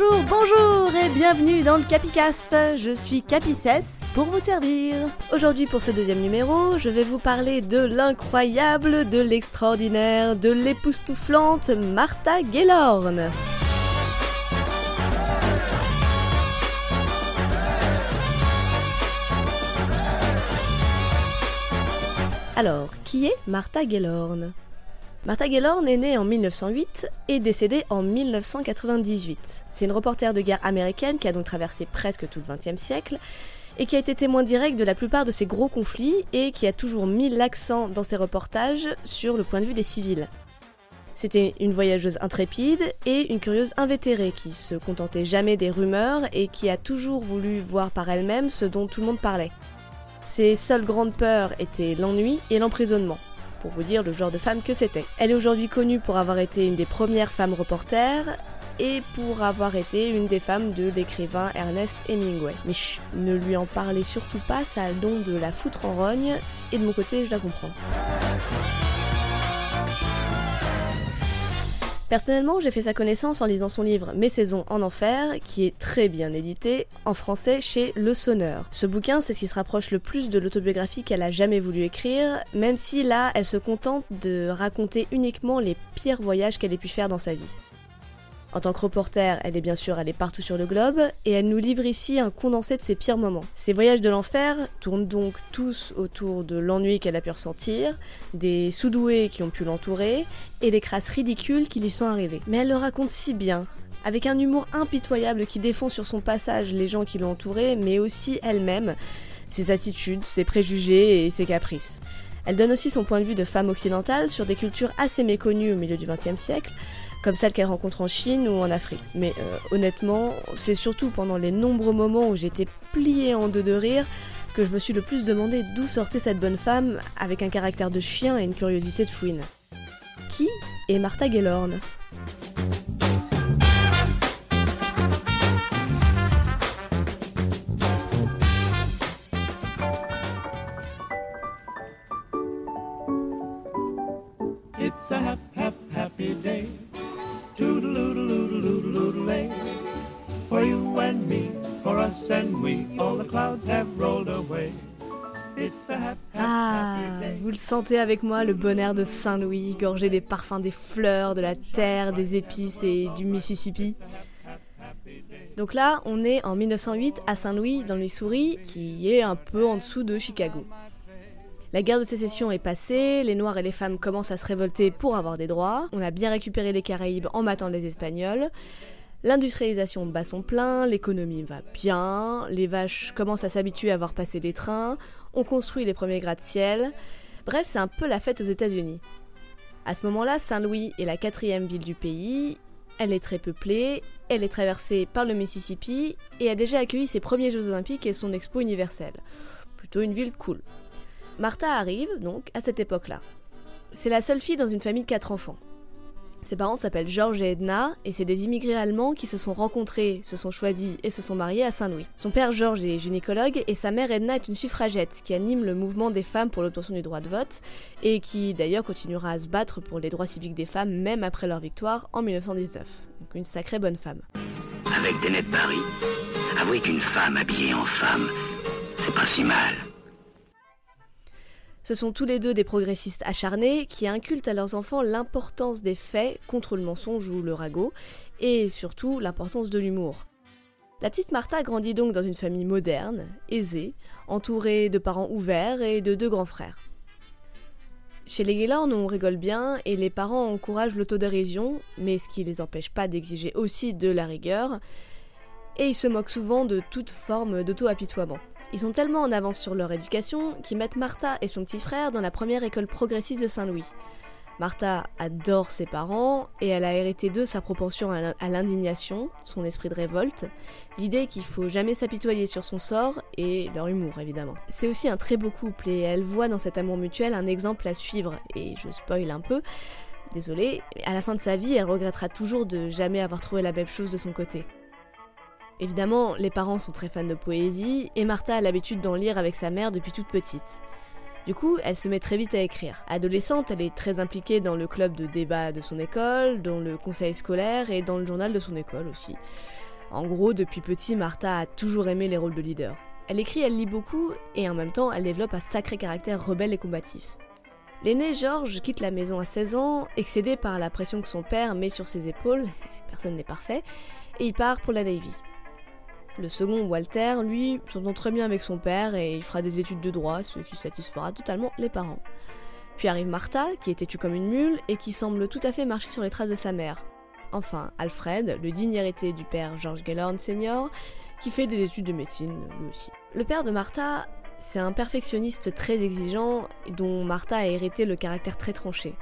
Bonjour, bonjour et bienvenue dans le Capicast. Je suis Capicès pour vous servir. Aujourd'hui pour ce deuxième numéro, je vais vous parler de l'incroyable, de l'extraordinaire, de l'époustouflante Martha Gellhorn. Alors, qui est Martha Gellhorn Martha Gellhorn est née en 1908 et décédée en 1998. C'est une reporter de guerre américaine qui a donc traversé presque tout le XXe siècle et qui a été témoin direct de la plupart de ces gros conflits et qui a toujours mis l'accent dans ses reportages sur le point de vue des civils. C'était une voyageuse intrépide et une curieuse invétérée qui se contentait jamais des rumeurs et qui a toujours voulu voir par elle-même ce dont tout le monde parlait. Ses seules grandes peurs étaient l'ennui et l'emprisonnement pour vous dire le genre de femme que c'était. Elle est aujourd'hui connue pour avoir été une des premières femmes reporters et pour avoir été une des femmes de l'écrivain Ernest Hemingway. Mais chut, ne lui en parlez surtout pas, ça a le don de la foutre en rogne, et de mon côté, je la comprends. Personnellement, j'ai fait sa connaissance en lisant son livre Mes saisons en enfer, qui est très bien édité en français chez Le Sonneur. Ce bouquin, c'est ce qui se rapproche le plus de l'autobiographie qu'elle a jamais voulu écrire, même si là, elle se contente de raconter uniquement les pires voyages qu'elle ait pu faire dans sa vie. En tant que reporter, elle est bien sûr allée partout sur le globe et elle nous livre ici un condensé de ses pires moments. Ses voyages de l'enfer tournent donc tous autour de l'ennui qu'elle a pu ressentir, des sous-doués qui ont pu l'entourer et des crasses ridicules qui lui sont arrivées. Mais elle le raconte si bien, avec un humour impitoyable qui défend sur son passage les gens qui l'ont entourée, mais aussi elle-même, ses attitudes, ses préjugés et ses caprices. Elle donne aussi son point de vue de femme occidentale sur des cultures assez méconnues au milieu du XXe siècle, comme celle qu'elle rencontre en Chine ou en Afrique. Mais euh, honnêtement, c'est surtout pendant les nombreux moments où j'étais pliée en deux de rire que je me suis le plus demandé d'où sortait cette bonne femme avec un caractère de chien et une curiosité de fouine. Qui est Martha day. For you and me, for us and we, all the clouds have rolled away. Ah, vous le sentez avec moi, le bon air de Saint-Louis, gorgé des parfums des fleurs, de la terre, des épices et du Mississippi. Donc là, on est en 1908 à Saint-Louis, dans le Missouri, qui est un peu en dessous de Chicago. La guerre de sécession est passée, les Noirs et les femmes commencent à se révolter pour avoir des droits, on a bien récupéré les Caraïbes en battant les Espagnols, l'industrialisation bat son plein, l'économie va bien, les vaches commencent à s'habituer à voir passer les trains, on construit les premiers gratte-ciel, bref c'est un peu la fête aux États-Unis. À ce moment-là, Saint-Louis est la quatrième ville du pays, elle est très peuplée, elle est traversée par le Mississippi et a déjà accueilli ses premiers Jeux Olympiques et son expo universelle. Plutôt une ville cool. Martha arrive donc à cette époque-là. C'est la seule fille dans une famille de quatre enfants. Ses parents s'appellent George et Edna et c'est des immigrés allemands qui se sont rencontrés, se sont choisis et se sont mariés à Saint-Louis. Son père George est gynécologue et sa mère Edna est une suffragette qui anime le mouvement des femmes pour l'obtention du droit de vote et qui d'ailleurs continuera à se battre pour les droits civiques des femmes même après leur victoire en 1919. Donc une sacrée bonne femme. Avec des nets Paris, avouez qu'une femme habillée en femme, c'est pas si mal. Ce sont tous les deux des progressistes acharnés qui incultent à leurs enfants l'importance des faits contre le mensonge ou le ragot, et surtout l'importance de l'humour. La petite Martha grandit donc dans une famille moderne, aisée, entourée de parents ouverts et de deux grands frères. Chez les Gaylord, on rigole bien et les parents encouragent l'autodérision, mais ce qui les empêche pas d'exiger aussi de la rigueur, et ils se moquent souvent de toute forme d'auto-apitoiement. Ils sont tellement en avance sur leur éducation qu'ils mettent Martha et son petit frère dans la première école progressiste de Saint-Louis. Martha adore ses parents et elle a hérité d'eux sa propension à l'in- à l'indignation, son esprit de révolte, l'idée qu'il faut jamais s'apitoyer sur son sort et leur humour évidemment. C'est aussi un très beau couple et elle voit dans cet amour mutuel un exemple à suivre et je spoil un peu. Désolée, à la fin de sa vie, elle regrettera toujours de jamais avoir trouvé la même chose de son côté. Évidemment, les parents sont très fans de poésie et Martha a l'habitude d'en lire avec sa mère depuis toute petite. Du coup, elle se met très vite à écrire. Adolescente, elle est très impliquée dans le club de débat de son école, dans le conseil scolaire et dans le journal de son école aussi. En gros, depuis petit, Martha a toujours aimé les rôles de leader. Elle écrit, elle lit beaucoup, et en même temps, elle développe un sacré caractère rebelle et combatif. L'aîné George quitte la maison à 16 ans, excédé par la pression que son père met sur ses épaules, personne n'est parfait, et il part pour la Navy. Le second, Walter, lui, s'entend très bien avec son père et il fera des études de droit, ce qui satisfera totalement les parents. Puis arrive Martha, qui est têtue comme une mule et qui semble tout à fait marcher sur les traces de sa mère. Enfin, Alfred, le digne héritier du père George Gellhorn Senior, qui fait des études de médecine lui aussi. Le père de Martha, c'est un perfectionniste très exigeant dont Martha a hérité le caractère très tranché.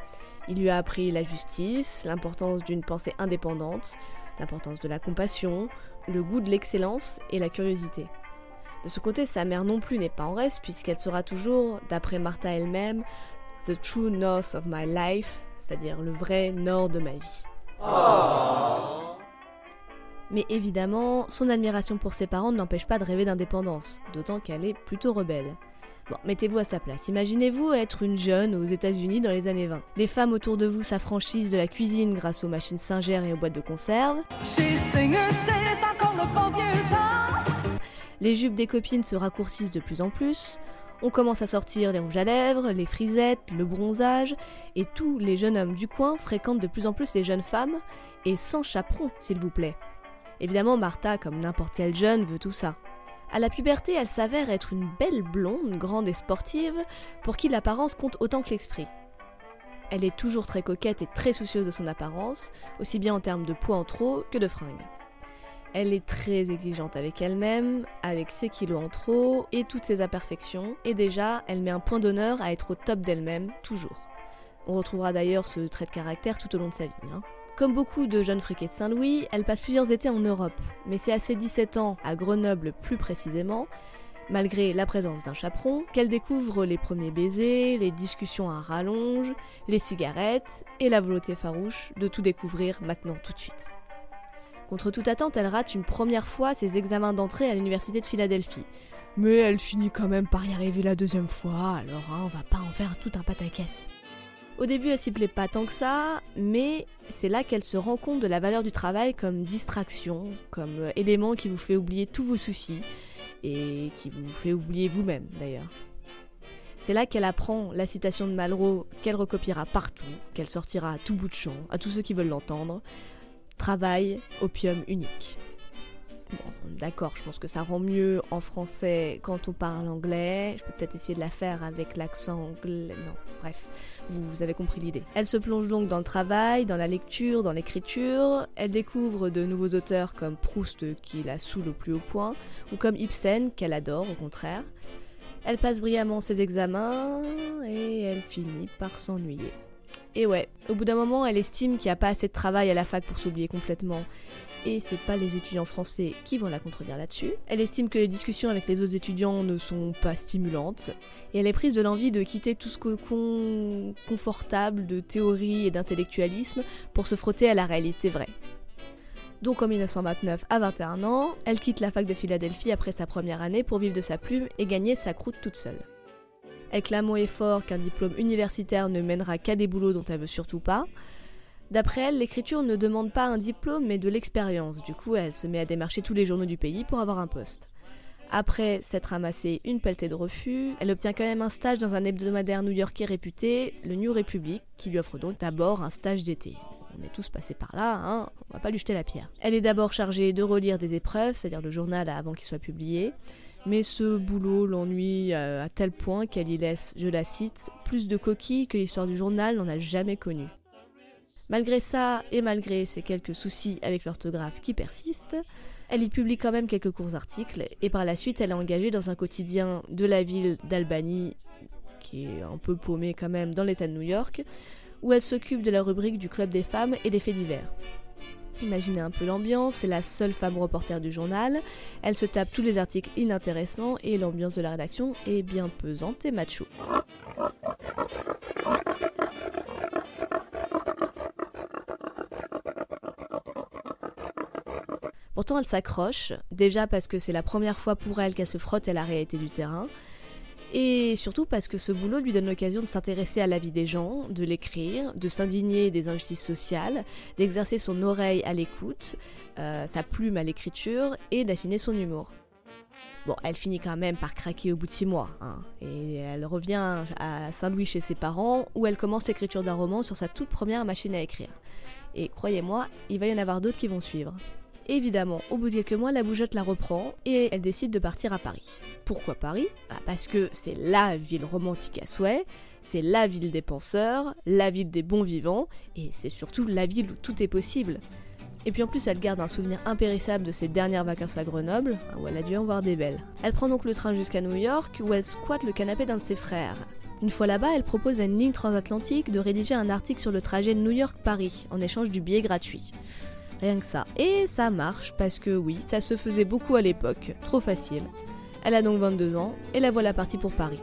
Il lui a appris la justice, l'importance d'une pensée indépendante, l'importance de la compassion, le goût de l'excellence et la curiosité. De ce côté, sa mère non plus n'est pas en reste puisqu'elle sera toujours, d'après Martha elle-même, the true north of my life, c'est-à-dire le vrai nord de ma vie. Mais évidemment, son admiration pour ses parents ne l'empêche pas de rêver d'indépendance, d'autant qu'elle est plutôt rebelle. Bon, mettez-vous à sa place. Imaginez-vous être une jeune aux États-Unis dans les années 20. Les femmes autour de vous s'affranchissent de la cuisine grâce aux machines Singer et aux boîtes de conserve. Les jupes des copines se raccourcissent de plus en plus. On commence à sortir les rouges à lèvres, les frisettes, le bronzage, et tous les jeunes hommes du coin fréquentent de plus en plus les jeunes femmes, et sans chaperon, s'il vous plaît. Évidemment, Martha, comme n'importe quelle jeune, veut tout ça. À la puberté, elle s'avère être une belle blonde, grande et sportive, pour qui l'apparence compte autant que l'esprit. Elle est toujours très coquette et très soucieuse de son apparence, aussi bien en termes de poids en trop que de fringues. Elle est très exigeante avec elle-même, avec ses kilos en trop et toutes ses imperfections, et déjà, elle met un point d'honneur à être au top d'elle-même, toujours. On retrouvera d'ailleurs ce trait de caractère tout au long de sa vie. Hein. Comme beaucoup de jeunes friquets de Saint-Louis, elle passe plusieurs étés en Europe, mais c'est à ses 17 ans, à Grenoble plus précisément, malgré la présence d'un chaperon, qu'elle découvre les premiers baisers, les discussions à rallonge, les cigarettes et la volonté farouche de tout découvrir maintenant tout de suite. Contre toute attente, elle rate une première fois ses examens d'entrée à l'université de Philadelphie. Mais elle finit quand même par y arriver la deuxième fois, alors hein, on va pas en faire tout un pataquès. Au début, elle s'y plaît pas tant que ça, mais c'est là qu'elle se rend compte de la valeur du travail comme distraction, comme euh, élément qui vous fait oublier tous vos soucis et qui vous fait oublier vous-même d'ailleurs. C'est là qu'elle apprend la citation de Malraux qu'elle recopiera partout, qu'elle sortira à tout bout de champ, à tous ceux qui veulent l'entendre. Travail, opium unique. Bon, d'accord, je pense que ça rend mieux en français quand on parle anglais. Je peux peut-être essayer de la faire avec l'accent anglais. Non, bref, vous, avez compris l'idée. Elle se plonge donc dans le travail, dans la lecture, dans l'écriture. Elle découvre de nouveaux auteurs comme Proust qui la saoule au plus haut point, ou comme Ibsen qu'elle adore au contraire. Elle passe brillamment ses examens et elle finit par s'ennuyer. Et ouais, au bout d'un moment, elle estime qu'il n'y a pas assez de travail à la fac pour s'oublier complètement et c'est pas les étudiants français qui vont la contredire là-dessus. Elle estime que les discussions avec les autres étudiants ne sont pas stimulantes, et elle est prise de l'envie de quitter tout ce cocon confortable de théorie et d'intellectualisme pour se frotter à la réalité vraie. Donc en 1929, à 21 ans, elle quitte la fac de Philadelphie après sa première année pour vivre de sa plume et gagner sa croûte toute seule. Haut et fort qu'un diplôme universitaire ne mènera qu'à des boulots dont elle veut surtout pas, D'après elle, l'écriture ne demande pas un diplôme mais de l'expérience. Du coup, elle se met à démarcher tous les journaux du pays pour avoir un poste. Après s'être ramassée une pelletée de refus, elle obtient quand même un stage dans un hebdomadaire new-yorkais réputé, le New Republic, qui lui offre donc d'abord un stage d'été. On est tous passés par là, hein, on va pas lui jeter la pierre. Elle est d'abord chargée de relire des épreuves, c'est-à-dire le journal avant qu'il soit publié, mais ce boulot l'ennuie euh, à tel point qu'elle y laisse, je la cite, plus de coquilles que l'histoire du journal n'en a jamais connu. Malgré ça, et malgré ses quelques soucis avec l'orthographe qui persistent, elle y publie quand même quelques courts articles, et par la suite elle est engagée dans un quotidien de la ville d'Albany, qui est un peu paumé quand même dans l'état de New York, où elle s'occupe de la rubrique du club des femmes et des faits divers. Imaginez un peu l'ambiance, c'est la seule femme reporter du journal, elle se tape tous les articles inintéressants et l'ambiance de la rédaction est bien pesante et macho. Pourtant, elle s'accroche, déjà parce que c'est la première fois pour elle qu'elle se frotte à la réalité du terrain, Et surtout parce que ce boulot lui donne l'occasion de s'intéresser à la vie des gens, de l'écrire, de s'indigner des injustices sociales, d'exercer son oreille à l'écoute, euh, sa plume à l'écriture et d'affiner son humour. Bon, elle finit quand même par craquer au bout de six mois, hein, et elle revient à Saint-Louis chez ses parents, où elle commence l'écriture d'un roman sur sa toute première machine à écrire. Et croyez-moi, il va y en avoir d'autres qui vont suivre. Évidemment, au bout de quelques mois, la bougeotte la reprend et elle décide de partir à Paris. Pourquoi Paris? Bah, Parce que c'est la ville romantique à souhait, c'est la ville des penseurs, la ville des bons vivants, et c'est surtout la ville où tout est possible. Et puis en plus, elle garde un souvenir impérissable de ses dernières vacances à Grenoble, où elle a dû en voir des belles. Elle prend donc le train jusqu'à New York, où elle squatte le canapé d'un de ses frères. Une fois là-bas, elle propose à une ligne transatlantique de rédiger un article sur le trajet New York-Paris, en échange du billet gratuit. Rien que ça. Et ça marche parce que oui, ça se faisait beaucoup à l'époque, trop facile. Elle a donc 22 ans et la voilà partie pour Paris.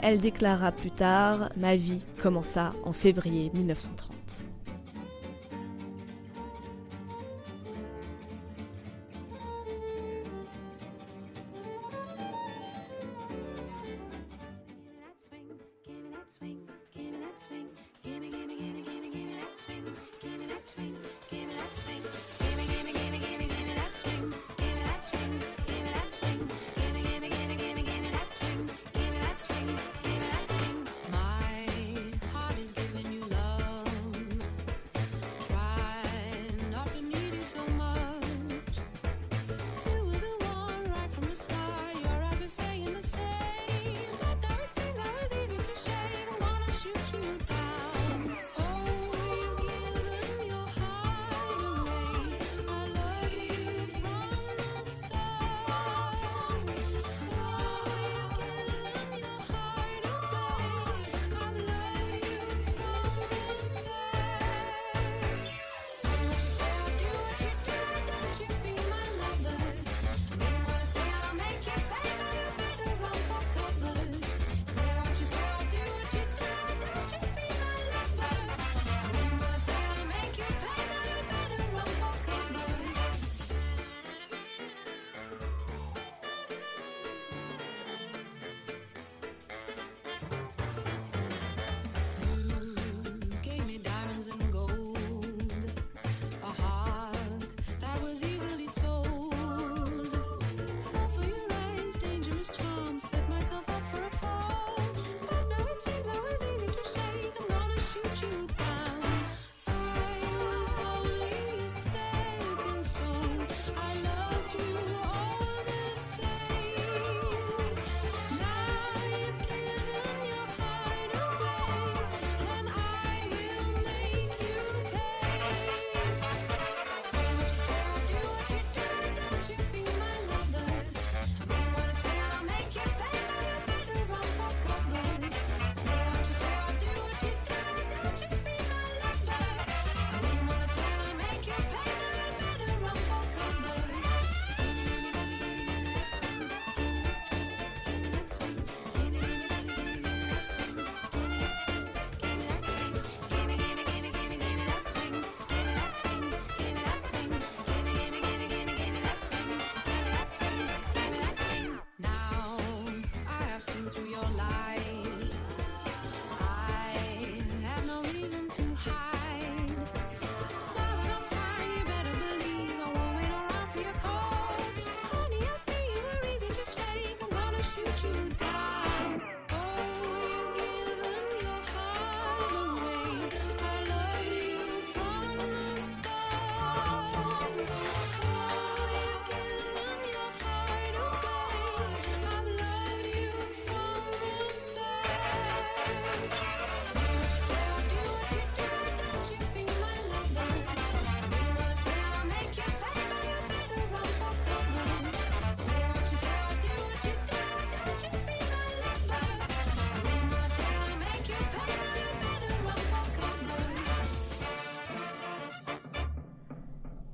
Elle déclara plus tard Ma vie commença en février 1930.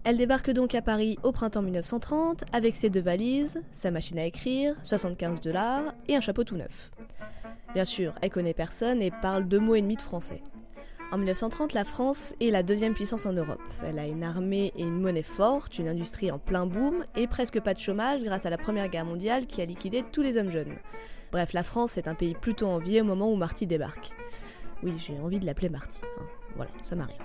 Elle débarque donc à Paris au printemps 1930 avec ses deux valises, sa machine à écrire, 75 dollars et un chapeau tout neuf. Bien sûr, elle connaît personne et parle deux mots et demi de français. En 1930, la France est la deuxième puissance en Europe. Elle a une armée et une monnaie forte, une industrie en plein boom et presque pas de chômage grâce à la Première Guerre mondiale qui a liquidé tous les hommes jeunes. Bref, la France est un pays plutôt envié au moment où Marty débarque. Oui, j'ai envie de l'appeler Marty. hein. Voilà, ça m'arrive.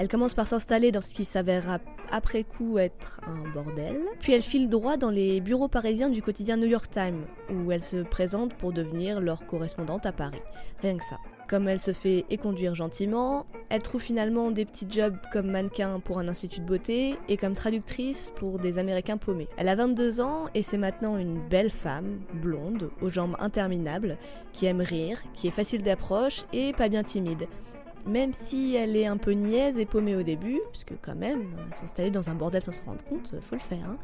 Elle commence par s'installer dans ce qui s'avère après coup être un bordel, puis elle file droit dans les bureaux parisiens du quotidien New York Times, où elle se présente pour devenir leur correspondante à Paris. Rien que ça. Comme elle se fait éconduire gentiment, elle trouve finalement des petits jobs comme mannequin pour un institut de beauté et comme traductrice pour des Américains paumés. Elle a 22 ans et c'est maintenant une belle femme, blonde, aux jambes interminables, qui aime rire, qui est facile d'approche et pas bien timide. Même si elle est un peu niaise et paumée au début, puisque quand même, euh, s'installer dans un bordel sans se rendre compte, euh, faut le faire. hein.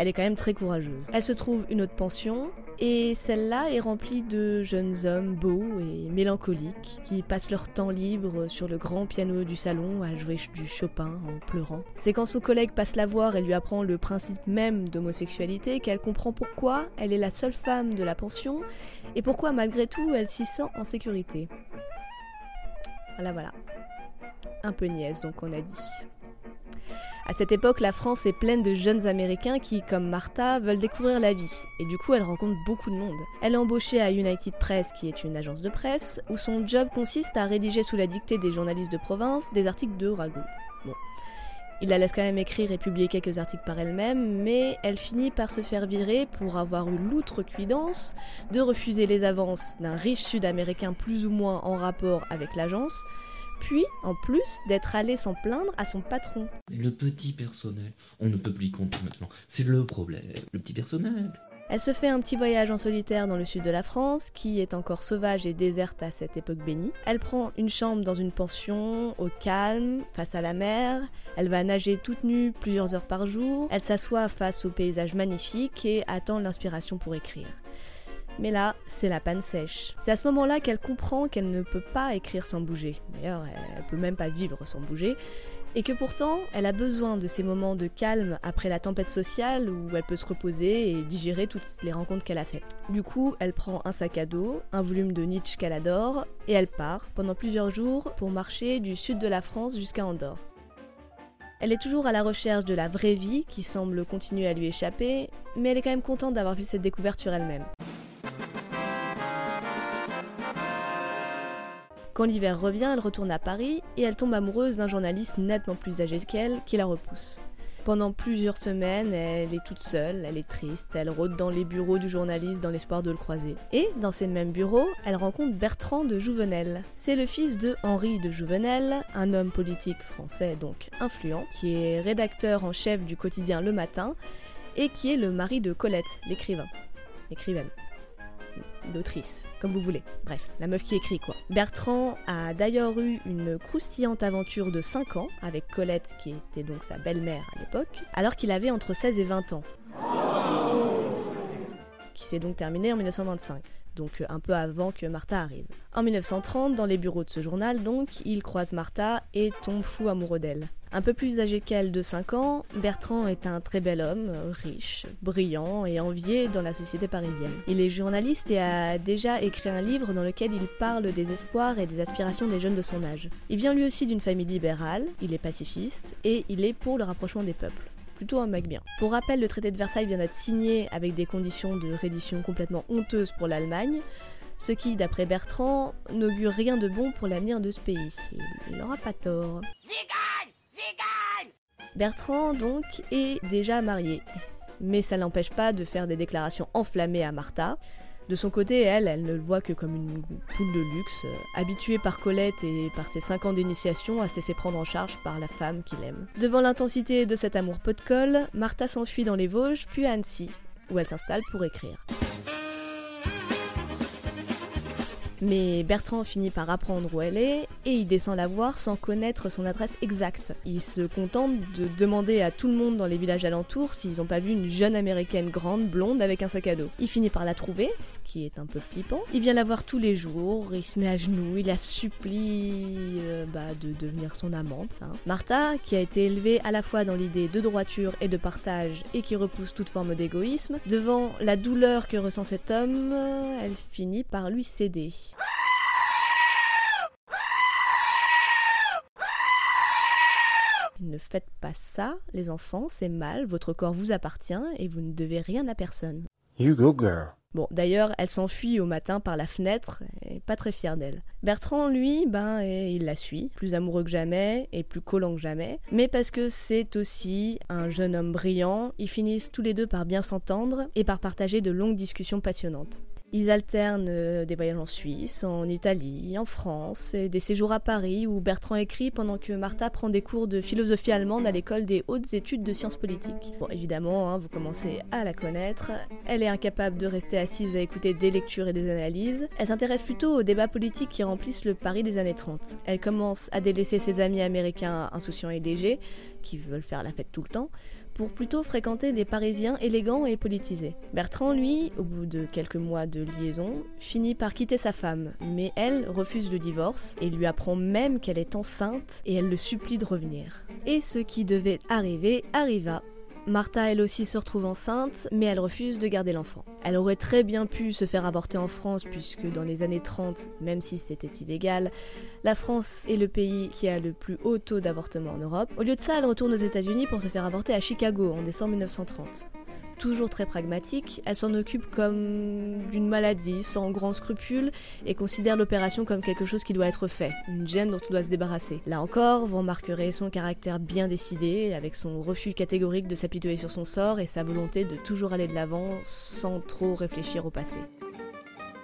Elle est quand même très courageuse. Elle se trouve une autre pension, et celle-là est remplie de jeunes hommes beaux et mélancoliques qui passent leur temps libre sur le grand piano du salon à jouer du Chopin en pleurant. C'est quand son collègue passe la voir et lui apprend le principe même d'homosexualité qu'elle comprend pourquoi elle est la seule femme de la pension et pourquoi malgré tout elle s'y sent en sécurité. Voilà, voilà. Un peu niaise, donc on a dit. À cette époque, la France est pleine de jeunes Américains qui, comme Martha, veulent découvrir la vie. Et du coup, elle rencontre beaucoup de monde. Elle est embauchée à United Press, qui est une agence de presse, où son job consiste à rédiger sous la dictée des journalistes de province des articles de ragoût. Bon. Il la laisse quand même écrire et publier quelques articles par elle-même, mais elle finit par se faire virer pour avoir eu l'outrecuidance de refuser les avances d'un riche sud-américain plus ou moins en rapport avec l'agence, puis en plus d'être allée s'en plaindre à son patron. Le petit personnel, on ne peut plus y compter maintenant. C'est le problème. Le petit personnel. Elle se fait un petit voyage en solitaire dans le sud de la France, qui est encore sauvage et déserte à cette époque bénie. Elle prend une chambre dans une pension, au calme, face à la mer. Elle va nager toute nue plusieurs heures par jour. Elle s'assoit face au paysage magnifique et attend l'inspiration pour écrire. Mais là, c'est la panne sèche. C'est à ce moment-là qu'elle comprend qu'elle ne peut pas écrire sans bouger. D'ailleurs, elle peut même pas vivre sans bouger. Et que pourtant, elle a besoin de ces moments de calme après la tempête sociale où elle peut se reposer et digérer toutes les rencontres qu'elle a faites. Du coup, elle prend un sac à dos, un volume de Nietzsche qu'elle adore, et elle part pendant plusieurs jours pour marcher du sud de la France jusqu'à Andorre. Elle est toujours à la recherche de la vraie vie qui semble continuer à lui échapper, mais elle est quand même contente d'avoir fait cette découverte sur elle-même. Quand l'hiver revient, elle retourne à Paris et elle tombe amoureuse d'un journaliste nettement plus âgé qu'elle qui la repousse. Pendant plusieurs semaines, elle est toute seule, elle est triste, elle rôde dans les bureaux du journaliste dans l'espoir de le croiser. Et dans ces mêmes bureaux, elle rencontre Bertrand de Jouvenel. C'est le fils de Henri de Jouvenel, un homme politique français donc influent, qui est rédacteur en chef du quotidien Le Matin et qui est le mari de Colette, l'écrivain. Écrivaine l'autrice, comme vous voulez. Bref, la meuf qui écrit quoi. Bertrand a d'ailleurs eu une croustillante aventure de 5 ans avec Colette, qui était donc sa belle-mère à l'époque, alors qu'il avait entre 16 et 20 ans. Qui s'est donc terminée en 1925 donc un peu avant que Martha arrive. En 1930, dans les bureaux de ce journal, donc, il croise Martha et tombe fou amoureux d'elle. Un peu plus âgé qu'elle de 5 ans, Bertrand est un très bel homme, riche, brillant et envié dans la société parisienne. Il est journaliste et a déjà écrit un livre dans lequel il parle des espoirs et des aspirations des jeunes de son âge. Il vient lui aussi d'une famille libérale, il est pacifiste et il est pour le rapprochement des peuples plutôt un mec bien. Pour rappel, le traité de Versailles vient d'être signé avec des conditions de reddition complètement honteuses pour l'Allemagne, ce qui, d'après Bertrand, n'augure rien de bon pour l'avenir de ce pays. Et il n'aura pas tort. Bertrand, donc, est déjà marié. Mais ça n'empêche pas de faire des déclarations enflammées à Martha. De son côté, elle, elle ne le voit que comme une poule de luxe, euh, habituée par Colette et par ses 5 ans d'initiation à se laisser prendre en charge par la femme qu'il aime. Devant l'intensité de cet amour pot de colle, Martha s'enfuit dans les Vosges, puis à Annecy, où elle s'installe pour écrire. Mais Bertrand finit par apprendre où elle est et il descend la voir sans connaître son adresse exacte. Il se contente de demander à tout le monde dans les villages alentours s'ils n'ont pas vu une jeune américaine grande, blonde avec un sac à dos. Il finit par la trouver, ce qui est un peu flippant. Il vient la voir tous les jours, il se met à genoux, il la supplie euh, bah, de devenir son amante. hein. Martha, qui a été élevée à la fois dans l'idée de droiture et de partage et qui repousse toute forme d'égoïsme, devant la douleur que ressent cet homme, elle finit par lui céder. Ne faites pas ça, les enfants, c'est mal, votre corps vous appartient et vous ne devez rien à personne. You go girl. Bon, d'ailleurs, elle s'enfuit au matin par la fenêtre, et pas très fière d'elle. Bertrand, lui, ben, il la suit, plus amoureux que jamais et plus collant que jamais. Mais parce que c'est aussi un jeune homme brillant, ils finissent tous les deux par bien s'entendre et par partager de longues discussions passionnantes. Ils alternent euh, des voyages en Suisse, en Italie, en France, et des séjours à Paris où Bertrand écrit pendant que Martha prend des cours de philosophie allemande à l'école des hautes études de sciences politiques. Bon, évidemment, hein, vous commencez à la connaître. Elle est incapable de rester assise à écouter des lectures et des analyses. Elle s'intéresse plutôt aux débats politiques qui remplissent le Paris des années 30. Elle commence à délaisser ses amis américains insouciants et légers, qui veulent faire la fête tout le temps, pour plutôt fréquenter des Parisiens élégants et politisés. Bertrand, lui, au bout de quelques mois de liaison, finit par quitter sa femme, mais elle refuse le divorce et lui apprend même qu'elle est enceinte et elle le supplie de revenir. Et ce qui devait arriver arriva. Martha, elle aussi, se retrouve enceinte, mais elle refuse de garder l'enfant. Elle aurait très bien pu se faire avorter en France, puisque dans les années 30, même si c'était illégal, la France est le pays qui a le plus haut taux d'avortement en Europe. Au lieu de ça, elle retourne aux États-Unis pour se faire avorter à Chicago en décembre 1930 toujours très pragmatique, elle s'en occupe comme d'une maladie, sans grand scrupule, et considère l'opération comme quelque chose qui doit être fait, une gêne dont on doit se débarrasser. Là encore, vous remarquerez son caractère bien décidé, avec son refus catégorique de s'apitoyer sur son sort et sa volonté de toujours aller de l'avant sans trop réfléchir au passé.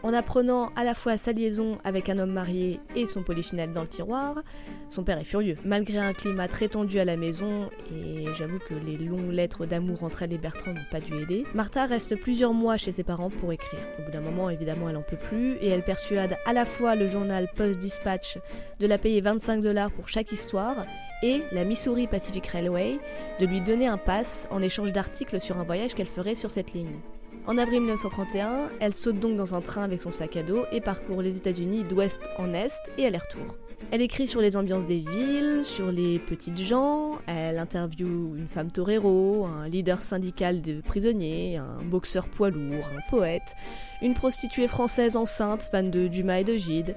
En apprenant à la fois sa liaison avec un homme marié et son polichinelle dans le tiroir, son père est furieux. Malgré un climat très tendu à la maison, et j'avoue que les longues lettres d'amour entre elle et Bertrand n'ont pas dû aider, Martha reste plusieurs mois chez ses parents pour écrire. Au bout d'un moment, évidemment, elle en peut plus, et elle persuade à la fois le journal Post-Dispatch de la payer 25 dollars pour chaque histoire, et la Missouri Pacific Railway de lui donner un pass en échange d'articles sur un voyage qu'elle ferait sur cette ligne. En avril 1931, elle saute donc dans un train avec son sac à dos et parcourt les États-Unis d'ouest en est et aller-retour. Elle écrit sur les ambiances des villes, sur les petites gens, elle interviewe une femme torero, un leader syndical de prisonniers, un boxeur poids lourd, un poète, une prostituée française enceinte fan de Dumas et de Gide.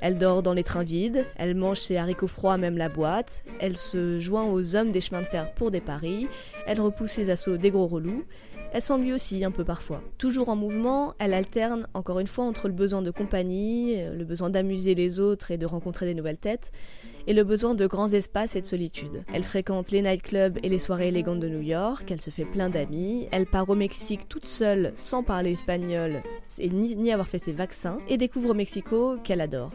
Elle dort dans les trains vides, elle mange ses haricots froids même la boîte, elle se joint aux hommes des chemins de fer pour des paris, elle repousse les assauts des gros relous, elle s'ennuie aussi un peu parfois. Toujours en mouvement, elle alterne encore une fois entre le besoin de compagnie, le besoin d'amuser les autres et de rencontrer des nouvelles têtes, et le besoin de grands espaces et de solitude. Elle fréquente les nightclubs et les soirées élégantes de New York, elle se fait plein d'amis, elle part au Mexique toute seule sans parler espagnol et ni, ni avoir fait ses vaccins, et découvre Mexico qu'elle adore.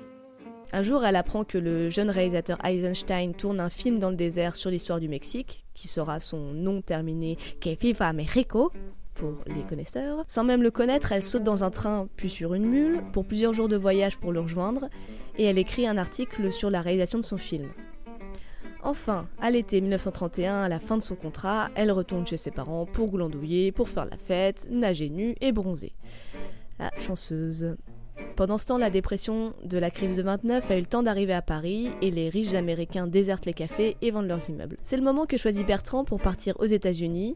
Un jour, elle apprend que le jeune réalisateur Eisenstein tourne un film dans le désert sur l'histoire du Mexique, qui sera son nom terminé Que viva Mexico pour les connaisseurs. Sans même le connaître, elle saute dans un train puis sur une mule pour plusieurs jours de voyage pour le rejoindre et elle écrit un article sur la réalisation de son film. Enfin, à l'été 1931, à la fin de son contrat, elle retourne chez ses parents pour glandouiller, pour faire la fête, nager nue et bronzer. La chanceuse. Pendant ce temps, la dépression de la crise de 29 a eu le temps d'arriver à Paris et les riches américains désertent les cafés et vendent leurs immeubles. C'est le moment que choisit Bertrand pour partir aux États-Unis,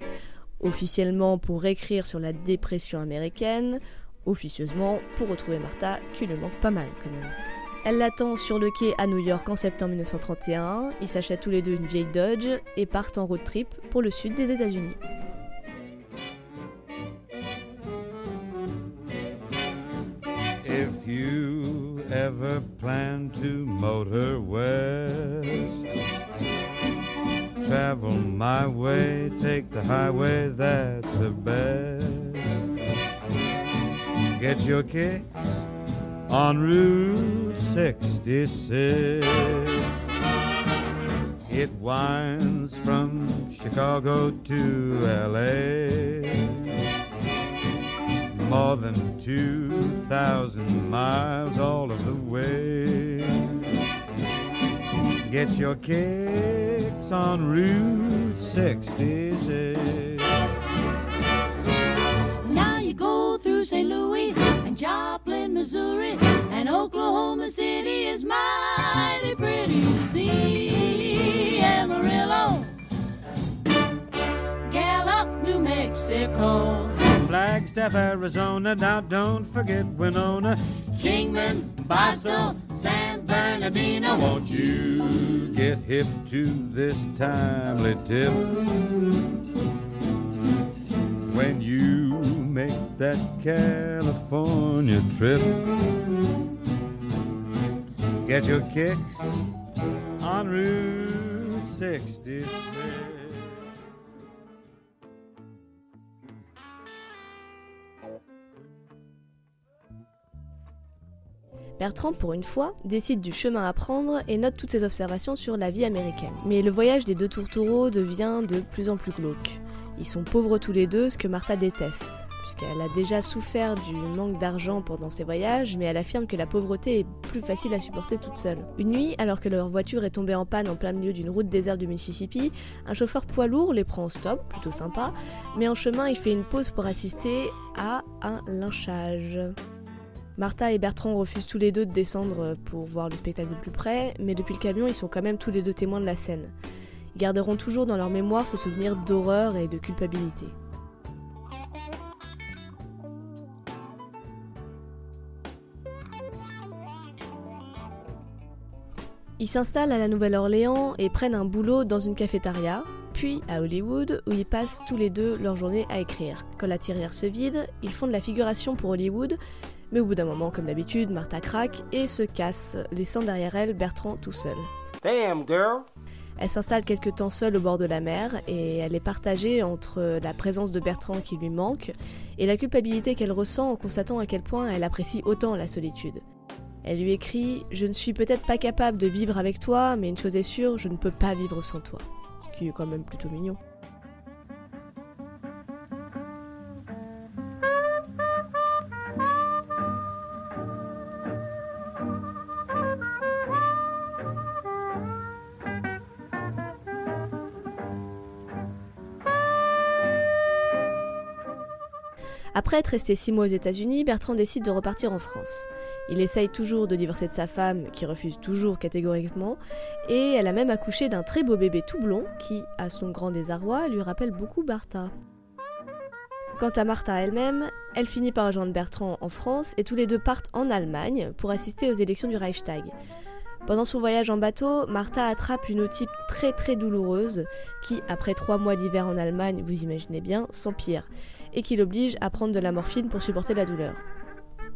officiellement pour écrire sur la dépression américaine, officieusement pour retrouver Martha, qui lui manque pas mal quand même. Elle l'attend sur le quai à New York en septembre 1931, ils s'achètent tous les deux une vieille Dodge et partent en road trip pour le sud des États-Unis. Plan to motor west, travel my way, take the highway, that's the best. Get your kicks on Route 66. It winds from Chicago to LA more than 2,000 miles all of the way. Get your kicks on Route 66. Now you go through St. Louis and Joplin, Missouri, and Oklahoma City is mighty pretty. You see Amarillo, Gallup, New Mexico. Flagstaff, Arizona, now don't forget Winona. Kingman, Bosco, San Bernardino. Won't you get hip to this timely tip? When you make that California trip, get your kicks on Route 66. Bertrand, pour une fois, décide du chemin à prendre et note toutes ses observations sur la vie américaine. Mais le voyage des deux tourtereaux devient de plus en plus glauque. Ils sont pauvres tous les deux, ce que Martha déteste, puisqu'elle a déjà souffert du manque d'argent pendant ses voyages, mais elle affirme que la pauvreté est plus facile à supporter toute seule. Une nuit, alors que leur voiture est tombée en panne en plein milieu d'une route déserte du Mississippi, un chauffeur poids lourd les prend en stop, plutôt sympa, mais en chemin il fait une pause pour assister à un lynchage. Martha et Bertrand refusent tous les deux de descendre pour voir le spectacle de plus près, mais depuis le camion, ils sont quand même tous les deux témoins de la scène. Ils garderont toujours dans leur mémoire ce souvenir d'horreur et de culpabilité. Ils s'installent à la Nouvelle-Orléans et prennent un boulot dans une cafétéria, puis à Hollywood où ils passent tous les deux leur journée à écrire. Quand la tireur se vide, ils font de la figuration pour Hollywood, mais au bout d'un moment, comme d'habitude, Martha craque et se casse, laissant derrière elle Bertrand tout seul. Damn, girl. Elle s'installe quelque temps seule au bord de la mer et elle est partagée entre la présence de Bertrand qui lui manque et la culpabilité qu'elle ressent en constatant à quel point elle apprécie autant la solitude. Elle lui écrit Je ne suis peut-être pas capable de vivre avec toi, mais une chose est sûre, je ne peux pas vivre sans toi. Ce qui est quand même plutôt mignon. Après être resté six mois aux États-Unis, Bertrand décide de repartir en France. Il essaye toujours de divorcer de sa femme, qui refuse toujours catégoriquement, et elle a même accouché d'un très beau bébé tout blond qui, à son grand désarroi, lui rappelle beaucoup Martha. Quant à Martha elle-même, elle finit par rejoindre Bertrand en France et tous les deux partent en Allemagne pour assister aux élections du Reichstag. Pendant son voyage en bateau, Martha attrape une otite très très douloureuse qui, après trois mois d'hiver en Allemagne, vous imaginez bien, s'empire et qui l'oblige à prendre de la morphine pour supporter la douleur.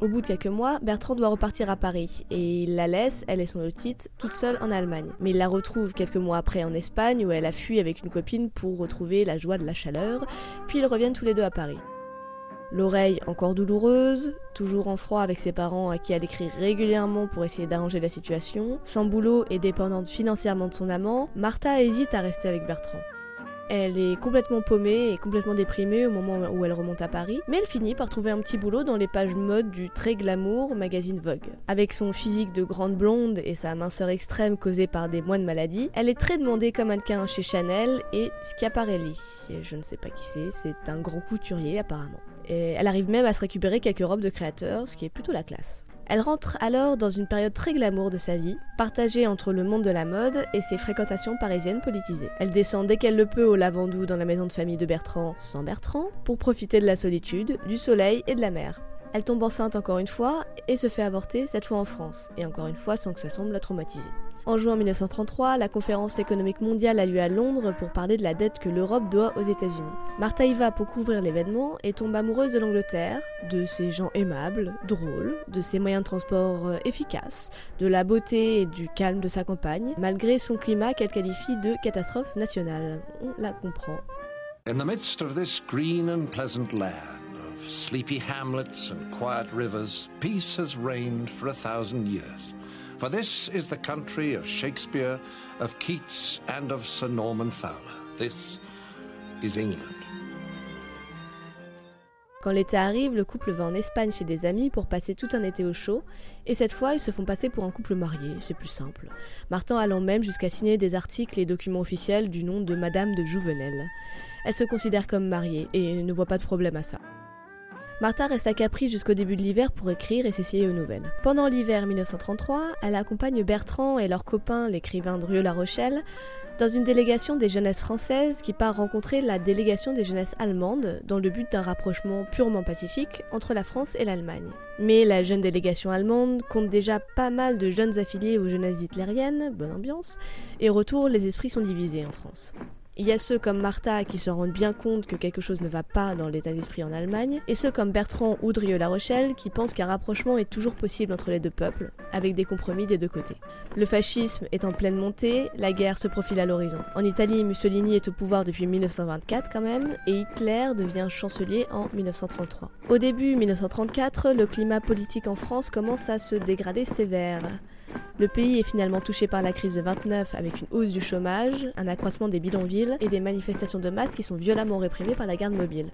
Au bout de quelques mois, Bertrand doit repartir à Paris et il la laisse, elle et son otite, toute seule en Allemagne. Mais il la retrouve quelques mois après en Espagne où elle a fui avec une copine pour retrouver la joie de la chaleur, puis ils reviennent tous les deux à Paris. L'oreille encore douloureuse, toujours en froid avec ses parents à qui elle écrit régulièrement pour essayer d'arranger la situation, sans boulot et dépendante financièrement de son amant, Martha hésite à rester avec Bertrand. Elle est complètement paumée et complètement déprimée au moment où elle remonte à Paris, mais elle finit par trouver un petit boulot dans les pages mode du très glamour magazine Vogue. Avec son physique de grande blonde et sa minceur extrême causée par des mois de maladie, elle est très demandée comme mannequin chez Chanel et Schiaparelli. Je ne sais pas qui c'est, c'est un grand couturier apparemment. Et elle arrive même à se récupérer quelques robes de créateurs, ce qui est plutôt la classe. Elle rentre alors dans une période très glamour de sa vie, partagée entre le monde de la mode et ses fréquentations parisiennes politisées. Elle descend dès qu'elle le peut au Lavandou dans la maison de famille de Bertrand, sans Bertrand, pour profiter de la solitude, du soleil et de la mer. Elle tombe enceinte encore une fois et se fait avorter, cette fois en France, et encore une fois sans que ça semble la traumatiser. En juin 1933, la conférence économique mondiale a lieu à Londres pour parler de la dette que l'Europe doit aux États-Unis. Martha y va pour couvrir l'événement et tombe amoureuse de l'Angleterre, de ses gens aimables, drôles, de ses moyens de transport euh, efficaces, de la beauté et du calme de sa campagne, malgré son climat qu'elle qualifie de catastrophe nationale. On la comprend. In the midst of this green and pleasant land, of sleepy hamlets and quiet rivers, peace has reigned for a thousand years. For this is the country of Shakespeare, of Keats, and of Sir Norman Fowler. This is England. Quand l'été arrive, le couple va en Espagne chez des amis pour passer tout un été au chaud, et cette fois ils se font passer pour un couple marié, c'est plus simple. Martin allant même jusqu'à signer des articles et documents officiels du nom de Madame de Jouvenel. Elle se considère comme mariée et ne voit pas de problème à ça. Martha reste à Capri jusqu'au début de l'hiver pour écrire et s'essayer aux nouvelles. Pendant l'hiver 1933, elle accompagne Bertrand et leur copain, l'écrivain Drieux-La Rochelle, dans une délégation des jeunesses françaises qui part rencontrer la délégation des jeunesses allemandes dans le but d'un rapprochement purement pacifique entre la France et l'Allemagne. Mais la jeune délégation allemande compte déjà pas mal de jeunes affiliés aux jeunesses hitlériennes, bonne ambiance, et retour les esprits sont divisés en France. Il y a ceux comme Martha qui se rendent bien compte que quelque chose ne va pas dans l'état d'esprit en Allemagne, et ceux comme Bertrand ou Drieux-La Rochelle qui pensent qu'un rapprochement est toujours possible entre les deux peuples, avec des compromis des deux côtés. Le fascisme est en pleine montée, la guerre se profile à l'horizon. En Italie, Mussolini est au pouvoir depuis 1924 quand même, et Hitler devient chancelier en 1933. Au début 1934, le climat politique en France commence à se dégrader sévère. Le pays est finalement touché par la crise de 29 avec une hausse du chômage, un accroissement des bidonvilles et des manifestations de masse qui sont violemment réprimées par la garde mobile.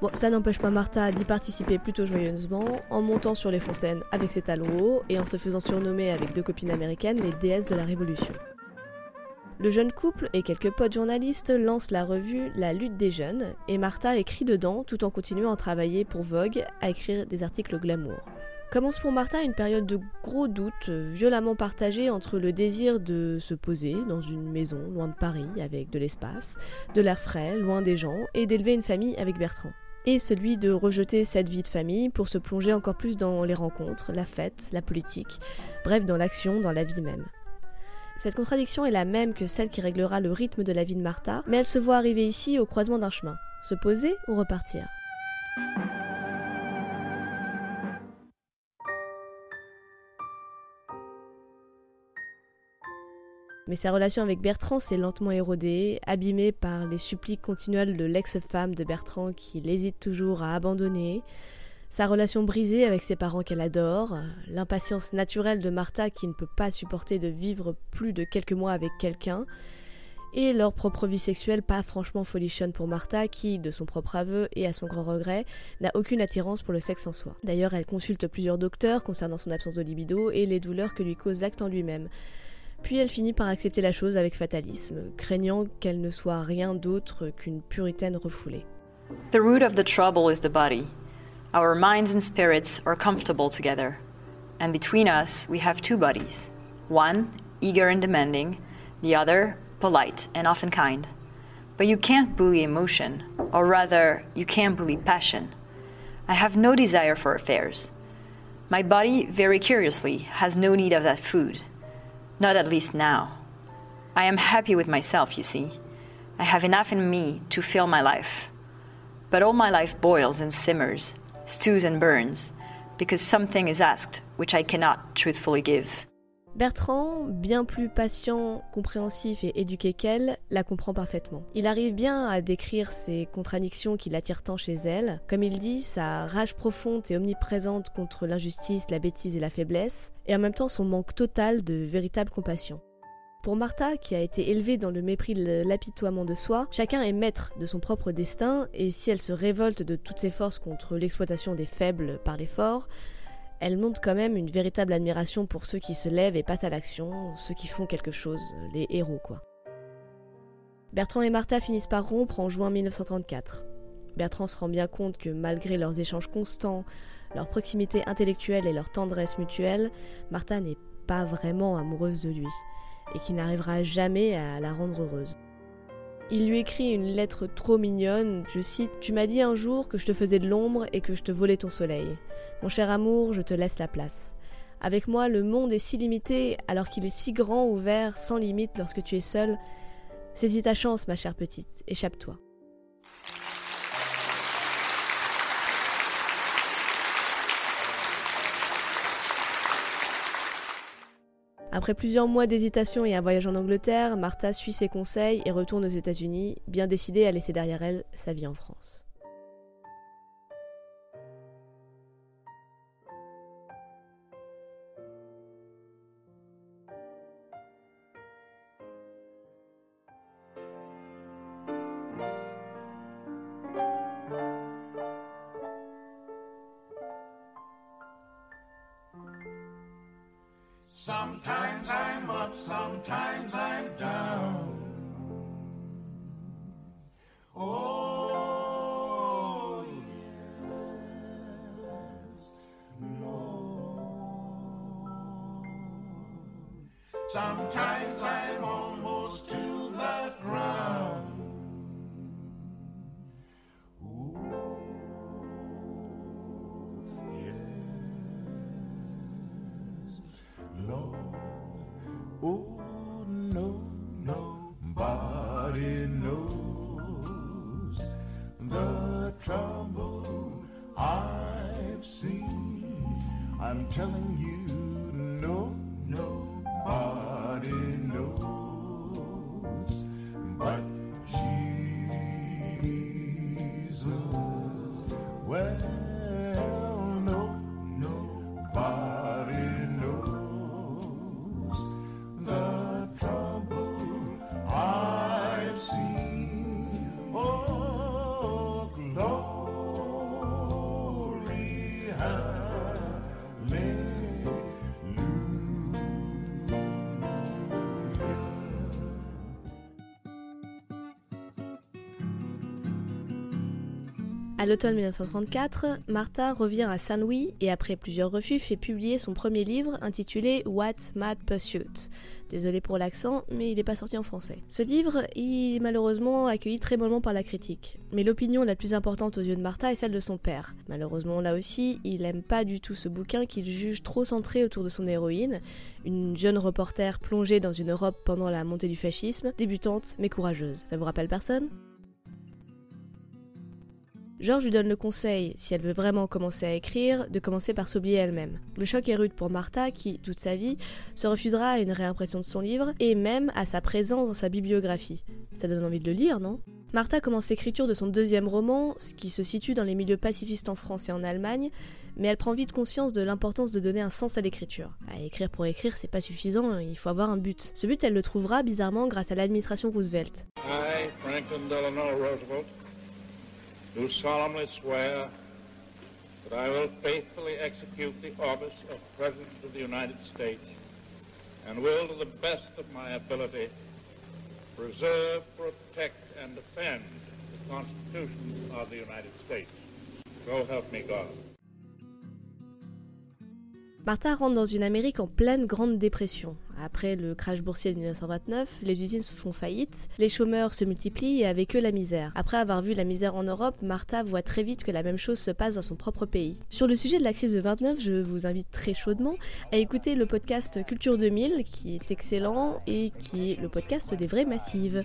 Bon, ça n'empêche pas Martha d'y participer plutôt joyeusement, en montant sur les fontaines avec ses talons hauts et en se faisant surnommer avec deux copines américaines les déesses de la Révolution. Le jeune couple et quelques potes journalistes lancent la revue La lutte des jeunes et Martha écrit dedans tout en continuant à travailler pour Vogue à écrire des articles glamour. Commence pour Martha une période de gros doutes, euh, violemment partagée entre le désir de se poser dans une maison loin de Paris avec de l'espace, de l'air frais, loin des gens, et d'élever une famille avec Bertrand. Et celui de rejeter cette vie de famille pour se plonger encore plus dans les rencontres, la fête, la politique, bref dans l'action, dans la vie même. Cette contradiction est la même que celle qui réglera le rythme de la vie de Martha, mais elle se voit arriver ici au croisement d'un chemin. Se poser ou repartir Mais sa relation avec Bertrand s'est lentement érodée, abîmée par les suppliques continuelles de l'ex-femme de Bertrand qu'il hésite toujours à abandonner, sa relation brisée avec ses parents qu'elle adore, l'impatience naturelle de Martha qui ne peut pas supporter de vivre plus de quelques mois avec quelqu'un, et leur propre vie sexuelle pas franchement folichonne pour Martha qui, de son propre aveu et à son grand regret, n'a aucune attirance pour le sexe en soi. D'ailleurs, elle consulte plusieurs docteurs concernant son absence de libido et les douleurs que lui cause l'acte en lui-même. Puis elle finit par accepter la chose avec fatalisme, craignant qu'elle ne soit rien d'autre qu'une puritaine refoulée. The root of the trouble is the body. Our minds and spirits are comfortable together. And between us, we have two bodies one, eager and demanding, the other, polite and often kind. But you can't bully emotion, or rather, you can't bully passion. I have no desire for affairs. My body, very curiously, has no need of that food. Not at least now. I am happy with myself, you see. I have enough in me to fill my life. But all my life boils and simmers, stews and burns, because something is asked which I cannot truthfully give. Bertrand, bien plus patient, compréhensif et éduqué qu'elle, la comprend parfaitement. Il arrive bien à décrire ces contradictions qui l'attirent tant chez elle. Comme il dit, sa rage profonde et omniprésente contre l'injustice, la bêtise et la faiblesse, et en même temps son manque total de véritable compassion. Pour Martha, qui a été élevée dans le mépris de l'apitoiement de soi, chacun est maître de son propre destin, et si elle se révolte de toutes ses forces contre l'exploitation des faibles par les forts, elle montre quand même une véritable admiration pour ceux qui se lèvent et passent à l'action, ceux qui font quelque chose, les héros quoi. Bertrand et Martha finissent par rompre en juin 1934. Bertrand se rend bien compte que malgré leurs échanges constants, leur proximité intellectuelle et leur tendresse mutuelle, Martha n'est pas vraiment amoureuse de lui et qu'il n'arrivera jamais à la rendre heureuse. Il lui écrit une lettre trop mignonne, je cite Tu m'as dit un jour que je te faisais de l'ombre et que je te volais ton soleil. Mon cher amour, je te laisse la place. Avec moi, le monde est si limité alors qu'il est si grand, ouvert, sans limite lorsque tu es seule. Saisis ta chance, ma chère petite, échappe-toi. Après plusieurs mois d'hésitation et un voyage en Angleterre, Martha suit ses conseils et retourne aux États-Unis, bien décidée à laisser derrière elle sa vie en France. Sometimes I'm up, sometimes I'm down. Oh, yes, Lord. Sometimes I'm almost. I'm telling you, À l'automne 1934, Martha revient à Saint-Louis et après plusieurs refus fait publier son premier livre intitulé What Mad Pursuit. Désolé pour l'accent, mais il n'est pas sorti en français. Ce livre est malheureusement accueilli très mollement par la critique. Mais l'opinion la plus importante aux yeux de Martha est celle de son père. Malheureusement là aussi, il aime pas du tout ce bouquin qu'il juge trop centré autour de son héroïne, une jeune reporter plongée dans une Europe pendant la montée du fascisme, débutante mais courageuse. Ça vous rappelle personne? George lui donne le conseil, si elle veut vraiment commencer à écrire, de commencer par s'oublier elle-même. Le choc est rude pour Martha qui, toute sa vie, se refusera à une réimpression de son livre et même à sa présence dans sa bibliographie. Ça donne envie de le lire, non? Martha commence l'écriture de son deuxième roman, ce qui se situe dans les milieux pacifistes en France et en Allemagne, mais elle prend vite conscience de l'importance de donner un sens à l'écriture. À écrire pour écrire, c'est pas suffisant, il faut avoir un but. Ce but, elle le trouvera bizarrement grâce à l'administration Roosevelt. Franklin Delano Roosevelt, do solemnly swear that I will faithfully execute the office of President of the United States and will, to the best of my ability, preserve, protect, and defend the Constitution of the United States. So help me God. Martha rentre dans une Amérique en pleine Grande Dépression. Après le crash boursier de 1929, les usines font faillite, les chômeurs se multiplient et avec eux la misère. Après avoir vu la misère en Europe, Martha voit très vite que la même chose se passe dans son propre pays. Sur le sujet de la crise de 29, je vous invite très chaudement à écouter le podcast Culture 2000 qui est excellent et qui est le podcast des vraies massives.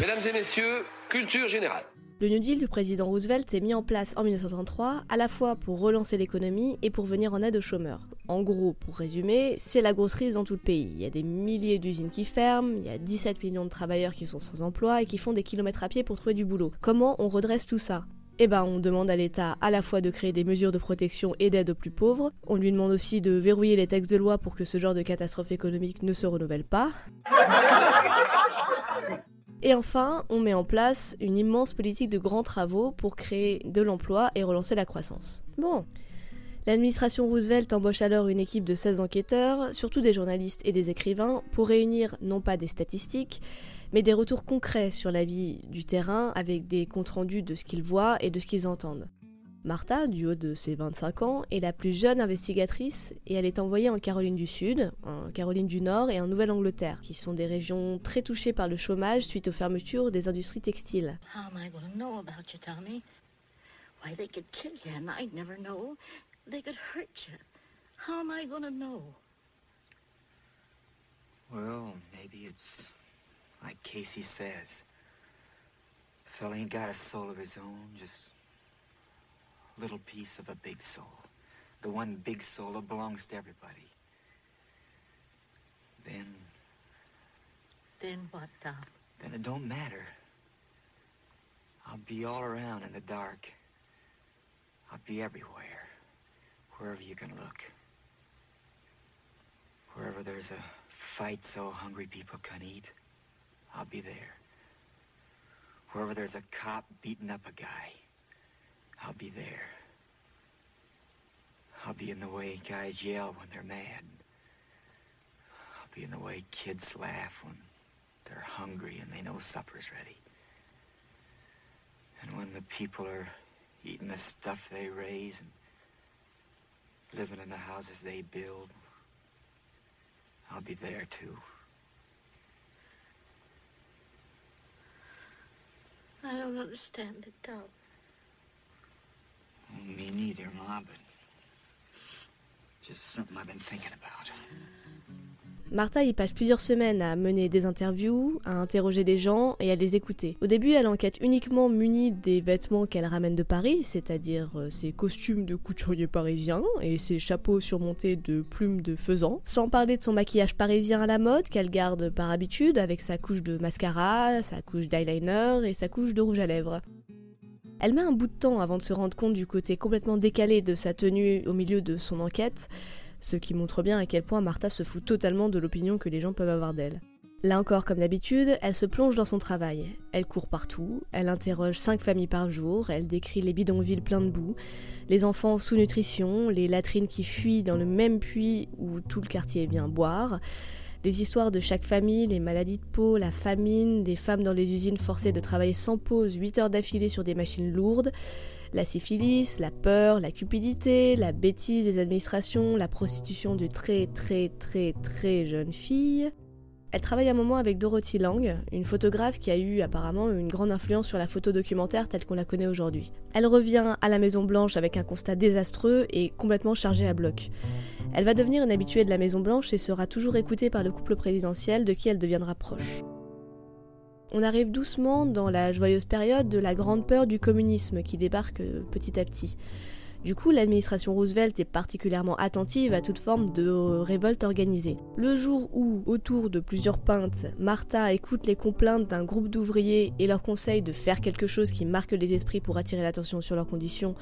Mesdames et messieurs, culture générale. Le New Deal du président Roosevelt est mis en place en 1933 à la fois pour relancer l'économie et pour venir en aide aux chômeurs. En gros, pour résumer, c'est la grosse crise dans tout le pays. Il y a des milliers d'usines qui ferment, il y a 17 millions de travailleurs qui sont sans emploi et qui font des kilomètres à pied pour trouver du boulot. Comment on redresse tout ça? Eh ben, on demande à l'État à la fois de créer des mesures de protection et d'aide aux plus pauvres. On lui demande aussi de verrouiller les textes de loi pour que ce genre de catastrophe économique ne se renouvelle pas. Et enfin, on met en place une immense politique de grands travaux pour créer de l'emploi et relancer la croissance. Bon. L'administration Roosevelt embauche alors une équipe de 16 enquêteurs, surtout des journalistes et des écrivains, pour réunir non pas des statistiques, mais des retours concrets sur la vie du terrain avec des comptes rendus de ce qu'ils voient et de ce qu'ils entendent. Martha, du haut de ses 25 ans, est la plus jeune investigatrice et elle est envoyée en Caroline du Sud, en Caroline du Nord et en Nouvelle-Angleterre, qui sont des régions très touchées par le chômage suite aux fermetures des industries textiles. How am I going to know about you, Tommy? Why, they could kill you and I'd never know. They could hurt you. How am I going to know? Well, maybe it's like Casey says. The fella ain't got a soul of his own, just a little piece of a big soul. The one big soul that belongs to everybody. Then, Then what, Tom? then it don't matter. I'll be all around in the dark. I'll be everywhere, wherever you can look. Wherever there's a fight so hungry people can eat, I'll be there. Wherever there's a cop beating up a guy, I'll be there. I'll be in the way guys yell when they're mad. I'll be in the way kids laugh when they're hungry and they know supper's ready. And when the people are eating the stuff they raise and living in the houses they build, I'll be there too. I don't understand it, Tom. Me neither, Ma, but just something I've been thinking about. Martha y passe plusieurs semaines à mener des interviews, à interroger des gens et à les écouter. Au début, elle enquête uniquement munie des vêtements qu'elle ramène de Paris, c'est-à-dire euh, ses costumes de couturier parisien et ses chapeaux surmontés de plumes de faisan, sans parler de son maquillage parisien à la mode qu'elle garde par habitude avec sa couche de mascara, sa couche d'eyeliner et sa couche de rouge à lèvres. Elle met un bout de temps avant de se rendre compte du côté complètement décalé de sa tenue au milieu de son enquête, ce qui montre bien à quel point Martha se fout totalement de l'opinion que les gens peuvent avoir d'elle. Là encore, comme d'habitude, elle se plonge dans son travail. Elle court partout, elle interroge cinq familles par jour, elle décrit les bidonvilles pleins de boue, les enfants sous nutrition, les latrines qui fuient dans le même puits où tout le quartier vient boire, les histoires de chaque famille, les maladies de peau, la famine, des femmes dans les usines forcées de travailler sans pause 8 heures d'affilée sur des machines lourdes, la syphilis, la peur, la cupidité, la bêtise des administrations, la prostitution de très très très très jeunes filles. Elle travaille un moment avec Dorothy Lang, une photographe qui a eu apparemment une grande influence sur la photo documentaire telle qu'on la connaît aujourd'hui. Elle revient à la Maison Blanche avec un constat désastreux et complètement chargé à bloc. Elle va devenir une habituée de la Maison Blanche et sera toujours écoutée par le couple présidentiel de qui elle deviendra proche. On arrive doucement dans la joyeuse période de la grande peur du communisme qui débarque euh, petit à petit. Du coup, l'administration Roosevelt est particulièrement attentive à toute forme de révolte organisée. Le jour où, autour de plusieurs pintes, Martha écoute les complaintes d'un groupe d'ouvriers et leur conseille de faire quelque chose qui marque les esprits pour attirer l'attention sur leurs conditions,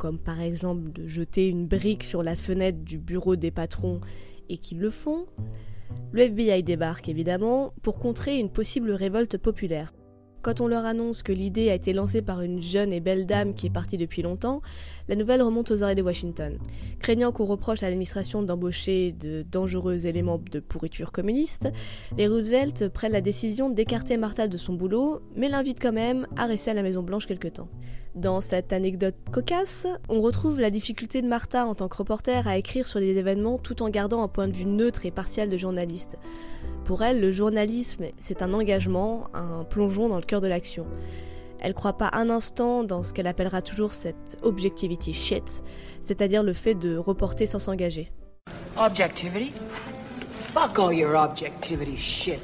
comme par exemple de jeter une brique sur la fenêtre du bureau des patrons, et qu'ils le font, le FBI débarque évidemment pour contrer une possible révolte populaire. Quand on leur annonce que l'idée a été lancée par une jeune et belle dame qui est partie depuis longtemps, la nouvelle remonte aux oreilles de Washington. Craignant qu'on reproche à l'administration d'embaucher de dangereux éléments de pourriture communiste, les Roosevelt prennent la décision d'écarter Martha de son boulot, mais l'invitent quand même à rester à la Maison Blanche quelque temps. Dans cette anecdote cocasse, on retrouve la difficulté de Martha en tant que reporter à écrire sur les événements tout en gardant un point de vue neutre et partial de journaliste. Pour elle, le journalisme, c'est un engagement, un plongeon dans le cœur de l'action. Elle croit pas un instant dans ce qu'elle appellera toujours cette objectivity shit, c'est-à-dire le fait de reporter sans s'engager. Objectivity? Fuck all your objectivity shit.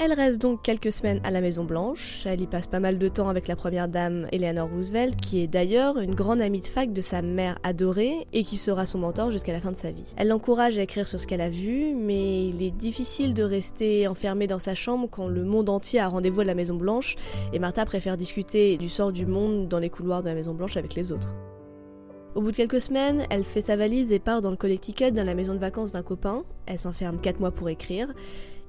Elle reste donc quelques semaines à la Maison Blanche. Elle y passe pas mal de temps avec la première dame Eleanor Roosevelt, qui est d'ailleurs une grande amie de fac de sa mère adorée et qui sera son mentor jusqu'à la fin de sa vie. Elle l'encourage à écrire sur ce qu'elle a vu, mais il est difficile de rester enfermée dans sa chambre quand le monde entier a rendez-vous à la Maison Blanche et Martha préfère discuter du sort du monde dans les couloirs de la Maison Blanche avec les autres. Au bout de quelques semaines, elle fait sa valise et part dans le Connecticut dans la maison de vacances d'un copain. Elle s'enferme 4 mois pour écrire.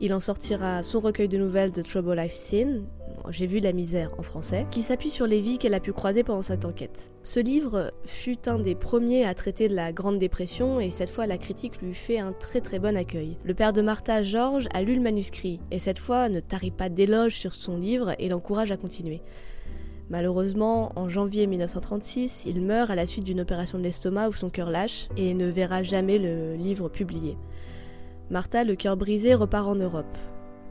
Il en sortira son recueil de nouvelles The Trouble I've Seen, j'ai vu la misère en français, qui s'appuie sur les vies qu'elle a pu croiser pendant cette enquête. Ce livre fut un des premiers à traiter de la Grande Dépression et cette fois la critique lui fait un très très bon accueil. Le père de Martha, George, a lu le manuscrit et cette fois ne tarit pas d'éloges sur son livre et l'encourage à continuer. Malheureusement, en janvier 1936, il meurt à la suite d'une opération de l'estomac où son cœur lâche et ne verra jamais le livre publié. Martha, le cœur brisé, repart en Europe.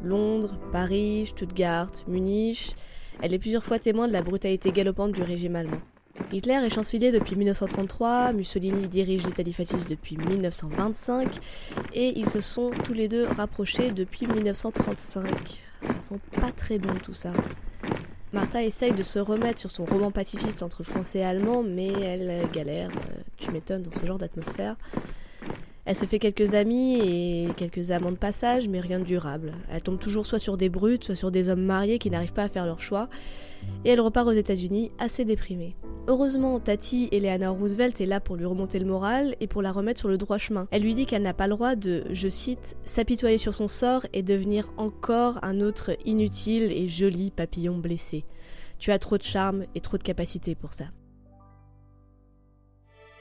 Londres, Paris, Stuttgart, Munich. Elle est plusieurs fois témoin de la brutalité galopante du régime allemand. Hitler est chancelier depuis 1933, Mussolini dirige l'Italie fasciste depuis 1925 et ils se sont tous les deux rapprochés depuis 1935. Ça sent pas très bon tout ça. Martha essaye de se remettre sur son roman pacifiste entre français et allemand, mais elle galère, euh, tu m'étonnes, dans ce genre d'atmosphère. Elle se fait quelques amis et quelques amants de passage, mais rien de durable. Elle tombe toujours soit sur des brutes, soit sur des hommes mariés qui n'arrivent pas à faire leur choix, et elle repart aux États-Unis assez déprimée. Heureusement, Tati Eleanor Roosevelt est là pour lui remonter le moral et pour la remettre sur le droit chemin. Elle lui dit qu'elle n'a pas le droit de, je cite, s'apitoyer sur son sort et devenir encore un autre inutile et joli papillon blessé. Tu as trop de charme et trop de capacité pour ça.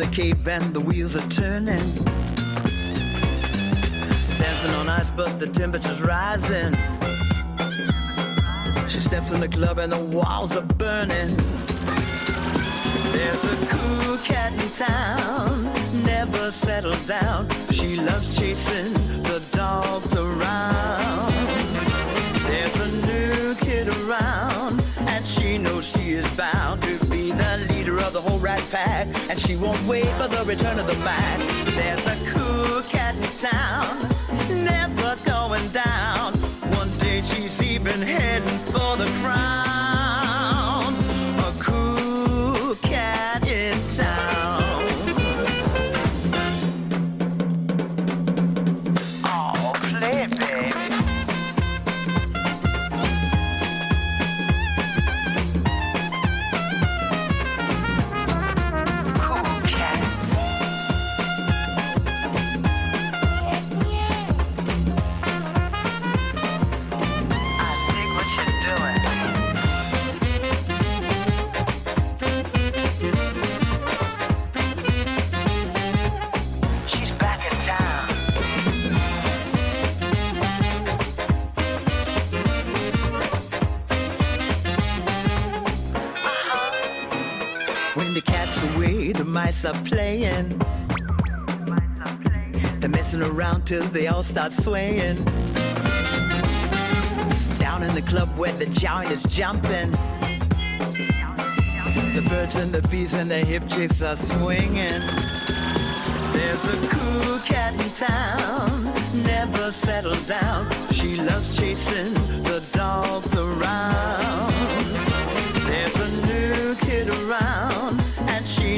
The cave and the wheels are turning. Dancing on ice, but the temperature's rising. She steps in the club and the walls are burning. There's a cool cat in town, never settled down. She loves chasing the dogs around. There's a new kid around, and she knows she is bound the whole rat pack. And she won't wait for the return of the Mac. There's a cool cat in town, never going down. One day she's even heading for the crown. Mice are playing. They're messing around till they all start swaying. Down in the club where the giant is jumping. The birds and the bees and the hip chicks are swinging. There's a cool cat in town, never settled down. She loves chasing the dogs around. There's a new kid around,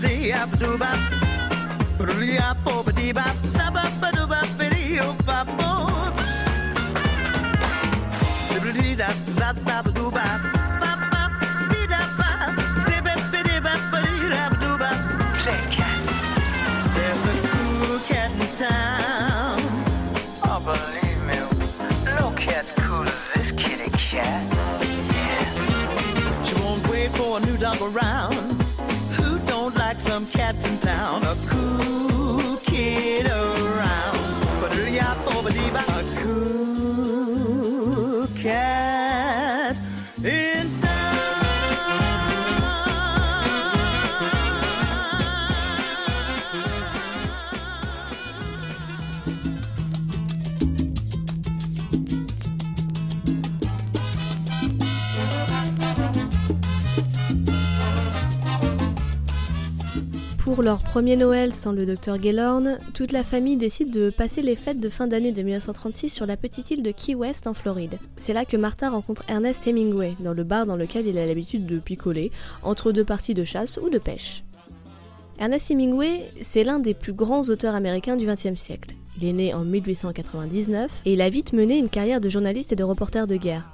Play. There's a cool cat in town. I believe me. No cat's cool as this kitty cat. Some cats in town? A cool leur premier Noël sans le docteur Gellhorn, toute la famille décide de passer les fêtes de fin d'année de 1936 sur la petite île de Key West en Floride. C'est là que Martha rencontre Ernest Hemingway, dans le bar dans lequel il a l'habitude de picoler, entre deux parties de chasse ou de pêche. Ernest Hemingway, c'est l'un des plus grands auteurs américains du XXe siècle. Il est né en 1899 et il a vite mené une carrière de journaliste et de reporter de guerre.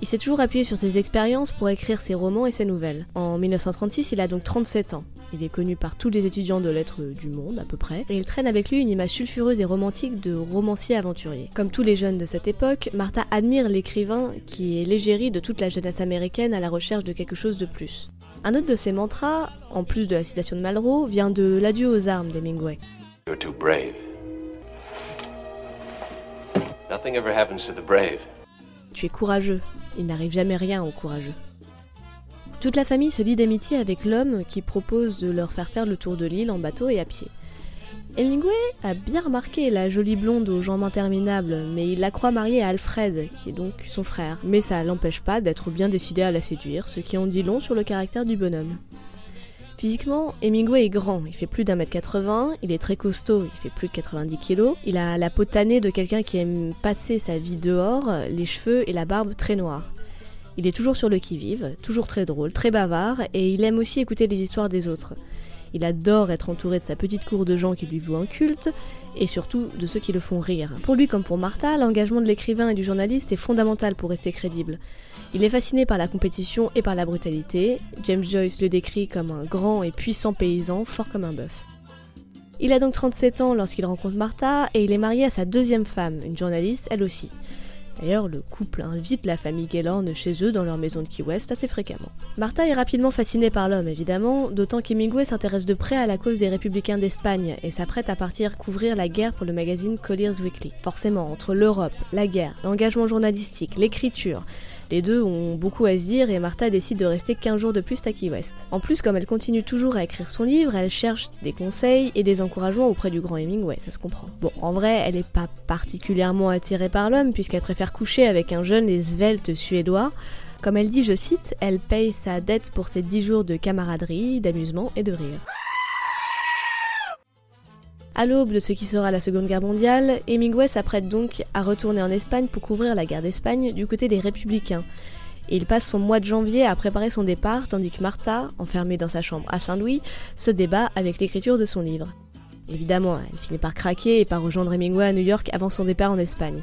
Il s'est toujours appuyé sur ses expériences pour écrire ses romans et ses nouvelles. En 1936, il a donc 37 ans. Il est connu par tous les étudiants de lettres du monde à peu près, et il traîne avec lui une image sulfureuse et romantique de romancier aventurier. Comme tous les jeunes de cette époque, Martha admire l'écrivain qui est l'égérie de toute la jeunesse américaine à la recherche de quelque chose de plus. Un autre de ses mantras, en plus de la citation de Malraux, vient de L'adieu aux armes d'Hemingway. You're too brave. Nothing ever happens to the brave. Tu es courageux, il n'arrive jamais rien aux courageux. Toute la famille se lie d'amitié avec l'homme qui propose de leur faire faire le tour de l'île en bateau et à pied. Hemingway a bien remarqué la jolie blonde aux jambes interminables, mais il la croit mariée à Alfred, qui est donc son frère. Mais ça l'empêche pas d'être bien décidé à la séduire, ce qui en dit long sur le caractère du bonhomme. Physiquement, Hemingway est grand, il fait plus d'un mètre 80, il est très costaud, il fait plus de 90 kilos, il a la peau tannée de quelqu'un qui aime passer sa vie dehors, les cheveux et la barbe très noirs. Il est toujours sur le qui-vive, toujours très drôle, très bavard, et il aime aussi écouter les histoires des autres. Il adore être entouré de sa petite cour de gens qui lui vouent un culte, et surtout de ceux qui le font rire. Pour lui comme pour Martha, l'engagement de l'écrivain et du journaliste est fondamental pour rester crédible. Il est fasciné par la compétition et par la brutalité. James Joyce le décrit comme un grand et puissant paysan, fort comme un bœuf. Il a donc 37 ans lorsqu'il rencontre Martha et il est marié à sa deuxième femme, une journaliste elle aussi. D'ailleurs, le couple invite la famille Gaylord chez eux dans leur maison de Key West assez fréquemment. Martha est rapidement fascinée par l'homme, évidemment, d'autant qu'Hemingway s'intéresse de près à la cause des républicains d'Espagne et s'apprête à partir couvrir la guerre pour le magazine Collier's Weekly. Forcément, entre l'Europe, la guerre, l'engagement journalistique, l'écriture, les deux ont beaucoup à se dire et Martha décide de rester 15 jours de plus à Key West. En plus, comme elle continue toujours à écrire son livre, elle cherche des conseils et des encouragements auprès du grand Hemingway, ça se comprend. Bon, en vrai, elle n'est pas particulièrement attirée par l'homme puisqu'elle préfère coucher avec un jeune et svelte suédois. Comme elle dit, je cite, elle paye sa dette pour ses 10 jours de camaraderie, d'amusement et de rire. À l'aube de ce qui sera la Seconde Guerre mondiale, Hemingway s'apprête donc à retourner en Espagne pour couvrir la guerre d'Espagne du côté des républicains. Et il passe son mois de janvier à préparer son départ, tandis que Martha, enfermée dans sa chambre à Saint-Louis, se débat avec l'écriture de son livre. Évidemment, elle finit par craquer et par rejoindre Hemingway à New York avant son départ en Espagne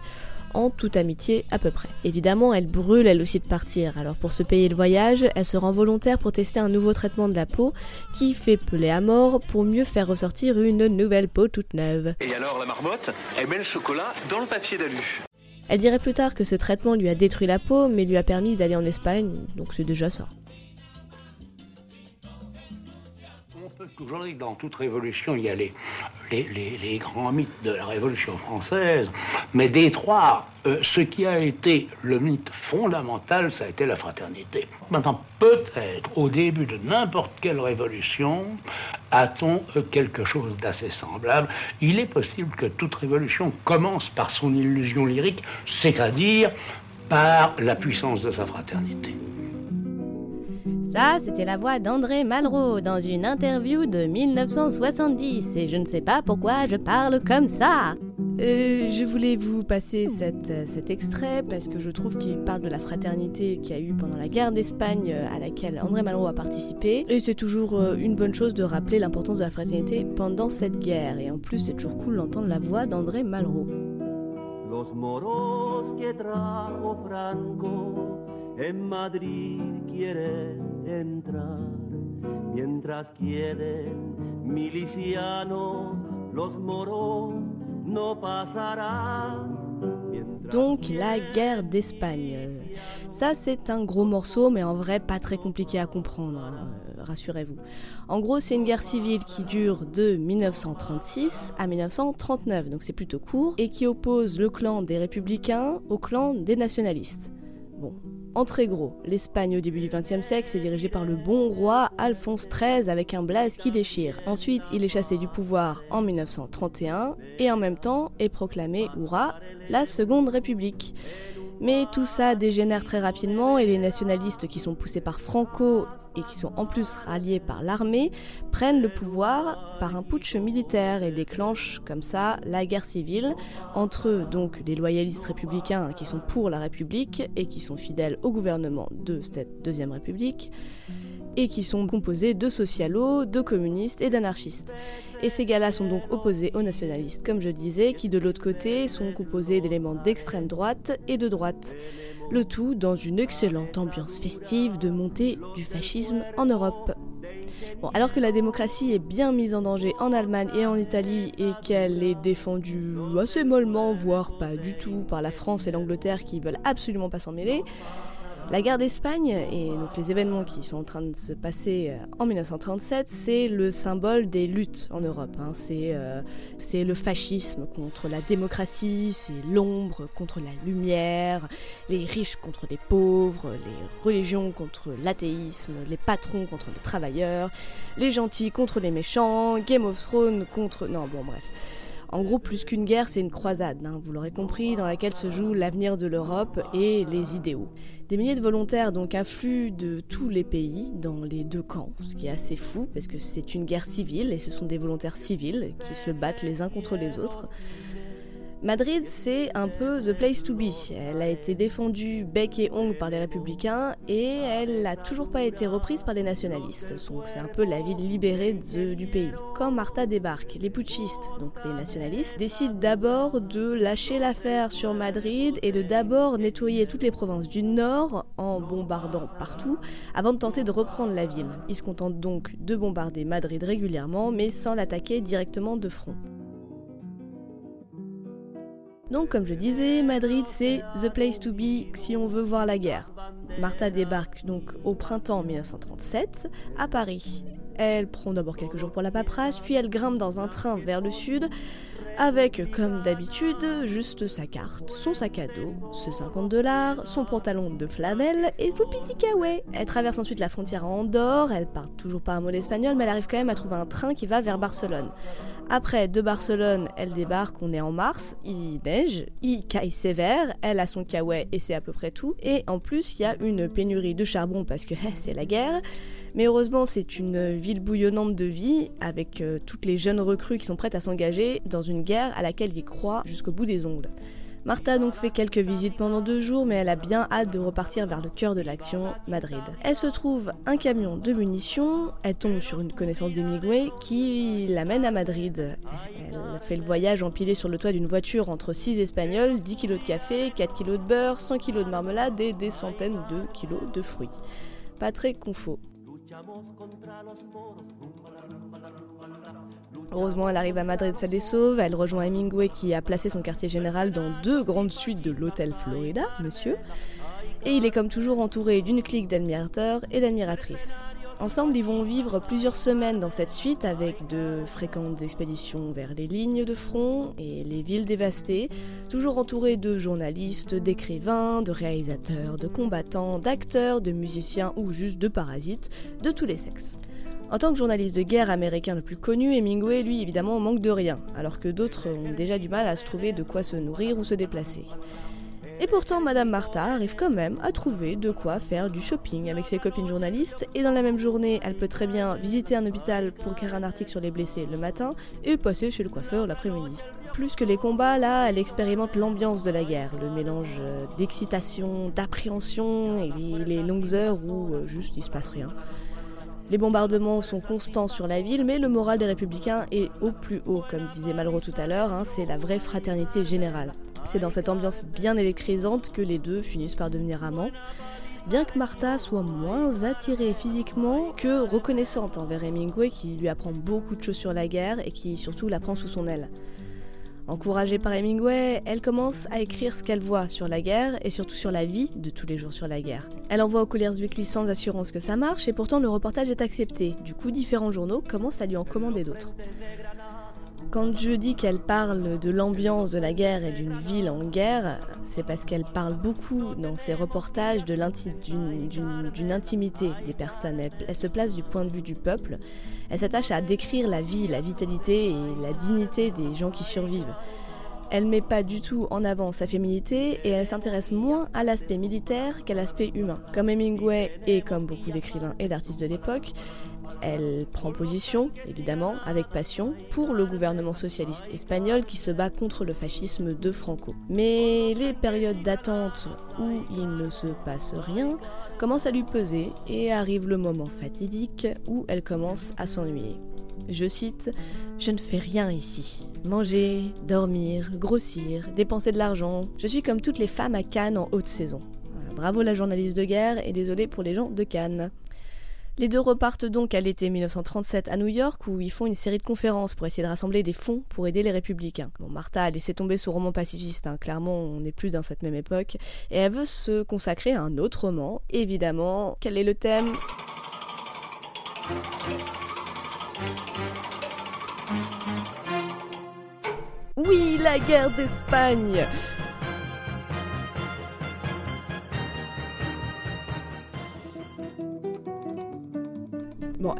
en toute amitié à peu près. Évidemment, elle brûle elle aussi de partir, alors pour se payer le voyage, elle se rend volontaire pour tester un nouveau traitement de la peau qui fait peler à mort pour mieux faire ressortir une nouvelle peau toute neuve. Et alors la marmotte, elle met le chocolat dans le papier d'alu. Elle dirait plus tard que ce traitement lui a détruit la peau, mais lui a permis d'aller en Espagne, donc c'est déjà ça. Que dans toute révolution, il y a les, les, les- les grands mythes de la Révolution française, mais des trois, euh, ce qui a été le mythe fondamental, ça a été la fraternité. Maintenant, peut-être au début de n'importe quelle révolution, a-t-on euh, quelque chose d'assez semblable. Il est possible que toute révolution commence par son illusion lyrique, c'est-à-dire par la puissance de sa fraternité. Ça, c'était la voix d'André Malraux dans une interview de 1970 et je ne sais pas pourquoi je parle comme ça. Euh, je voulais vous passer cette, cet extrait parce que je trouve qu'il parle de la fraternité qu'il y a eu pendant la guerre d'Espagne à laquelle André Malraux a participé. Et c'est toujours euh, une bonne chose de rappeler l'importance de la fraternité pendant cette guerre. Et en plus, c'est toujours cool d'entendre la voix d'André Malraux. Los moros que trajo Franco en Madrid quieren entrar, mientras quieren milicianos, los moros no pasarán. Donc la guerre d'Espagne. Ça c'est un gros morceau mais en vrai pas très compliqué à comprendre, hein, euh, rassurez-vous. En gros c'est une guerre civile qui dure de 1936 à 1939, donc c'est plutôt court, et qui oppose le clan des républicains au clan des nationalistes. Bon, en très gros, l'Espagne au début du XXe siècle c'est dirigé par le bon roi Alphonse XIII avec un blaze qui déchire. Ensuite, il est chassé du pouvoir en 1931 et en même temps est proclamé, hurrah, la Seconde République. Mais tout ça dégénère très rapidement et les nationalistes qui sont poussés par Franco et qui sont en plus ralliés par l'armée prennent le pouvoir par un putsch militaire et déclenchent comme ça la guerre civile entre eux, donc les loyalistes républicains qui sont pour la République et qui sont fidèles au gouvernement de cette deuxième République et qui sont composés de socialos, de communistes et d'anarchistes. Et ces gars-là sont donc opposés aux nationalistes, comme je disais, qui de l'autre côté sont composés d'éléments d'extrême droite et de droite. Le tout dans une excellente ambiance festive de montée du fascisme en Europe. Alors que la démocratie est bien mise en danger en Allemagne et en Italie et qu'elle est défendue assez mollement, voire pas du tout, par la France et l'Angleterre qui veulent absolument pas s'en mêler, la guerre d'Espagne et donc les événements qui sont en train de se passer euh, en 1937, c'est le symbole des luttes en Europe. hein. C'est euh, le fascisme contre la démocratie, c'est l'ombre contre la lumière, les riches contre les pauvres, les religions contre l'athéisme, les patrons contre les travailleurs, les gentils contre les méchants, Game of Thrones contre... Non, bon bref. En gros, plus qu'une guerre, c'est une croisade, hein, vous l'aurez compris, dans laquelle se joue l'avenir de l'Europe et les idéaux. Des milliers de volontaires donc affluent de tous les pays dans les deux camps, ce qui est assez fou parce que c'est une guerre civile et ce sont des volontaires civils qui se battent les uns contre les autres. Madrid, c'est un peu the place to be. Elle a été défendue bec et ongle par les républicains et elle n'a toujours pas été reprise par les nationalistes. Donc c'est un peu la ville libérée du pays. Quand Martha débarque, les putschistes, donc les nationalistes, décident d'abord de lâcher l'affaire sur Madrid et de d'abord nettoyer toutes les provinces du nord en bombardant partout avant de tenter de reprendre la ville. Ils se contentent donc de bombarder Madrid régulièrement mais sans l'attaquer directement de front. Donc comme je disais, Madrid c'est the place to be si on veut voir la guerre. Martha débarque donc au printemps 1937 à Paris. Elle prend d'abord quelques jours pour la paperasse, puis elle grimpe dans un train vers le sud avec, comme d'habitude, juste sa carte, son sac à dos, ses 50 dollars, son pantalon de flanelle et son petit kawaii. Elle traverse ensuite la frontière à Andorre, elle parle toujours pas un mot d'espagnol, mais elle arrive quand même à trouver un train qui va vers Barcelone. Après, de Barcelone, elle débarque, on est en mars, il neige, il caille sévère, elle a son kawaii et c'est à peu près tout. Et en plus, il y a une pénurie de charbon parce que eh, c'est la guerre. Mais heureusement, c'est une ville bouillonnante de vie, avec euh, toutes les jeunes recrues qui sont prêtes à s'engager dans une guerre à laquelle ils croient jusqu'au bout des ongles. Martha a donc fait quelques visites pendant deux jours, mais elle a bien hâte de repartir vers le cœur de l'action, Madrid. Elle se trouve un camion de munitions, elle tombe sur une connaissance d'Hemingway qui l'amène à Madrid. Elle fait le voyage empilé sur le toit d'une voiture entre 6 Espagnols, 10 kilos de café, 4 kilos de beurre, 100 kilos de marmelade et des centaines de kilos de fruits. Pas très confo. Heureusement, elle arrive à Madrid, ça les sauve. Elle rejoint Hemingway qui a placé son quartier général dans deux grandes suites de l'hôtel Florida, monsieur. Et il est comme toujours entouré d'une clique d'admirateurs et d'admiratrices. Ensemble, ils vont vivre plusieurs semaines dans cette suite avec de fréquentes expéditions vers les lignes de front et les villes dévastées, toujours entourés de journalistes, d'écrivains, de réalisateurs, de combattants, d'acteurs, de musiciens ou juste de parasites de tous les sexes. En tant que journaliste de guerre américain le plus connu, Hemingway, lui, évidemment, manque de rien, alors que d'autres ont déjà du mal à se trouver de quoi se nourrir ou se déplacer. Et pourtant, Madame Martha arrive quand même à trouver de quoi faire du shopping avec ses copines journalistes, et dans la même journée, elle peut très bien visiter un hôpital pour écrire un article sur les blessés le matin, et passer chez le coiffeur l'après-midi. Plus que les combats, là, elle expérimente l'ambiance de la guerre, le mélange euh, d'excitation, d'appréhension, et les, longues heures où euh, juste il se passe rien. Les bombardements sont constants sur la ville, mais le moral des républicains est au plus haut, comme disait Malraux tout à l'heure, hein, c'est la vraie fraternité générale. C'est dans cette ambiance bien électrisante que les deux finissent par devenir amants. Bien que Martha soit moins attirée physiquement que reconnaissante envers Hemingway qui lui apprend beaucoup de choses sur la guerre et qui surtout la prend sous son aile. Encouragée par Hemingway, elle commence à écrire ce qu'elle voit sur la guerre et surtout sur la vie de tous les jours sur la guerre. Elle envoie au Couriers Weekly sans assurance que ça marche et pourtant le reportage est accepté. Du coup, différents journaux commencent à lui en commander d'autres. Quand je dis qu'elle parle de l'ambiance de la guerre et d'une ville en guerre, c'est parce qu'elle parle beaucoup dans ses reportages de d'une intimité des personnes. Elle, elle se place du point de vue du peuple. Elle s'attache à décrire la vie, la vitalité et la dignité des gens qui survivent. Elle met pas du tout en avant sa féminité et elle s'intéresse moins à l'aspect militaire qu'à l'aspect humain. Comme Hemingway et comme beaucoup d'écrivains et d'artistes de l'époque, elle prend position, évidemment, avec passion, pour le gouvernement socialiste espagnol qui se bat contre le fascisme de Franco. Mais les périodes d'attente où il ne se passe rien commencent à lui peser et arrive le moment fatidique où elle commence à s'ennuyer. Je cite Je ne fais rien ici. Manger, dormir, grossir, dépenser de l'argent. Je suis comme toutes les femmes à Cannes en haute saison. Bravo la journaliste de guerre et désolé pour les gens de Cannes. Les deux repartent donc à l'été 1937 à New York où ils font une série de conférences pour essayer de rassembler des fonds pour aider les républicains. Bon, Martha a laissé tomber son roman pacifiste, hein. clairement on n'est plus dans cette même époque, et elle veut se consacrer à un autre roman, évidemment. Quel est le thème? Oui, la guerre d'Espagne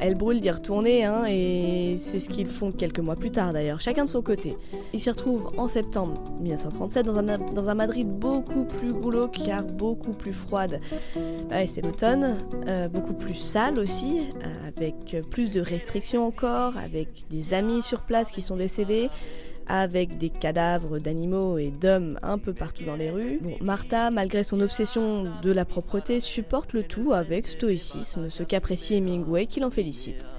Bon, elle brûle d'y retourner, hein, et c'est ce qu'ils font quelques mois plus tard d'ailleurs, chacun de son côté. Ils s'y retrouvent en septembre 1937 dans un, Madrid beaucoup plus glauque car beaucoup plus froide. Ouais, c'est l'automne, euh, beaucoup plus sale aussi, euh, avec plus de restrictions encore, avec des amis sur place qui sont décédés, avec des cadavres d'animaux et d'hommes un peu partout dans les rues. Martha, malgré son obsession de la propreté, supporte le tout avec stoïcisme, ce qu'apprécie Hemingway qui l'en félicite.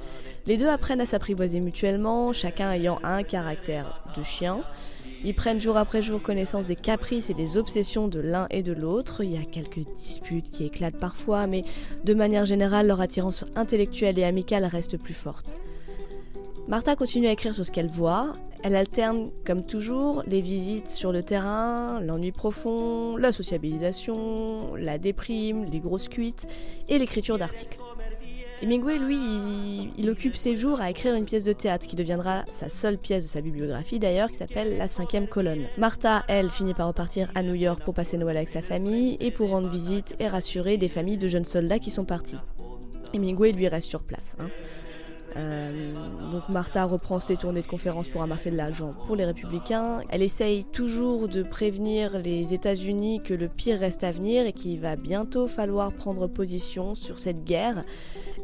Les deux apprennent à s'apprivoiser mutuellement, chacun ayant un caractère de chien. Ils prennent jour après jour connaissance des caprices et des obsessions de l'un et de l'autre. Il y a quelques disputes qui éclatent parfois, mais de manière générale, leur attirance intellectuelle et amicale reste plus forte. Martha continue à écrire sur ce qu'elle voit. Elle alterne, comme toujours, les visites sur le terrain, l'ennui profond, la sociabilisation, la déprime, les grosses cuites et l'écriture d'articles. Hemingway, lui, il, occupe ses jours à écrire une pièce de théâtre qui deviendra sa seule pièce de sa bibliographie d'ailleurs, qui s'appelle La cinquième colonne. Martha, elle, finit par repartir à New York pour passer Noël avec sa famille et pour rendre visite et rassurer des familles de jeunes soldats qui sont partis. Hemingway, lui, reste sur place. hein. Euh, donc Martha reprend ses tournées de conférences pour amasser de l'argent pour les républicains. Elle essaye toujours de prévenir les États-Unis que le pire reste à venir et qu'il va bientôt falloir prendre position sur cette guerre.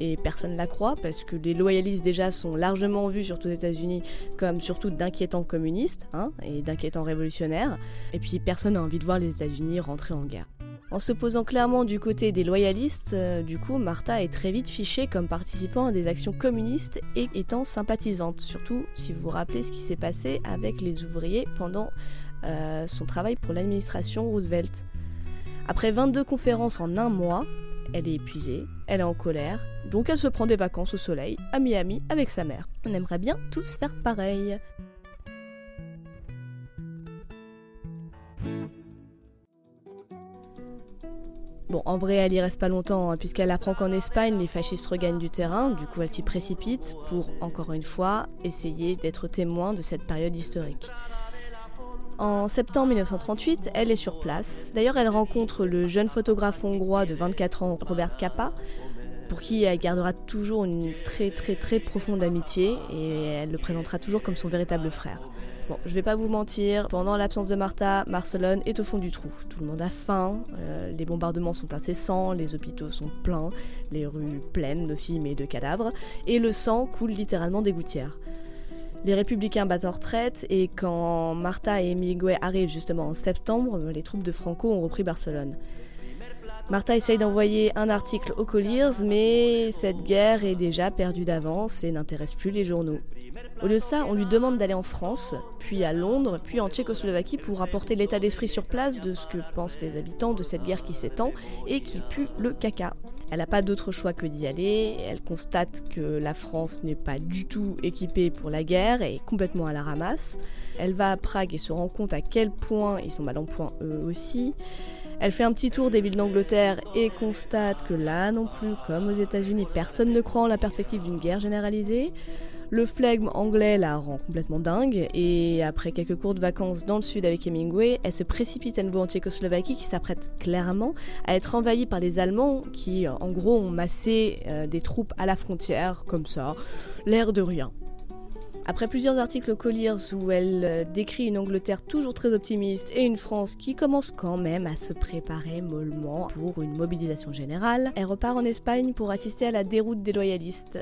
Et personne ne la croit parce que les loyalistes déjà sont largement vus, surtout aux États-Unis, comme surtout d'inquiétants communistes hein, et d'inquiétants révolutionnaires. Et puis personne n'a envie de voir les États-Unis rentrer en guerre. En se posant clairement du côté des loyalistes, euh, du coup, Martha est très vite fichée comme participant à des actions communistes et étant sympathisante, surtout si vous vous rappelez ce qui s'est passé avec les ouvriers pendant euh, son travail pour l'administration Roosevelt. Après 22 conférences en un mois, elle est épuisée, elle est en colère, donc elle se prend des vacances au soleil à Miami avec sa mère. On aimerait bien tous faire pareil. En vrai, elle y reste pas longtemps, hein, puisqu'elle apprend qu'en Espagne, les fascistes regagnent du terrain, du coup elle s'y précipite pour, encore une fois, essayer d'être témoin de cette période historique. En septembre 1938, elle est sur place. D'ailleurs, elle rencontre le jeune photographe hongrois de 24 ans, Robert Capa, pour qui elle gardera toujours une très très très profonde amitié et elle le présentera toujours comme son véritable frère. Bon, je vais pas vous mentir, pendant l'absence de Martha, Barcelone est au fond du trou. Tout le monde a faim, euh, les bombardements sont incessants, les hôpitaux sont pleins, les rues pleines aussi, mais de cadavres, et le sang coule littéralement des gouttières. Les républicains battent en retraite et quand Martha et Hemingway arrivent justement en septembre, les troupes de Franco ont repris Barcelone. Martha essaye d'envoyer un article aux Colliers, mais cette guerre est déjà perdue d'avance et n'intéresse plus les journaux. Au lieu de ça, on lui demande d'aller en France, puis à Londres, puis en Tchécoslovaquie pour rapporter l'état d'esprit sur place de ce que pensent les habitants de cette guerre qui s'étend et qui pue le caca. Elle n'a pas d'autre choix que d'y aller, elle constate que la France n'est pas du tout équipée pour la guerre et complètement à la ramasse. Elle va à Prague et se rend compte à quel point ils sont mal en point eux aussi. Elle fait un petit tour des villes d'Angleterre et constate que là non plus, comme aux États-Unis, personne ne croit en la perspective d'une guerre généralisée. Le flegme anglais la rend complètement dingue et après quelques courtes vacances dans le sud avec Hemingway, elle se précipite à nouveau en Tchécoslovaquie qui s'apprête clairement à être envahie par les Allemands qui en gros ont massé euh, des troupes à la frontière comme ça, l'air de rien. Après plusieurs articles Colliers où elle euh, décrit une Angleterre toujours très optimiste et une France qui commence quand même à se préparer mollement pour une mobilisation générale, elle repart en Espagne pour assister à la déroute des loyalistes.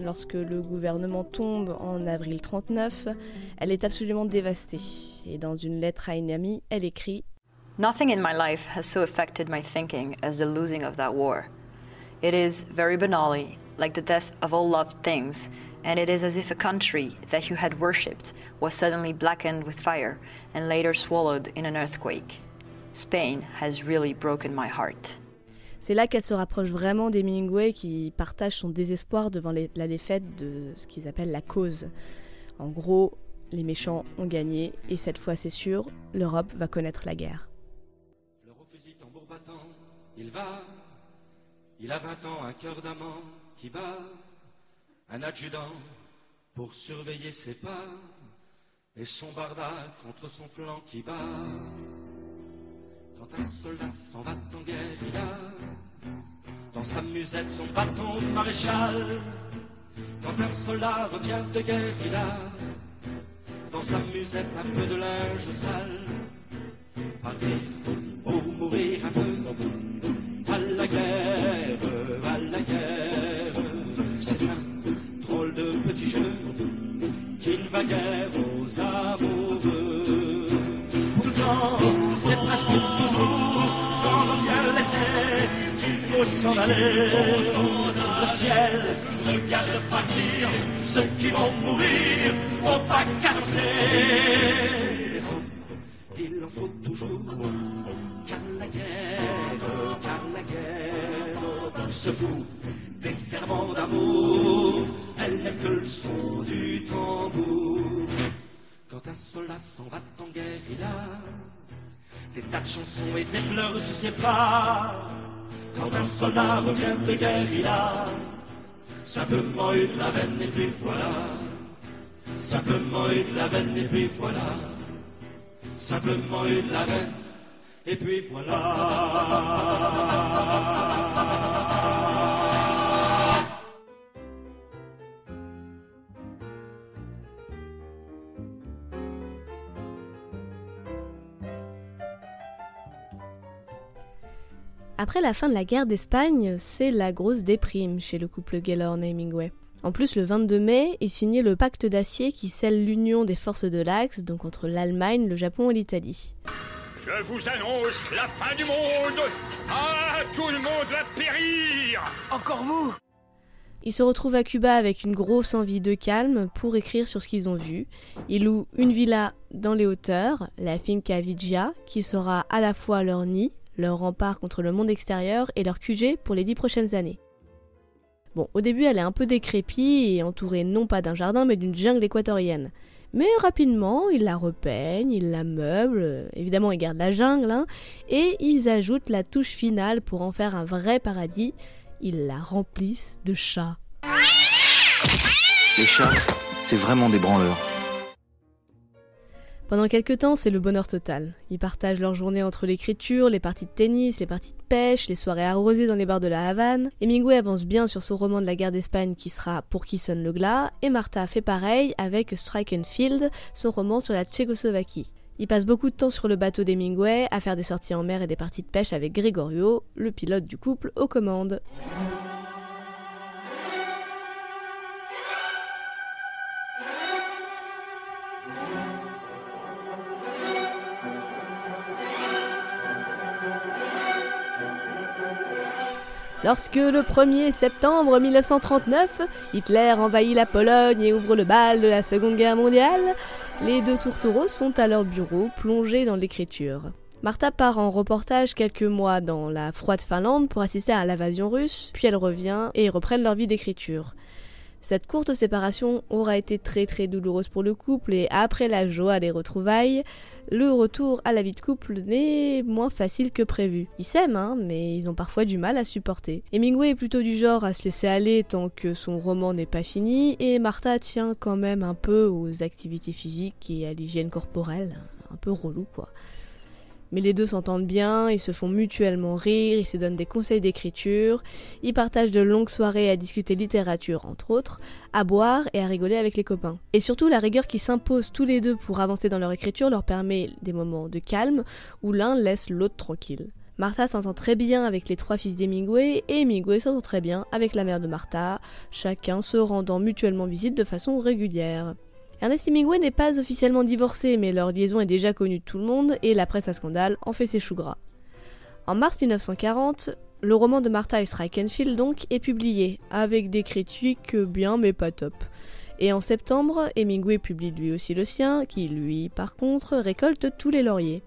Lorsque le gouvernement tombe en avril 39, elle est absolument dévastée. Et dans une lettre à une amie, elle écrit Nothing in my life has so affected my thinking as the losing of that war. It is, very banally, like the death of all loved things, and it is as if a country that you had worshipped was suddenly blackened with fire and later swallowed in an earthquake. Spain has really broken my heart. C'est là qu'elle se rapproche vraiment d'Hemingway qui partage son désespoir devant la défaite de ce qu'ils appellent la cause. En gros, les méchants ont gagné et cette fois c'est sûr, l'Europe va connaître la guerre. il va. Il a vingt ans, un cœur d'amant qui bat. Un adjudant pour surveiller ses pas. Et son contre son flanc qui bat. Quand un soldat s'en va en guerre, il a dans sa musette son bâton de maréchal. Quand un soldat revient de guerre, il a dans sa musette un peu de linge sale. Partir ou mourir un peu à la guerre, à la guerre. C'est un drôle de petit jeu qu'il va guère aux aux amoureux. Pourtant, presque toujours quand revient l'été qu'il faut s'en aller. Le ciel regarde partir ceux qui vont mourir au pas hommes, il en faut toujours car la guerre, car la guerre se fout des serments d'amour, elle n'est que le son du tambour. Quand un soldat s'en va en guerre, il a des tas de chansons et des fleurs ses pas. Quand un soldat revient de guerre, il a simplement eu de la veine et puis voilà. Simplement eu de la veine et puis voilà. Simplement eu de la veine et puis voilà. Après la fin de la guerre d'Espagne, c'est la grosse déprime chez le couple Gaylord-Hemingway. En plus, le 22 mai est signé le pacte d'acier qui scelle l'union des forces de l'Axe, donc entre l'Allemagne, le Japon et l'Italie. Je vous annonce la fin du monde Ah, tout le monde va périr Encore vous Ils se retrouvent à Cuba avec une grosse envie de calme pour écrire sur ce qu'ils ont vu. Ils louent une villa dans les hauteurs, la Finca Vigia, qui sera à la fois leur nid, leur rempart contre le monde extérieur et leur QG pour les dix prochaines années. Bon, au début, elle est un peu décrépie et entourée non pas d'un jardin mais d'une jungle équatorienne. Mais rapidement, ils la repeignent, ils la meublent, évidemment ils gardent la jungle, hein, et ils ajoutent la touche finale pour en faire un vrai paradis, ils la remplissent de chats. Les chats, c'est vraiment des branleurs. Pendant quelques temps, c'est le bonheur total. Ils partagent leur journée entre l'écriture, les parties de tennis, les parties de pêche, les soirées arrosées dans les bars de la Havane. Hemingway avance bien sur son roman de la guerre d'Espagne qui sera Pour qui sonne le glas, et Martha fait pareil avec Strike and Field, son roman sur la Tchécoslovaquie. Il passe beaucoup de temps sur le bateau d'Hemingway à faire des sorties en mer et des parties de pêche avec Gregorio, le pilote du couple aux commandes. Lorsque le 1er septembre 1939, Hitler envahit la Pologne et ouvre le bal de la Seconde Guerre mondiale, les deux tourtereaux sont à leur bureau plongés dans l'écriture. Martha part en reportage quelques mois dans la froide Finlande pour assister à l'invasion russe, puis elle revient et reprennent leur vie d'écriture. Cette courte séparation aura été très très douloureuse pour le couple et après la joie des retrouvailles, le retour à la vie de couple n'est moins facile que prévu. Ils s'aiment, hein, mais ils ont parfois du mal à supporter. Hemingway est plutôt du genre à se laisser aller tant que son roman n'est pas fini et Martha tient quand même un peu aux activités physiques et à l'hygiène corporelle. Un peu relou quoi. Mais les deux s'entendent bien, ils se font mutuellement rire, ils se donnent des conseils d'écriture, ils partagent de longues soirées à discuter littérature entre autres, à boire et à rigoler avec les copains. Et surtout la rigueur qui s'impose tous les deux pour avancer dans leur écriture leur permet des moments de calme où l'un laisse l'autre tranquille. Martha s'entend très bien avec les trois fils d'Hemingway et Hemingway s'entend très bien avec la mère de Martha, chacun se rendant mutuellement visite de façon régulière. Ernest Hemingway n'est pas officiellement divorcé, mais leur liaison est déjà connue de tout le monde et la presse à scandale en fait ses choux gras. En mars 1940, le roman de Martha et Strikenfield donc est publié, avec des critiques bien mais pas top. Et en septembre, Hemingway publie lui aussi le sien, qui lui, par contre, récolte tous les lauriers.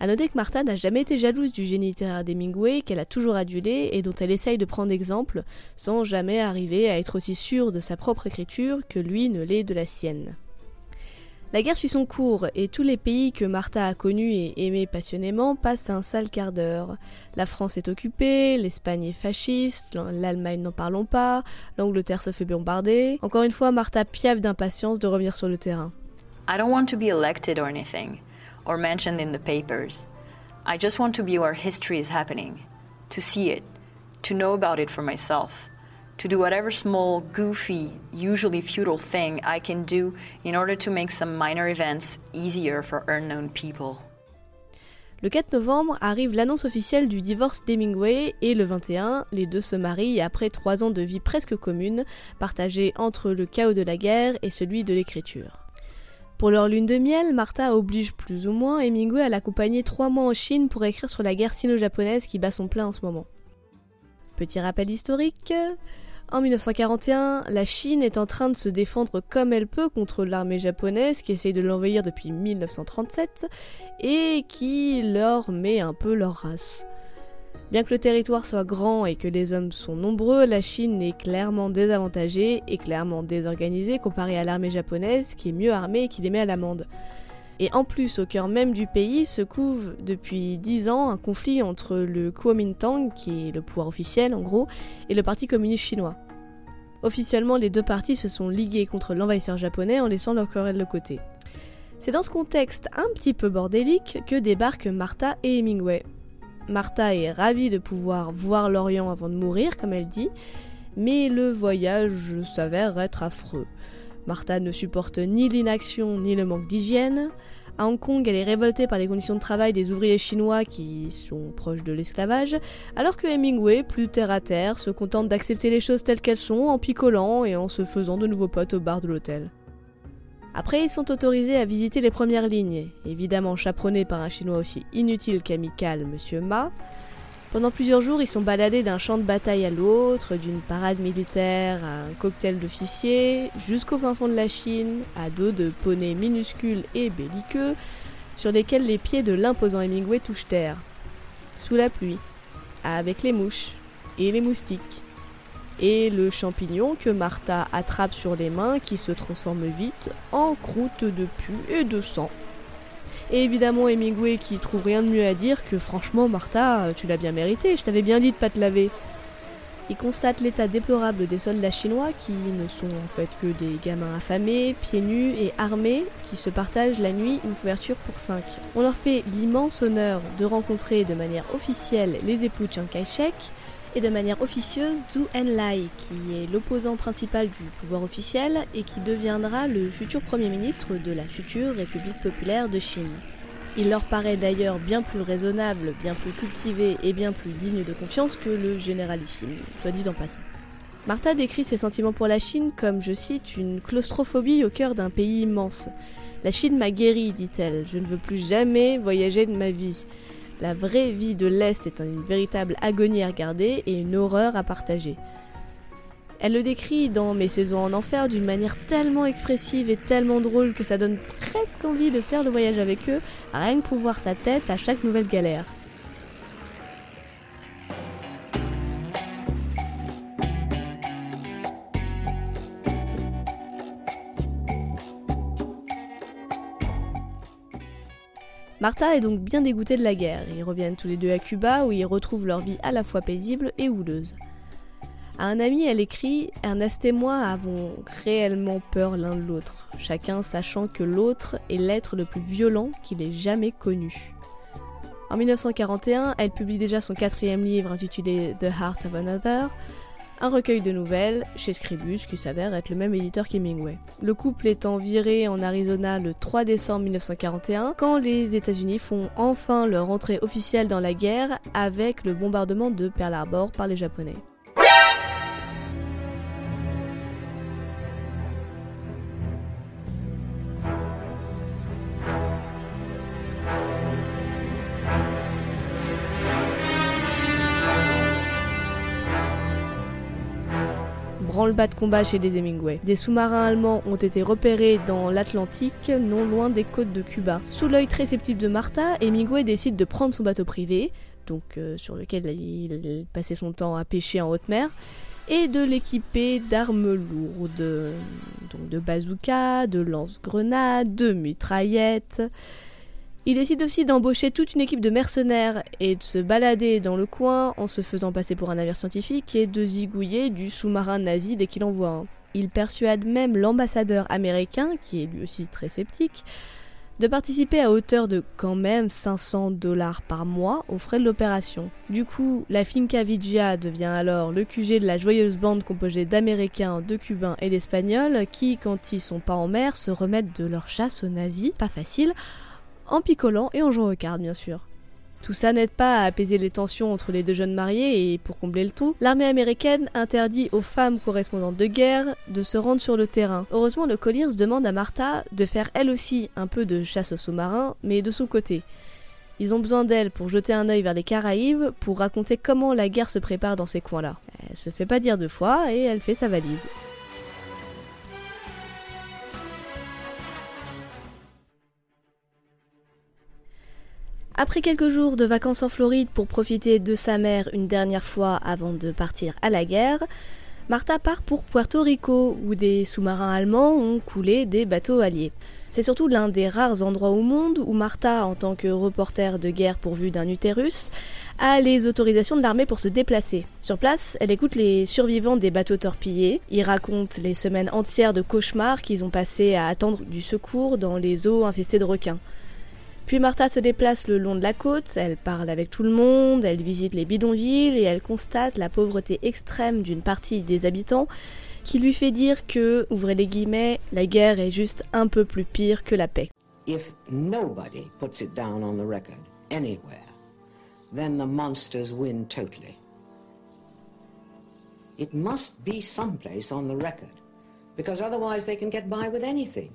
À noter que Martha n'a jamais été jalouse du génie littéraire d'Hemingway, qu'elle a toujours adulé et dont elle essaye de prendre exemple, sans jamais arriver à être aussi sûre de sa propre écriture que lui ne l'est de la sienne. La guerre suit son cours et tous les pays que Martha a connus et aimés passionnément passent un sale quart d'heure. La France est occupée, l'Espagne est fasciste, l'Allemagne n'en parlons pas, l'Angleterre se fait bombarder. Encore une fois, Martha piave d'impatience de revenir sur le terrain. I don't want to be elected or anything, or mentioned in the papers. I just want to be where history is happening, to see it, to know about it for myself, to do whatever small, goofy, usually futile thing I can do in order to make some minor events easier for unknown people. Le 4 novembre arrive l'annonce officielle du divorce d'Hemingway et le 21, les deux se marient après trois ans de vie presque commune, partagée entre le chaos de la guerre et celui de l'écriture. Pour leur lune de miel, Martha oblige plus ou moins Hemingway à l'accompagner trois mois en Chine pour écrire sur la guerre sino-japonaise qui bat son plein en ce moment. Petit rappel historique. En 1941, la Chine est en train de se défendre comme elle peut contre l'armée japonaise qui essaye de l'envahir depuis 1937 et qui leur met un peu leur race. Bien que le territoire soit grand et que les hommes sont nombreux, la Chine est clairement désavantagée et clairement désorganisée comparée à l'armée japonaise qui est mieux armée et qui les met à l'amende. Et en plus, au cœur même du pays se couve depuis dix ans un conflit entre le Kuomintang, qui est le pouvoir officiel en gros, et le Parti communiste chinois. Officiellement, les deux partis se sont ligués contre l'envahisseur japonais en laissant leur querelle de côté. C'est dans ce contexte un petit peu bordélique que débarquent Martha et Hemingway. Martha est ravie de pouvoir voir l'Orient avant de mourir, comme elle dit, mais le voyage s'avère être affreux. Martha ne supporte ni l'inaction ni le manque d'hygiène. À Hong Kong, elle est révoltée par les conditions de travail des ouvriers chinois qui sont proches de l'esclavage, alors que Hemingway, plus terre à terre, se contente d'accepter les choses telles qu'elles sont en picolant et en se faisant de nouveaux potes au bar de l'hôtel. Après, ils sont autorisés à visiter les premières lignes, évidemment chaperonnés par un chinois aussi inutile qu'amical, Monsieur Ma, pendant plusieurs jours, ils sont baladés d'un champ de bataille à l'autre, d'une parade militaire à un cocktail d'officiers, jusqu'au fin fond de la Chine, à dos de poneys minuscules et belliqueux, sur lesquels les pieds de l'imposant Hemingway touchent terre. Sous la pluie, avec les mouches et les moustiques, et le champignon que Martha attrape sur les mains qui se transforme vite en croûte de pu et de sang. Et évidemment Hemingway qui trouve rien de mieux à dire que franchement Martha, tu l'as bien mérité, je t'avais bien dit de pas te laver. Il constate l'état déplorable des soldats chinois qui ne sont en fait que des gamins affamés, pieds nus et armés qui se partagent la nuit une couverture pour cinq. On leur fait l'immense honneur de rencontrer de manière officielle les époux Chiang Kai-shek et de manière officieuse Zhou Enlai, qui est l'opposant principal du pouvoir officiel et qui deviendra le futur Premier ministre de la future République populaire de Chine. Il leur paraît d'ailleurs bien plus raisonnable, bien plus cultivé et bien plus digne de confiance que le généralissime, soit dit en passant. Martha décrit ses sentiments pour la Chine comme, je cite, une claustrophobie au cœur d'un pays immense. La Chine m'a guéri, dit-elle, je ne veux plus jamais voyager de ma vie. La vraie vie de l'Est est une véritable agonie à regarder et une horreur à partager. Elle le décrit dans Mes saisons en enfer d'une manière tellement expressive et tellement drôle que ça donne presque envie de faire le voyage avec eux, rien que pour voir sa tête à chaque nouvelle galère. Martha est donc bien dégoûtée de la guerre. Ils reviennent tous les deux à Cuba où ils retrouvent leur vie à la fois paisible et houleuse. À un ami, elle écrit Ernest et moi avons réellement peur l'un de l'autre, chacun sachant que l'autre est l'être le plus violent qu'il ait jamais connu. En 1941, elle publie déjà son quatrième livre intitulé The Heart of Another, un recueil de nouvelles chez Scribus qui s'avère être le même éditeur qu'Hemingway. Le couple étant viré en Arizona le 3 décembre 1941 quand les États-Unis font enfin leur entrée officielle dans la guerre avec le bombardement de Pearl Harbor par les Japonais. Branle-bas de combat chez les Hemingway. Des sous-marins allemands ont été repérés dans l'Atlantique, non loin des côtes de Cuba. Sous l'œil très sceptique de Martha, Hemingway décide de prendre son bateau privé, euh, sur lequel il passait son temps à pêcher en haute mer, et de l'équiper d'armes lourdes, donc de bazookas, de lance-grenades, de mitraillettes. Il décide aussi d'embaucher toute une équipe de mercenaires et de se balader dans le coin en se faisant passer pour un navire scientifique et de zigouiller du sous-marin nazi dès qu'il en voit un. Il persuade même l'ambassadeur américain, qui est lui aussi très sceptique, de participer à hauteur de quand même 500 dollars par mois aux frais de l'opération. Du coup, la Finca Vigia devient alors le QG de la joyeuse bande composée d'Américains, de Cubains et d'Espagnols qui, quand ils sont pas en mer, se remettent de leur chasse aux nazis, pas facile, en picolant et en jouant aux cartes bien sûr. Tout ça n'aide pas à apaiser les tensions entre les deux jeunes mariés et pour combler le tout, l'armée américaine interdit aux femmes correspondantes de guerre de se rendre sur le terrain. Heureusement, le Colliers demande à Martha de faire elle aussi un peu de chasse aux sous-marins, mais de son côté. Ils ont besoin d'elle pour jeter un œil vers les Caraïbes, pour raconter comment la guerre se prépare dans ces coins-là. Elle se fait pas dire deux fois et elle fait sa valise. Après quelques jours de vacances en Floride pour profiter de sa mère une dernière fois avant de partir à la guerre, Martha part pour Puerto Rico où des sous-marins allemands ont coulé des bateaux alliés. C'est surtout l'un des rares endroits au monde où Martha, en tant que reporter de guerre pourvu d'un utérus, a les autorisations de l'armée pour se déplacer. Sur place, elle écoute les survivants des bateaux torpillés. Ils racontent les semaines entières de cauchemars qu'ils ont passées à attendre du secours dans les eaux infestées de requins. Puis Martha se déplace le long de la côte, elle parle avec tout le monde, elle visite les bidonvilles et elle constate la pauvreté extrême d'une partie des habitants qui lui fait dire que, ouvrez les guillemets, la guerre est juste un peu plus pire que la paix. If nobody puts it down on the record anywhere, then the monsters win totally. It must be someplace on the record, because otherwise they can get by with anything.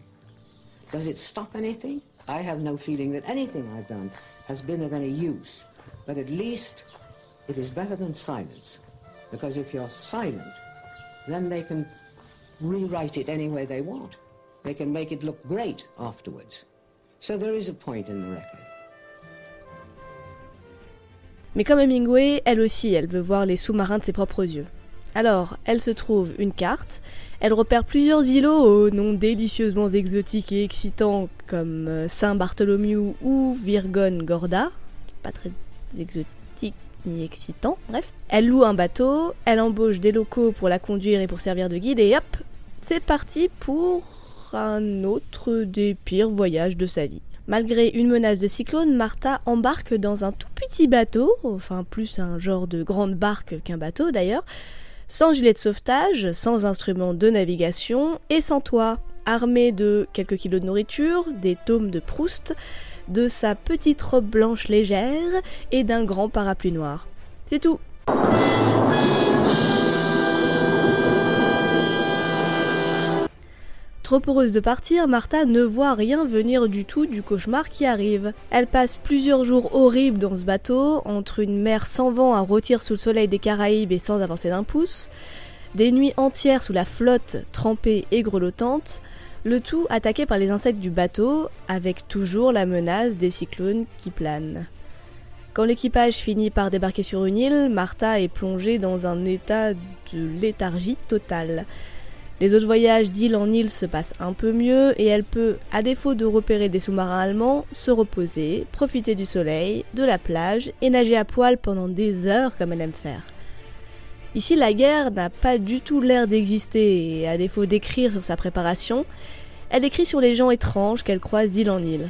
Does it stop anything? I have no feeling that anything I've done has been of any use, but at least it is better than silence, because if you're silent, then they can rewrite it any way they want. They can make it look great afterwards. So there is a point in the record. Mais comme Hemingway, elle aussi, elle veut voir les sous-marins de ses propres yeux. Alors, elle se trouve une carte, elle repère plusieurs îlots aux noms délicieusement exotiques et excitants comme euh, Saint-Bartholomew ou Virgon Gorda, pas très exotique ni excitant, bref. Elle loue un bateau, elle embauche des locaux pour la conduire et pour servir de guide et hop, c'est parti pour un autre des pires voyages de sa vie. Malgré une menace de cyclone, Martha embarque dans un tout petit bateau, enfin plus un genre de grande barque qu'un bateau d'ailleurs, sans gilet de sauvetage, sans instrument de navigation et sans toit, armée de quelques kilos de nourriture, des tomes de Proust, de sa petite robe blanche légère et d'un grand parapluie noir. C'est tout. Trop heureuse de partir, Martha ne voit rien venir du tout du cauchemar qui arrive. Elle passe plusieurs jours horribles dans ce bateau, entre une mer sans vent à rôtir sous le soleil des Caraïbes et sans avancer d'un pouce, des nuits entières sous la flotte trempée et grelottante, le tout attaqué par les insectes du bateau, avec toujours la menace des cyclones qui planent. Quand l'équipage finit par débarquer sur une île, Martha est plongée dans un état de léthargie totale. Les autres voyages d'île en île se passent un peu mieux et elle peut, à défaut de repérer des sous-marins allemands, se reposer, profiter du soleil, de la plage et nager à poil pendant des heures comme elle aime faire. Ici, la guerre n'a pas du tout l'air d'exister et à défaut d'écrire sur sa préparation, elle écrit sur les gens étranges qu'elle croise d'île en île.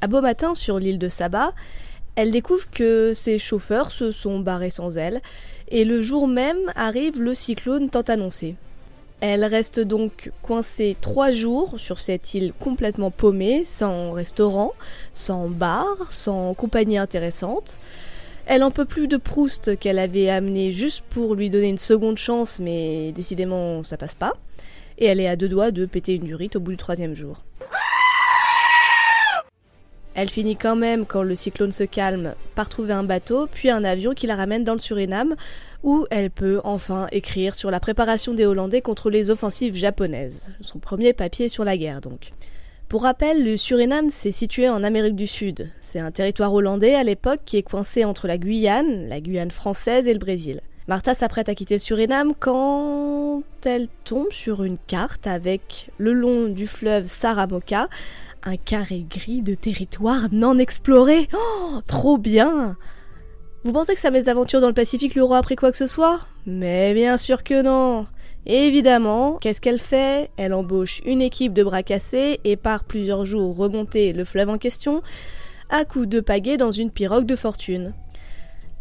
À beau matin, sur l'île de Saba, elle découvre que ses chauffeurs se sont barrés sans elle et le jour même arrive le cyclone tant annoncé. Elle reste donc coincée trois jours sur cette île complètement paumée, sans restaurant, sans bar, sans compagnie intéressante. Elle en peut plus de Proust qu'elle avait amené juste pour lui donner une seconde chance, mais décidément ça passe pas. Et elle est à deux doigts de péter une durite au bout du troisième jour. Elle finit quand même, quand le cyclone se calme, par trouver un bateau, puis un avion qui la ramène dans le Suriname, où elle peut enfin écrire sur la préparation des Hollandais contre les offensives japonaises. Son premier papier sur la guerre donc. Pour rappel, le Suriname s'est situé en Amérique du Sud. C'est un territoire hollandais à l'époque qui est coincé entre la Guyane, la Guyane française et le Brésil. Martha s'apprête à quitter le Suriname quand elle tombe sur une carte avec le long du fleuve Saramoka un carré gris de territoire non exploré. Oh, trop bien Vous pensez que sa mésaventure dans le Pacifique lui aura appris quoi que ce soit? Mais bien sûr que non Évidemment, qu'est-ce qu'elle fait? Elle embauche une équipe de bras cassés et part plusieurs jours remonter le fleuve en question à coups de pagaie dans une pirogue de fortune.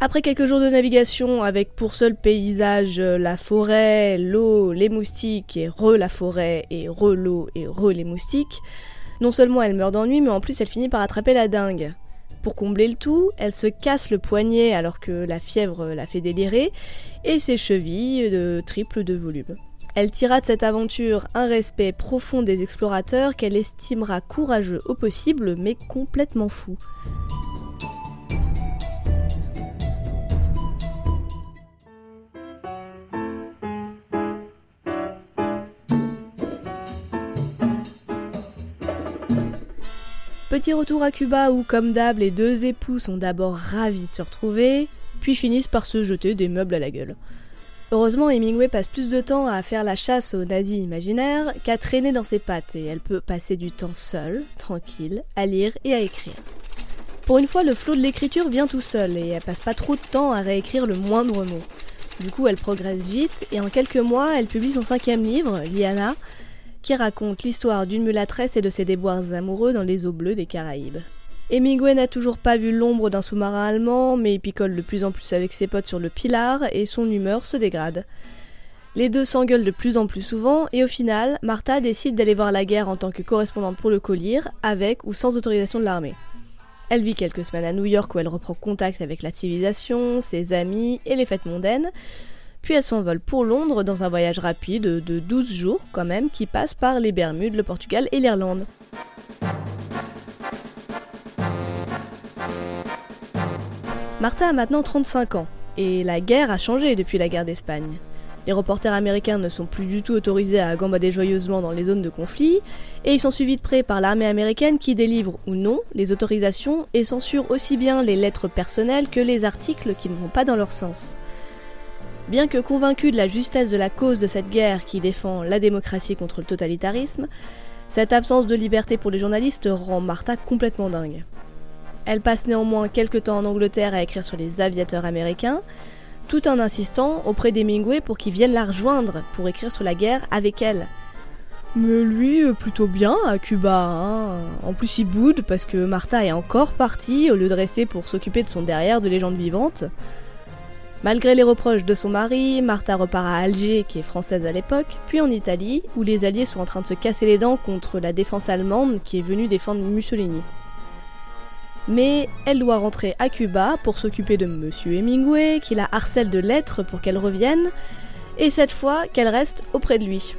Après quelques jours de navigation avec pour seul paysage la forêt, l'eau, les moustiques et re la forêt et re l'eau et re les moustiques, non seulement elle meurt d'ennui, mais en plus elle finit par attraper la dingue. Pour combler le tout, elle se casse le poignet alors que la fièvre la fait délirer, et ses chevilles de triple de volume. Elle tira de cette aventure un respect profond des explorateurs qu'elle estimera courageux au possible mais complètement fou. Petit retour à Cuba où, comme d'hab, les deux époux sont d'abord ravis de se retrouver, puis finissent par se jeter des meubles à la gueule. Heureusement, Hemingway passe plus de temps à faire la chasse aux nazis imaginaires qu'à traîner dans ses pattes et elle peut passer du temps seule, tranquille, à lire et à écrire. Pour une fois, le flot de l'écriture vient tout seul et elle passe pas trop de temps à réécrire le moindre mot. Du coup, elle progresse vite et en quelques mois, elle publie son cinquième livre, Liana, qui raconte l'histoire d'une mulâtresse et de ses déboires amoureux dans les eaux bleues des Caraïbes. Hemingway n'a toujours pas vu l'ombre d'un sous-marin allemand, mais il picole de plus en plus avec ses potes sur le Pilar et son humeur se dégrade. Les deux s'engueulent de plus en plus souvent et au final, Martha décide d'aller voir la guerre en tant que correspondante pour le Collier, avec ou sans autorisation de l'armée. Elle vit quelques semaines à New York où elle reprend contact avec la civilisation, ses amis et les fêtes mondaines, puis elle s'envole pour Londres dans un voyage rapide de 12 jours quand même qui passe par les Bermudes, le Portugal et l'Irlande. Martha a maintenant 35 ans et la guerre a changé depuis la guerre d'Espagne. Les reporters américains ne sont plus du tout autorisés à gambader joyeusement dans les zones de conflit, et ils sont suivis de près par l'armée américaine qui délivre ou non les autorisations et censure aussi bien les lettres personnelles que les articles qui ne vont pas dans leur sens. Bien que convaincu de la justesse de la cause de cette guerre qui défend la démocratie contre le totalitarisme, cette absence de liberté pour les journalistes rend Martha complètement dingue. Elle passe néanmoins quelques temps en Angleterre à écrire sur les aviateurs américains, tout en insistant auprès d'Hemingway pour qu'il vienne la rejoindre pour écrire sur la guerre avec elle. Mais lui, euh, plutôt bien à Cuba. Hein. En plus, il boude parce que Martha est encore partie au lieu de rester pour s'occuper de son derrière de légende vivante. Malgré les reproches de son mari, Martha repart à Alger, qui est française à l'époque, puis en Italie, où les Alliés sont en train de se casser les dents contre la défense allemande qui est venue défendre Mussolini. Mais elle doit rentrer à Cuba pour s'occuper de Monsieur Hemingway, qui la harcèle de lettres pour qu'elle revienne, et cette fois qu'elle reste auprès de lui.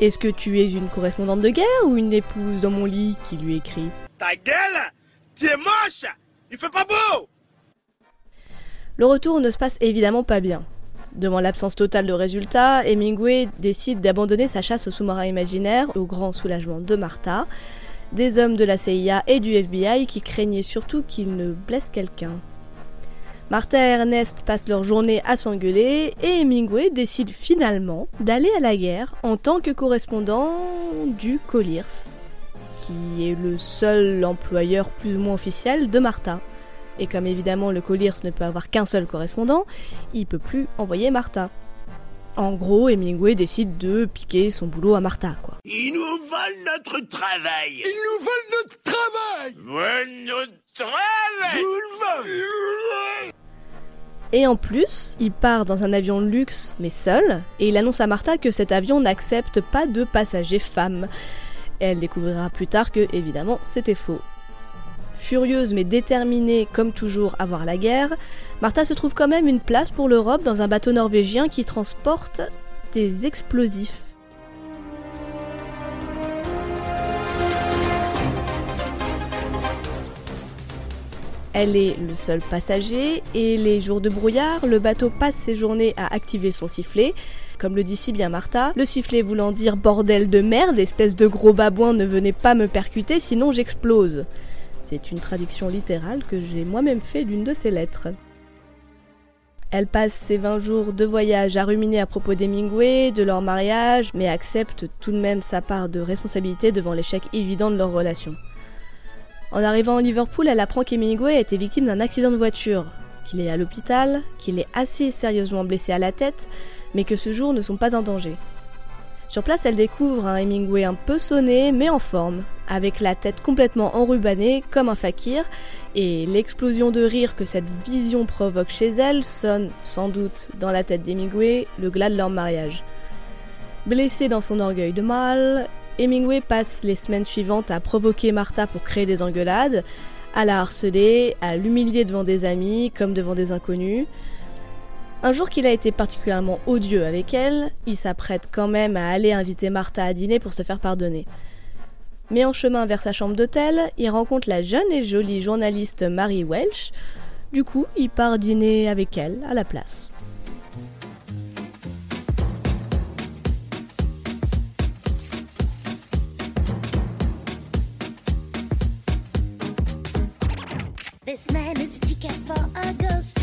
Est-ce que tu es une correspondante de guerre ou une épouse dans mon lit qui lui écrit? Ta gueule Tu moche Il fait pas beau le retour ne se passe évidemment pas bien. Devant l'absence totale de résultats, Hemingway décide d'abandonner sa chasse aux sous-marins imaginaires, au grand soulagement de Martha, des hommes de la CIA et du FBI qui craignaient surtout qu'il ne blesse quelqu'un. Martha et Ernest passent leur journée à s'engueuler et Hemingway décide finalement d'aller à la guerre en tant que correspondant du Colliers, qui est le seul employeur plus ou moins officiel de Martha. Et comme évidemment le Colliers ne peut avoir qu'un seul correspondant, il peut plus envoyer Martha. En gros, Hemingway décide de piquer son boulot à Martha, quoi. Ils nous volent notre travail Ils nous volent notre travail Volent notre travail Et en plus, il part dans un avion de luxe, mais seul, et il annonce à Martha que cet avion n'accepte pas de passagers femmes. Elle découvrira plus tard que, évidemment, c'était faux. Furieuse mais déterminée comme toujours à voir la guerre, Martha se trouve quand même une place pour l'Europe dans un bateau norvégien qui transporte des explosifs. Elle est le seul passager et les jours de brouillard, le bateau passe ses journées à activer son sifflet. Comme le dit si bien Martha, le sifflet voulant dire bordel de merde, espèce de gros babouin ne venez pas me percuter sinon j'explose. C'est une traduction littérale que j'ai moi-même fait d'une de ses lettres. Elle passe ses 20 jours de voyage à ruminer à propos d'Hemingway, de leur mariage, mais accepte tout de même sa part de responsabilité devant l'échec évident de leur relation. En arrivant à Liverpool, elle apprend qu'Hemingway a été victime d'un accident de voiture, qu'il est à l'hôpital, qu'il est assez sérieusement blessé à la tête, mais que ce jour ne sont pas en danger. Sur place, elle découvre un Hemingway un peu sonné, mais en forme, avec la tête complètement enrubanée comme un fakir, et l'explosion de rire que cette vision provoque chez elle sonne, sans doute, dans la tête d'Hemingway, le glas de leur mariage. Blessé dans son orgueil de mâle, Hemingway passe les semaines suivantes à provoquer Martha pour créer des engueulades, à la harceler, à l'humilier devant des amis comme devant des inconnus. Un jour qu'il a été particulièrement odieux avec elle, il s'apprête quand même à aller inviter Martha à dîner pour se faire pardonner. Mais en chemin vers sa chambre d'hôtel, il rencontre la jeune et jolie journaliste Mary Welch. Du coup, il part dîner avec elle à la place. This man is ticket for a ghost.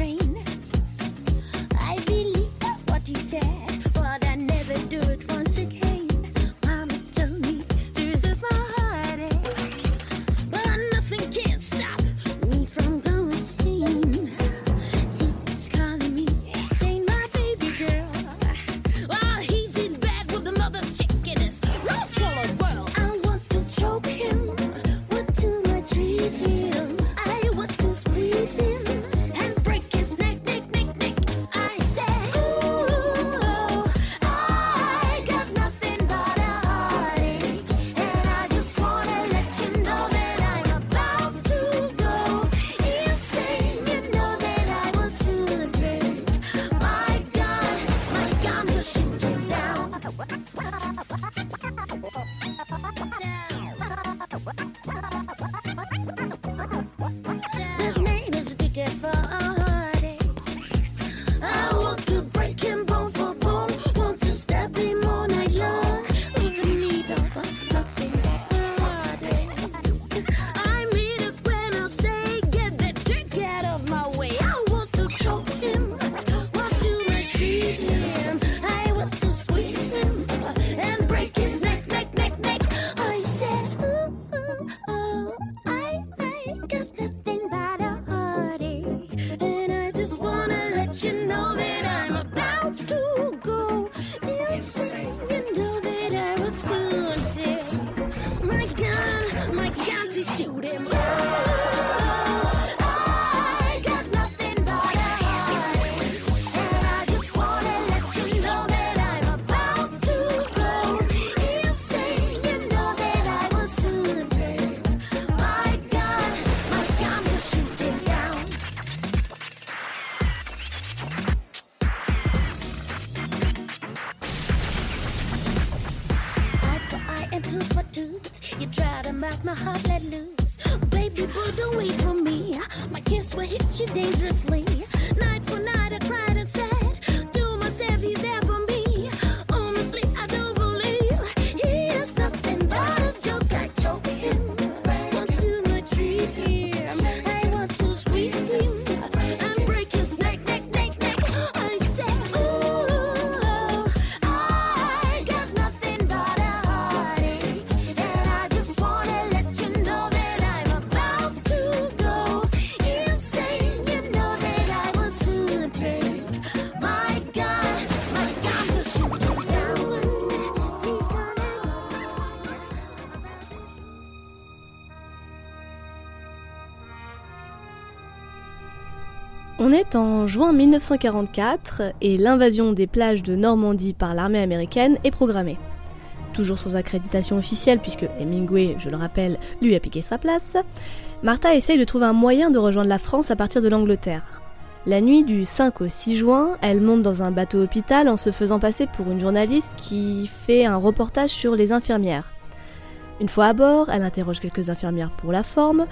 En juin 1944 et l'invasion des plages de Normandie par l'armée américaine est programmée. Toujours sans accréditation officielle puisque Hemingway, je le rappelle, lui a piqué sa place, Martha essaye de trouver un moyen de rejoindre la France à partir de l'Angleterre. La nuit du 5 au 6 juin, elle monte dans un bateau hôpital en se faisant passer pour une journaliste qui fait un reportage sur les infirmières. Une fois à bord, elle interroge quelques infirmières pour la forme,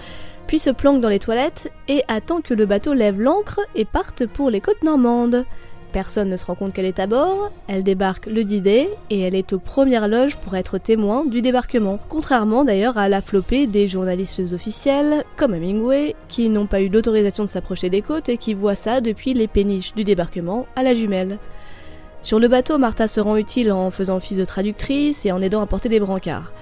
puis se planque dans les toilettes et attend que le bateau lève l'ancre et parte pour les côtes normandes. Personne ne se rend compte qu'elle est à bord, elle débarque le D-Day et elle est aux premières loges pour être témoin du débarquement. Contrairement d'ailleurs à la flopée des journalistes officiels, comme Hemingway, qui n'ont pas eu l'autorisation de s'approcher des côtes et qui voient ça depuis les péniches du débarquement à la jumelle. Sur le bateau, Martha se rend utile en faisant office de traductrice et en aidant à porter des brancards.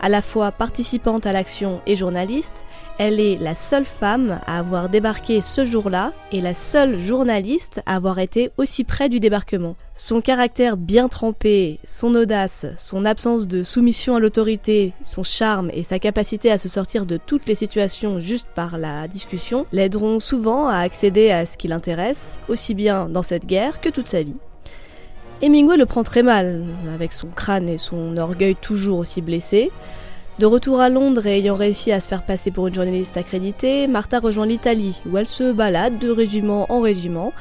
À la fois participante à l'action et journaliste, elle est la seule femme à avoir débarqué ce jour-là et la seule journaliste à avoir été aussi près du débarquement. Son caractère bien trempé, son audace, son absence de soumission à l'autorité, son charme et sa capacité à se sortir de toutes les situations juste par la discussion l'aideront souvent à accéder à ce qui l'intéresse, aussi bien dans cette guerre que toute sa vie. Hemingway le prend très mal, avec son crâne et son orgueil toujours aussi blessés. De retour à Londres et ayant réussi à se faire passer pour une journaliste accréditée, Martha rejoint l'Italie, où elle se balade de régiment en régiment,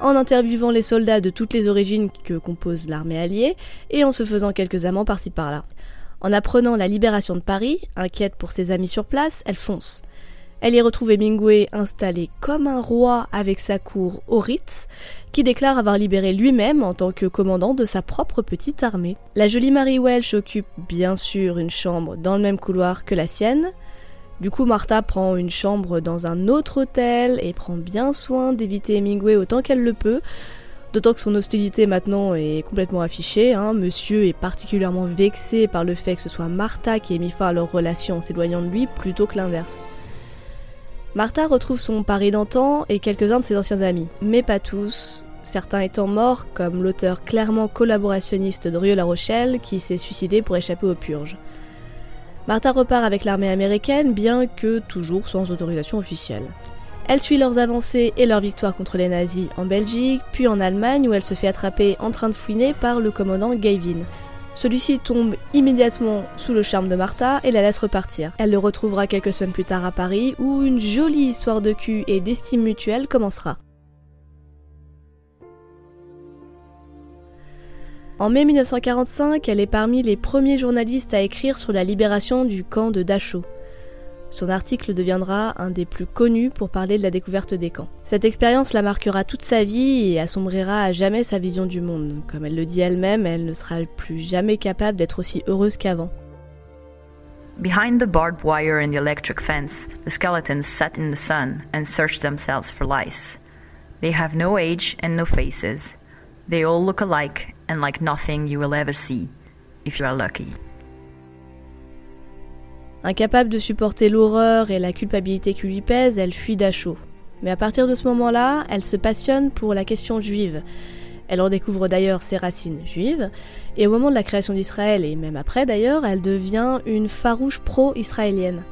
en interviewant les soldats de toutes les origines que compose l'armée alliée, et en se faisant quelques amants par-ci par-là. En apprenant la libération de Paris, inquiète pour ses amis sur place, elle fonce. Elle y retrouve Hemingway installé comme un roi avec sa cour au Ritz, qui déclare avoir libéré lui-même en tant que commandant de sa propre petite armée. La jolie Mary Welsh occupe bien sûr une chambre dans le même couloir que la sienne. Du coup, Martha prend une chambre dans un autre hôtel et prend bien soin d'éviter Hemingway autant qu'elle le peut, D'autant que son hostilité maintenant est complètement affichée. Hein. Monsieur est particulièrement vexé par le fait que ce soit Martha qui ait mis fin à leur relation en s'éloignant de lui plutôt que l'inverse. Martha retrouve son pari d'antan et quelques-uns de ses anciens amis, mais pas tous, certains étant morts, comme l'auteur clairement collaborationniste de La Rochelle qui s'est suicidé pour échapper aux purges. Martha repart avec l'armée américaine, bien que toujours sans autorisation officielle. Elle suit leurs avancées et leurs victoires contre les nazis en Belgique, puis en Allemagne où elle se fait attraper en train de fouiner par le commandant Gavin. Celui-ci tombe immédiatement sous le charme de Martha et la laisse repartir. Elle le retrouvera quelques semaines plus tard à Paris où une jolie histoire de cul et d'estime mutuelle commencera. En mai 1945, elle est parmi les premiers journalistes à écrire sur la libération du camp de Dachau. Son article deviendra un des plus connus pour parler de la découverte des camps. Cette expérience la marquera toute sa vie et assombrira à jamais sa vision du monde. Comme elle le dit elle-même, elle ne sera plus jamais capable d'être aussi heureuse qu'avant. Behind the barbed wire and the electric fence, the skeletons sat in the sun and searched themselves for lice. They have no age and no faces. They all look alike and like nothing you will ever see, if you are lucky. Incapable de supporter l'horreur et la culpabilité qui lui pèsent, elle fuit Dachau. Mais à partir de ce moment-là, elle se passionne pour la question juive. Elle en découvre d'ailleurs ses racines juives, et au moment de la création d'Israël, et même après d'ailleurs, elle devient une farouche pro-israélienne.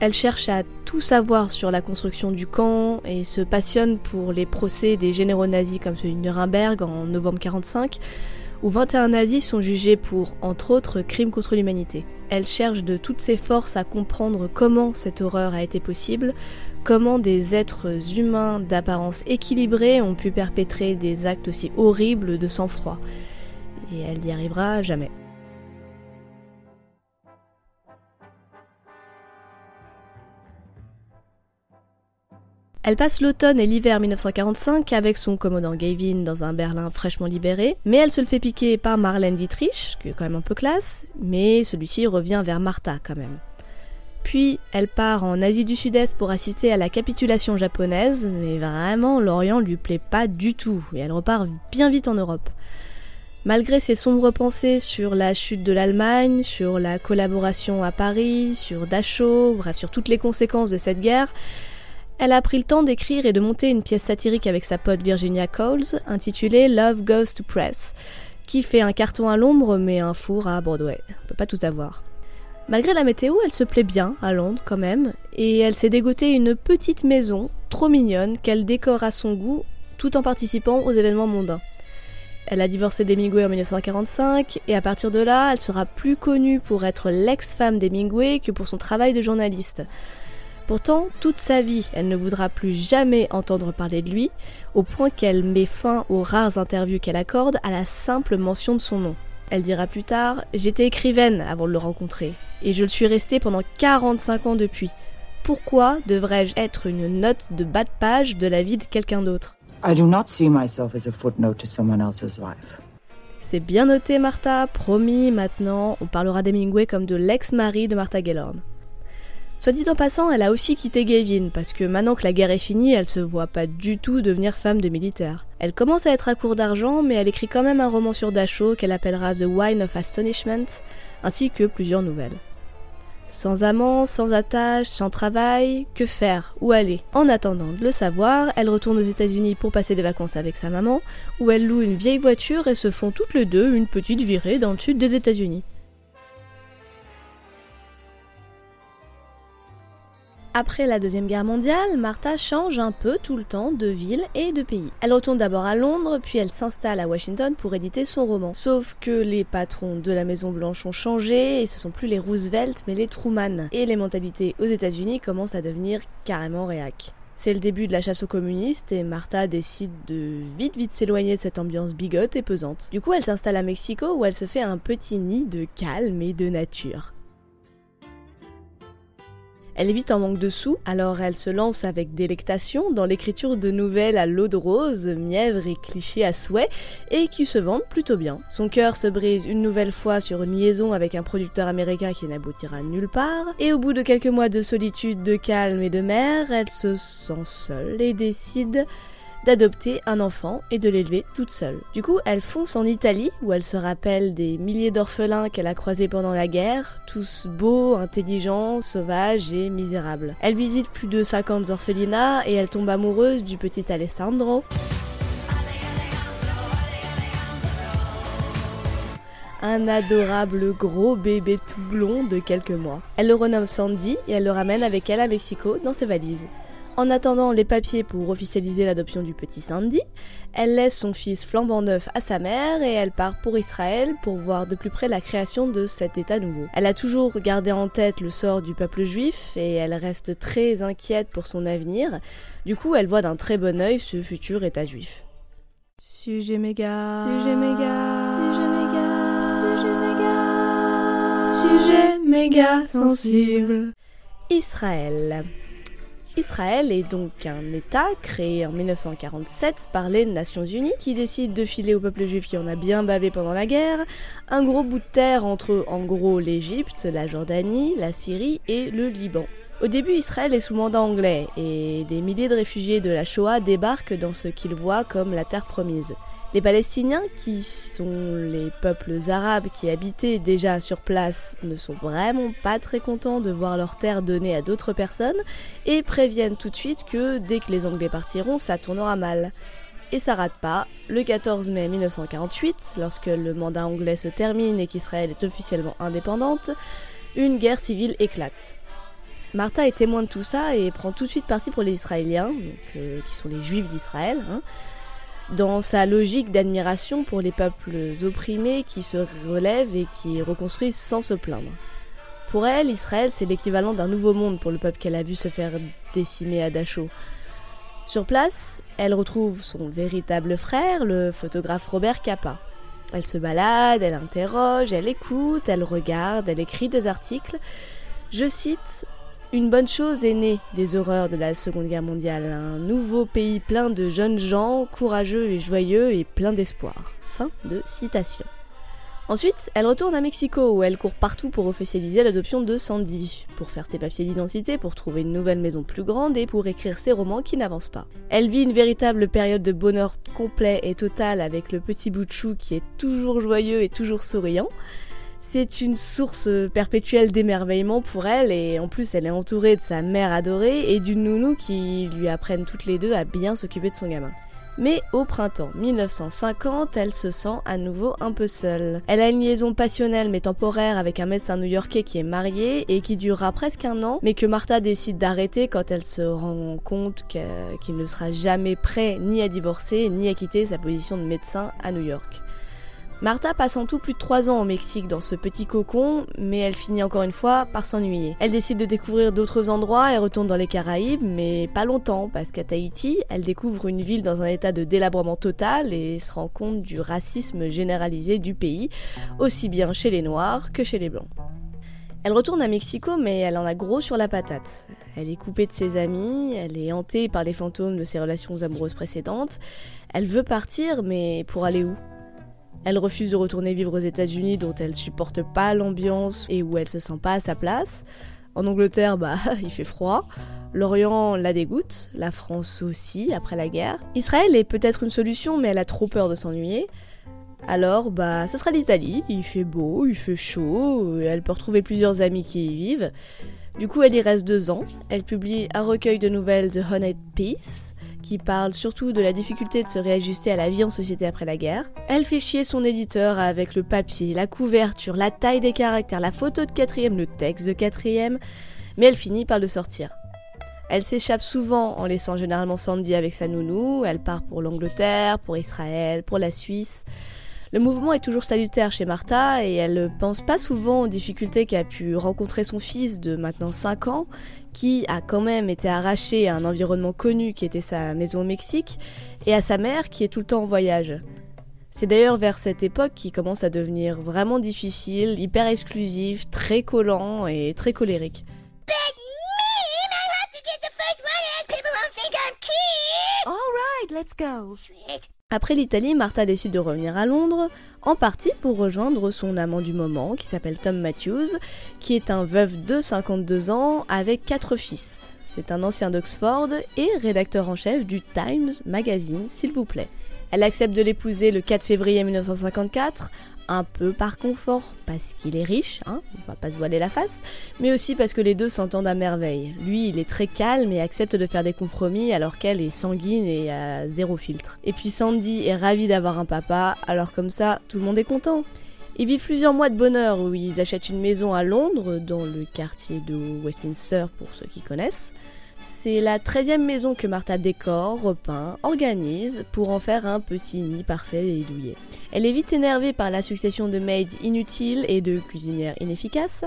Elle cherche à tout savoir sur la construction du camp et se passionne pour les procès des généraux nazis comme celui de Nuremberg en novembre 1945, où 21 nazis sont jugés pour, entre autres, crimes contre l'humanité. Elle cherche de toutes ses forces à comprendre comment cette horreur a été possible, comment des êtres humains d'apparence équilibrée ont pu perpétrer des actes aussi horribles de sang-froid. Et elle n'y arrivera jamais. Elle passe l'automne et l'hiver 1945 avec son commandant Gavin dans un Berlin fraîchement libéré, mais elle se le fait piquer par Marlène Dietrich, qui est quand même un peu classe, mais celui-ci revient vers Martha quand même. Puis elle part en Asie du Sud-Est pour assister à la capitulation japonaise, mais vraiment l'Orient lui plaît pas du tout, et elle repart bien vite en Europe. Malgré ses sombres pensées sur la chute de l'Allemagne, sur la collaboration à Paris, sur Dachau, sur toutes les conséquences de cette guerre, elle a pris le temps d'écrire et de monter une pièce satirique avec sa pote Virginia Coles intitulée Love Goes to Press, qui fait un carton à l'ombre mais un four à Broadway. On peut pas tout avoir. Malgré la météo, elle se plaît bien à Londres quand même, et elle s'est dégotée une petite maison trop mignonne qu'elle décore à son goût tout en participant aux événements mondains. Elle a divorcé d'Hemingway en 1945 et à partir de là, elle sera plus connue pour être l'ex-femme d'Hemingway que pour son travail de journaliste. Pourtant, toute sa vie, elle ne voudra plus jamais entendre parler de lui, au point qu'elle met fin aux rares interviews qu'elle accorde à la simple mention de son nom. Elle dira plus tard J'étais écrivaine avant de le rencontrer, et je le suis restée pendant 45 ans depuis. Pourquoi devrais-je être une note de bas de page de la vie de quelqu'un d'autre? I do not see myself as a footnote to someone else's life. C'est bien noté, Martha, promis, maintenant, on parlera d'Hemingway comme de l'ex-mari de Martha Gellhorn. Soit dit en passant, elle a aussi quitté Gavin, parce que maintenant que la guerre est finie, elle se voit pas du tout devenir femme de militaire. Elle commence à être à court d'argent, mais elle écrit quand même un roman sur Dachau qu'elle appellera The Wine of Astonishment, ainsi que plusieurs nouvelles. Sans amant, sans attache, sans travail, que faire? Où aller? En attendant de le savoir, elle retourne aux États-Unis pour passer des vacances avec sa maman, où elle loue une vieille voiture et se font toutes les deux une petite virée dans le sud des États-Unis. Après la Deuxième Guerre mondiale, Martha change un peu tout le temps de ville et de pays. Elle retourne d'abord à Londres, puis elle s'installe à Washington pour éditer son roman. Sauf que les patrons de la Maison Blanche ont changé et ce sont plus les Roosevelt mais les Truman. Et les mentalités aux États-Unis commencent à devenir carrément réac. C'est le début de la chasse aux communistes et Martha décide de vite vite s'éloigner de cette ambiance bigote et pesante. Du coup, elle s'installe à Mexico où elle se fait un petit nid de calme et de nature. Elle vite en manque de sous, alors elle se lance avec délectation dans l'écriture de nouvelles à l'eau de rose, mièvres et clichés à souhait, et qui se vendent plutôt bien. Son cœur se brise une nouvelle fois sur une liaison avec un producteur américain qui n'aboutira nulle part, et au bout de quelques mois de solitude, de calme et de mer, elle se sent seule et décide d'adopter un enfant et de l'élever toute seule. Du coup, elle fonce en Italie, où elle se rappelle des milliers d'orphelins qu'elle a croisés pendant la guerre, tous beaux, intelligents, sauvages et misérables. Elle visite plus de 50 orphelinats et elle tombe amoureuse du petit Alessandro. un adorable gros bébé tout blond de quelques mois. Elle le renomme Sandy et elle le ramène avec elle à Mexico dans ses valises. En attendant les papiers pour officialiser l'adoption du petit Sandy, elle laisse son fils flambant neuf à sa mère et elle part pour Israël pour voir de plus près la création de cet État nouveau. Elle a toujours gardé en tête le sort du peuple juif et elle reste très inquiète pour son avenir. Du coup, elle voit d'un très bon œil ce futur État juif. Sujet méga. Sujet méga. Sujet méga. Sujet méga. Sujet méga sensible. Israël. Israël est donc un État créé en 1947 par les Nations Unies qui décide de filer au peuple juif qui en a bien bavé pendant la guerre un gros bout de terre entre en gros l'Égypte, la Jordanie, la Syrie et le Liban. Au début, Israël est sous mandat anglais et des milliers de réfugiés de la Shoah débarquent dans ce qu'ils voient comme la terre promise. Les Palestiniens, qui sont les peuples arabes qui habitaient déjà sur place, ne sont vraiment pas très contents de voir leur terre donnée à d'autres personnes et préviennent tout de suite que dès que les Anglais partiront, ça tournera mal. Et ça rate pas. Le 14 mai 1948, lorsque le mandat anglais se termine et qu'Israël est officiellement indépendante, une guerre civile éclate. Martha est témoin de tout ça et prend tout de suite parti pour les Israéliens, euh, qui sont les Juifs d'Israël. Hein dans sa logique d'admiration pour les peuples opprimés qui se relèvent et qui reconstruisent sans se plaindre. Pour elle, Israël, c'est l'équivalent d'un nouveau monde pour le peuple qu'elle a vu se faire décimer à Dachau. Sur place, elle retrouve son véritable frère, le photographe Robert Capa. Elle se balade, elle interroge, elle écoute, elle regarde, elle écrit des articles. Je cite une bonne chose est née des horreurs de la Seconde Guerre mondiale, un nouveau pays plein de jeunes gens, courageux et joyeux et plein d'espoir. Fin de citation. Ensuite, elle retourne à Mexico où elle court partout pour officialiser l'adoption de Sandy, pour faire ses papiers d'identité, pour trouver une nouvelle maison plus grande et pour écrire ses romans qui n'avancent pas. Elle vit une véritable période de bonheur complet et total avec le petit bout chou qui est toujours joyeux et toujours souriant. C'est une source perpétuelle d'émerveillement pour elle et en plus elle est entourée de sa mère adorée et d'une nounou qui lui apprennent toutes les deux à bien s'occuper de son gamin. Mais au printemps 1950, elle se sent à nouveau un peu seule. Elle a une liaison passionnelle mais temporaire avec un médecin new-yorkais qui est marié et qui durera presque un an, mais que Martha décide d'arrêter quand elle se rend compte qu'il ne sera jamais prêt ni à divorcer ni à quitter sa position de médecin à New York. Martha passe en tout plus de 3 ans au Mexique dans ce petit cocon, mais elle finit encore une fois par s'ennuyer. Elle décide de découvrir d'autres endroits et retourne dans les Caraïbes, mais pas longtemps, parce qu'à Tahiti, elle découvre une ville dans un état de délabrement total et se rend compte du racisme généralisé du pays, aussi bien chez les Noirs que chez les Blancs. Elle retourne à Mexico, mais elle en a gros sur la patate. Elle est coupée de ses amis, elle est hantée par les fantômes de ses relations amoureuses précédentes. Elle veut partir, mais pour aller où? Elle refuse de retourner vivre aux États-Unis dont elle supporte pas l'ambiance et où elle se sent pas à sa place. En Angleterre, bah, il fait froid. L'Orient la dégoûte, la France aussi après la guerre. Israël est peut-être une solution, mais elle a trop peur de s'ennuyer. Alors, bah, ce sera l'Italie. Il fait beau, il fait chaud, elle peut retrouver plusieurs amis qui y vivent. Du coup, elle y reste deux ans. Elle publie un recueil de nouvelles The Honeyed Peace, qui parle surtout de la difficulté de se réajuster à la vie en société après la guerre. Elle fait chier son éditeur avec le papier, la couverture, la taille des caractères, la photo de quatrième, le texte de quatrième, mais elle finit par le sortir. Elle s'échappe souvent en laissant généralement Sandy avec sa nounou, elle part pour l'Angleterre, pour Israël, pour la Suisse. Le mouvement est toujours salutaire chez Martha et elle ne pense pas souvent aux difficultés qu'a pu rencontrer son fils de maintenant 5 ans, qui a quand même été arraché à un environnement connu qui était sa maison au Mexique, et à sa mère qui est tout le temps en voyage. C'est d'ailleurs vers cette époque qui commence à devenir vraiment difficile, hyper exclusif, très collant et très colérique. All right, let's go. Après l'Italie, Martha décide de revenir à Londres, en partie pour rejoindre son amant du moment, qui s'appelle Tom Matthews, qui est un veuf de 52 ans avec quatre fils. C'est un ancien d'Oxford et rédacteur en chef du Times Magazine, s'il vous plaît. Elle accepte de l'épouser le 4 février 1954, un peu par confort, parce qu'il est riche, hein, on va pas se voiler la face, mais aussi parce que les deux s'entendent à merveille. Lui, il est très calme et accepte de faire des compromis alors qu'elle est sanguine et a zéro filtre. Et puis Sandy est ravie d'avoir un papa, alors comme ça, tout le monde est content. Ils vivent plusieurs mois de bonheur où ils achètent une maison à Londres, dans le quartier de Westminster pour ceux qui connaissent. C'est la 13e maison que Martha décore, repeint, organise pour en faire un petit nid parfait et douillet. Elle est vite énervée par la succession de maids inutiles et de cuisinières inefficaces,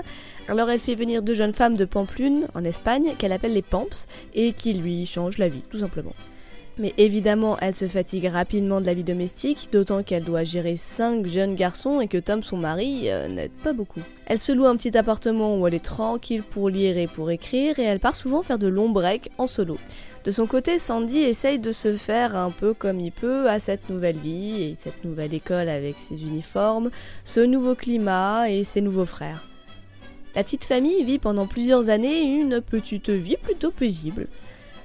alors elle fait venir deux jeunes femmes de Pamplune, en Espagne, qu'elle appelle les Pamps, et qui lui changent la vie, tout simplement. Mais évidemment, elle se fatigue rapidement de la vie domestique, d'autant qu'elle doit gérer cinq jeunes garçons et que Tom, son mari, euh, n'aide pas beaucoup. Elle se loue un petit appartement où elle est tranquille pour lire et pour écrire, et elle part souvent faire de longs breaks en solo. De son côté, Sandy essaye de se faire un peu comme il peut à cette nouvelle vie et cette nouvelle école avec ses uniformes, ce nouveau climat et ses nouveaux frères. La petite famille vit pendant plusieurs années une petite vie plutôt paisible.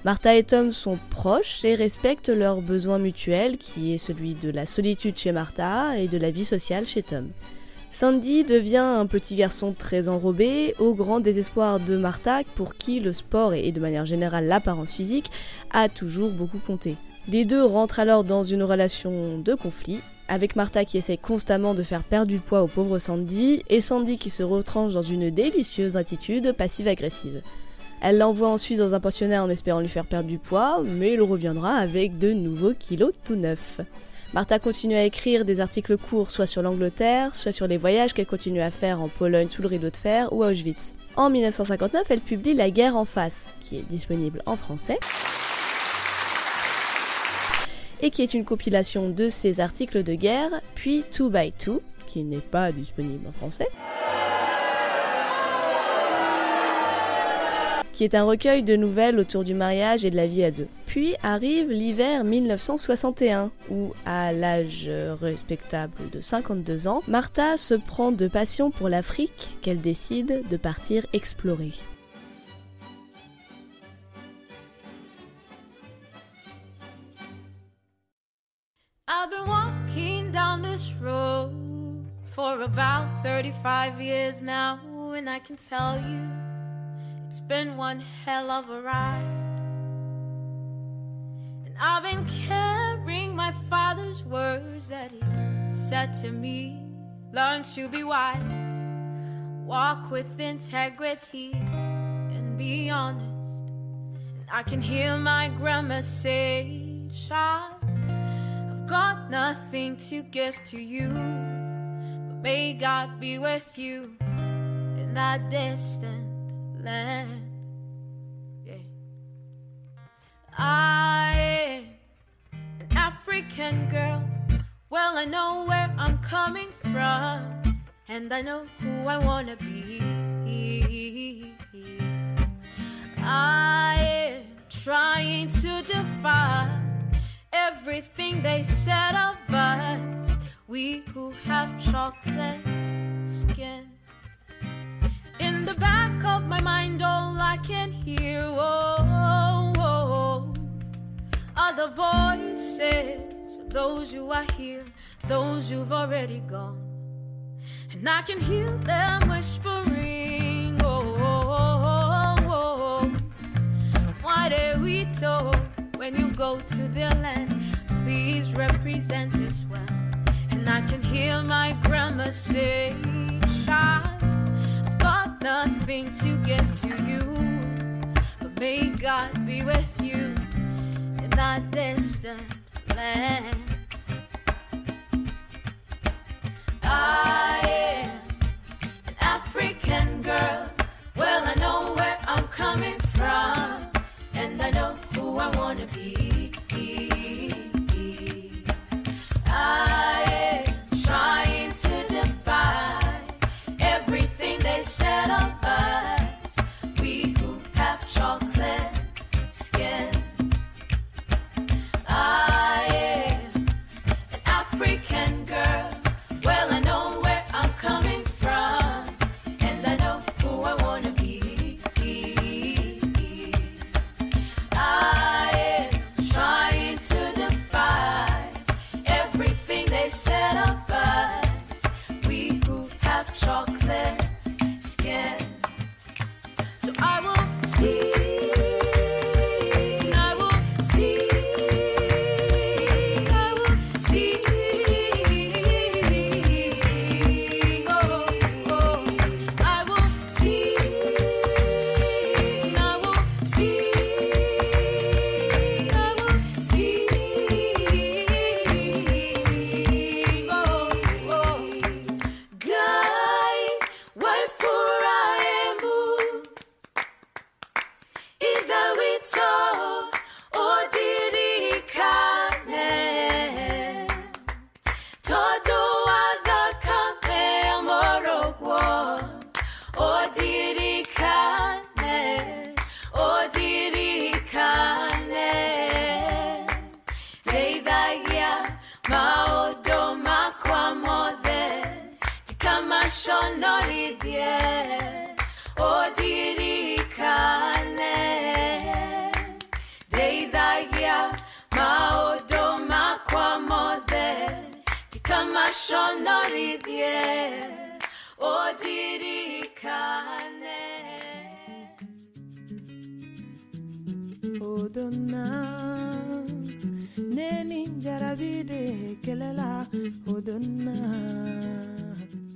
Martha et Tom sont proches et respectent leurs besoins mutuels, qui est celui de la solitude chez Martha et de la vie sociale chez Tom. Sandy devient un petit garçon très enrobé, au grand désespoir de Martha, pour qui le sport et de manière générale l'apparence physique a toujours beaucoup compté. Les deux rentrent alors dans une relation de conflit, avec Martha qui essaie constamment de faire perdre du poids au pauvre Sandy, et Sandy qui se retranche dans une délicieuse attitude passive-agressive. Elle l'envoie ensuite dans un pensionnaire en espérant lui faire perdre du poids, mais il reviendra avec de nouveaux kilos tout neufs. Martha continue à écrire des articles courts soit sur l'Angleterre, soit sur les voyages qu'elle continue à faire en Pologne sous le rideau de fer ou à Auschwitz. En 1959, elle publie La guerre en face, qui est disponible en français, et qui est une compilation de ses articles de guerre, puis 2 by 2, qui n'est pas disponible en français. Qui est un recueil de nouvelles autour du mariage et de la vie à deux. Puis arrive l'hiver 1961, où, à l'âge respectable de 52 ans, Martha se prend de passion pour l'Afrique qu'elle décide de partir explorer. I've been walking down this road for about 35 years now, and I can tell you been one hell of a ride. And I've been carrying my father's words that he said to me learn to be wise, walk with integrity, and be honest. And I can hear my grandma say, child. I've got nothing to give to you, but may God be with you in that distant land. Yeah. I am an African girl. Well, I know where I'm coming from, and I know who I wanna be. I am trying to defy everything they said of us. We who have chocolate skin. The back of my mind, all I can hear oh, oh, are the voices of those who are here, those who've already gone. And I can hear them whispering, oh, oh, oh, what are we told? when you go to their land. Please represent us well. And I can hear my grandma say, Child, nothing to give to you. But may God be with you in that distant land. I am an African girl. Well, I know where I'm coming from, and I know who I wanna be. I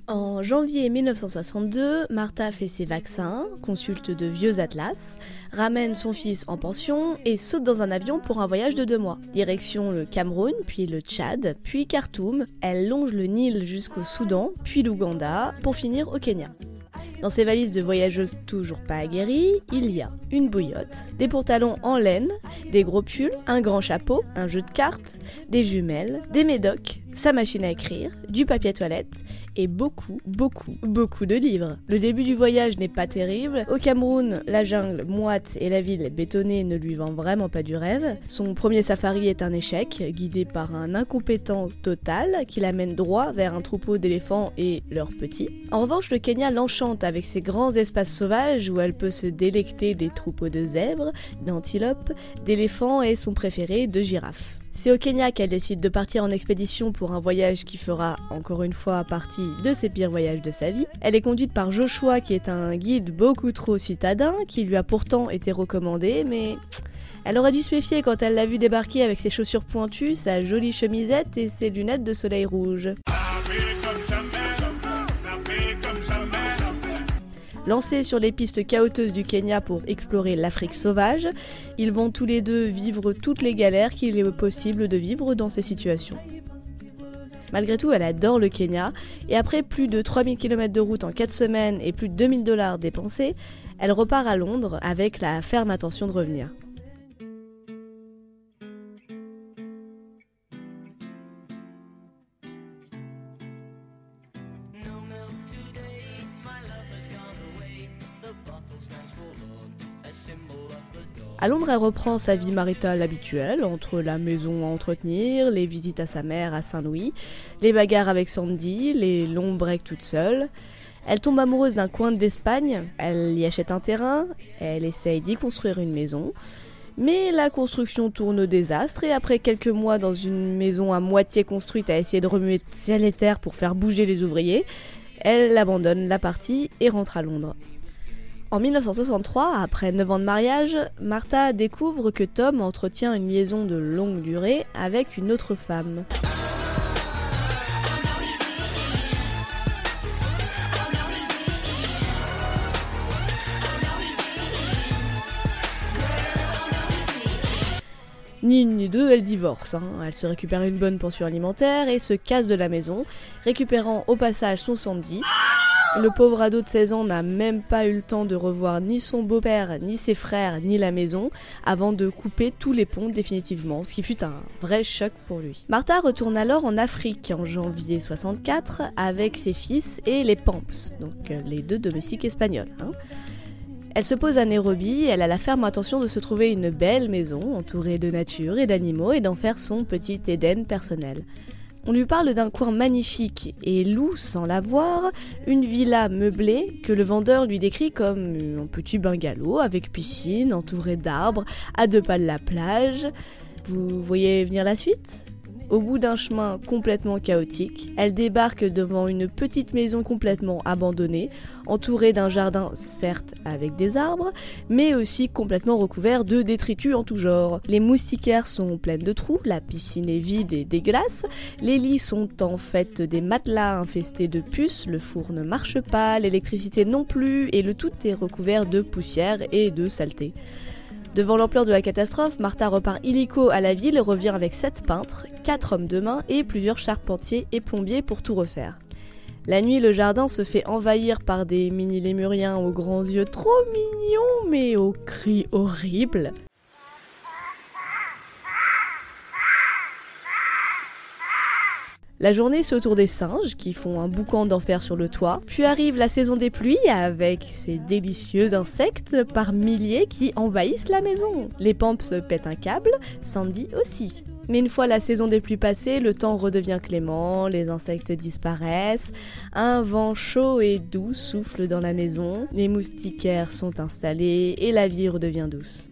En janvier 1962, Martha fait ses vaccins, consulte de vieux atlas, ramène son fils en pension et saute dans un avion pour un voyage de deux mois. Direction le Cameroun, puis le Tchad, puis Khartoum. Elle longe le Nil jusqu'au Soudan, puis l'Ouganda, pour finir au Kenya. Dans ses valises de voyageuse toujours pas aguerrie, il y a une bouillotte, des pantalons en laine, des gros pulls, un grand chapeau, un jeu de cartes, des jumelles, des médocs, sa machine à écrire, du papier toilette et beaucoup, beaucoup, beaucoup de livres. Le début du voyage n'est pas terrible. Au Cameroun, la jungle moite et la ville bétonnée ne lui vend vraiment pas du rêve. Son premier safari est un échec, guidé par un incompétent total qui l'amène droit vers un troupeau d'éléphants et leurs petits. En revanche, le Kenya l'enchante avec ses grands espaces sauvages où elle peut se délecter des troupeaux de zèbres, d'antilopes, d'éléphants et son préféré de girafes. C'est au Kenya qu'elle décide de partir en expédition pour un voyage qui fera encore une fois partie de ses pires voyages de sa vie. Elle est conduite par Joshua qui est un guide beaucoup trop citadin, qui lui a pourtant été recommandé, mais elle aurait dû se méfier quand elle l'a vu débarquer avec ses chaussures pointues, sa jolie chemisette et ses lunettes de soleil rouge. Lancés sur les pistes chaotiques du Kenya pour explorer l'Afrique sauvage, ils vont tous les deux vivre toutes les galères qu'il est possible de vivre dans ces situations. Malgré tout, elle adore le Kenya, et après plus de 3000 km de route en 4 semaines et plus de 2000 dollars dépensés, elle repart à Londres avec la ferme intention de revenir. À Londres, elle reprend sa vie maritale habituelle, entre la maison à entretenir, les visites à sa mère à Saint-Louis, les bagarres avec Sandy, les longs breaks toute seule. Elle tombe amoureuse d'un coin d'Espagne, elle y achète un terrain, elle essaye d'y construire une maison. Mais la construction tourne au désastre et après quelques mois dans une maison à moitié construite à essayer de remuer ciel et terre pour faire bouger les ouvriers, elle abandonne la partie et rentre à Londres. En 1963, après 9 ans de mariage, Martha découvre que Tom entretient une liaison de longue durée avec une autre femme. Ni une ni deux, elle divorce. hein. Elle se récupère une bonne pension alimentaire et se casse de la maison, récupérant au passage son Sandy. Le pauvre ado de 16 ans n'a même pas eu le temps de revoir ni son beau-père, ni ses frères, ni la maison, avant de couper tous les ponts définitivement, ce qui fut un vrai choc pour lui. Martha retourne alors en Afrique en janvier 64 avec ses fils et les Pamps, donc euh, les deux domestiques espagnols. hein. Elle se pose à Nairobi, elle a la ferme intention de se trouver une belle maison entourée de nature et d'animaux et d'en faire son petit Éden personnel. On lui parle d'un coin magnifique et loue, sans la voir, une villa meublée que le vendeur lui décrit comme un petit bungalow avec piscine entouré d'arbres à deux pas de la plage. Vous voyez venir la suite? Au bout d'un chemin complètement chaotique, elle débarque devant une petite maison complètement abandonnée, entourée d'un jardin certes avec des arbres, mais aussi complètement recouvert de détritus en tout genre. Les moustiquaires sont pleines de trous, la piscine est vide et dégueulasse, les lits sont en fait des matelas infestés de puces, le four ne marche pas, l'électricité non plus, et le tout est recouvert de poussière et de saleté. Devant l'ampleur de la catastrophe, Martha repart illico à la ville et revient avec sept peintres, quatre hommes de main et plusieurs charpentiers et plombiers pour tout refaire. La nuit, le jardin se fait envahir par des mini-lémuriens aux grands yeux trop mignons mais aux cris horribles. La journée, c'est autour des singes qui font un boucan d'enfer sur le toit. Puis arrive la saison des pluies avec ces délicieux insectes par milliers qui envahissent la maison. Les pamps pètent un câble, Sandy aussi. Mais une fois la saison des pluies passée, le temps redevient clément, les insectes disparaissent, un vent chaud et doux souffle dans la maison, les moustiquaires sont installés et la vie redevient douce.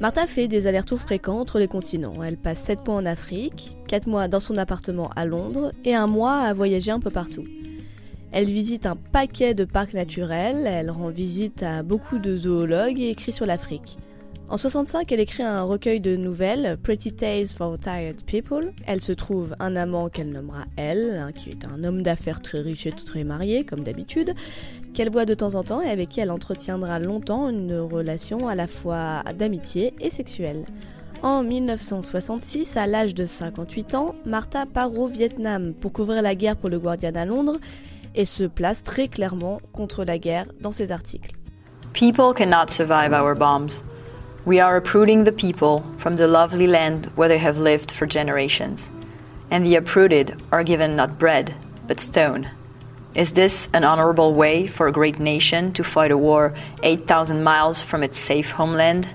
Martha fait des allers-retours fréquents entre les continents. Elle passe 7 mois en Afrique, 4 mois dans son appartement à Londres et un mois à voyager un peu partout. Elle visite un paquet de parcs naturels, elle rend visite à beaucoup de zoologues et écrit sur l'Afrique. En 65, elle écrit un recueil de nouvelles, Pretty Tales for Tired People. Elle se trouve un amant qu'elle nommera Elle, hein, qui est un homme d'affaires très riche et très marié, comme d'habitude, qu'elle voit de temps en temps et avec qui elle entretiendra longtemps une relation à la fois d'amitié et sexuelle. En 1966, à l'âge de 58 ans, Martha part au Vietnam pour couvrir la guerre pour le Guardian à Londres et se place très clairement contre la guerre dans ses articles. People cannot survive our bombs. We are uprooting the people from the lovely land where they have lived for generations. And the uprooted are given not bread, but stone. Is this an honorable way for a great nation to fight a war 8,000 miles from its safe homeland?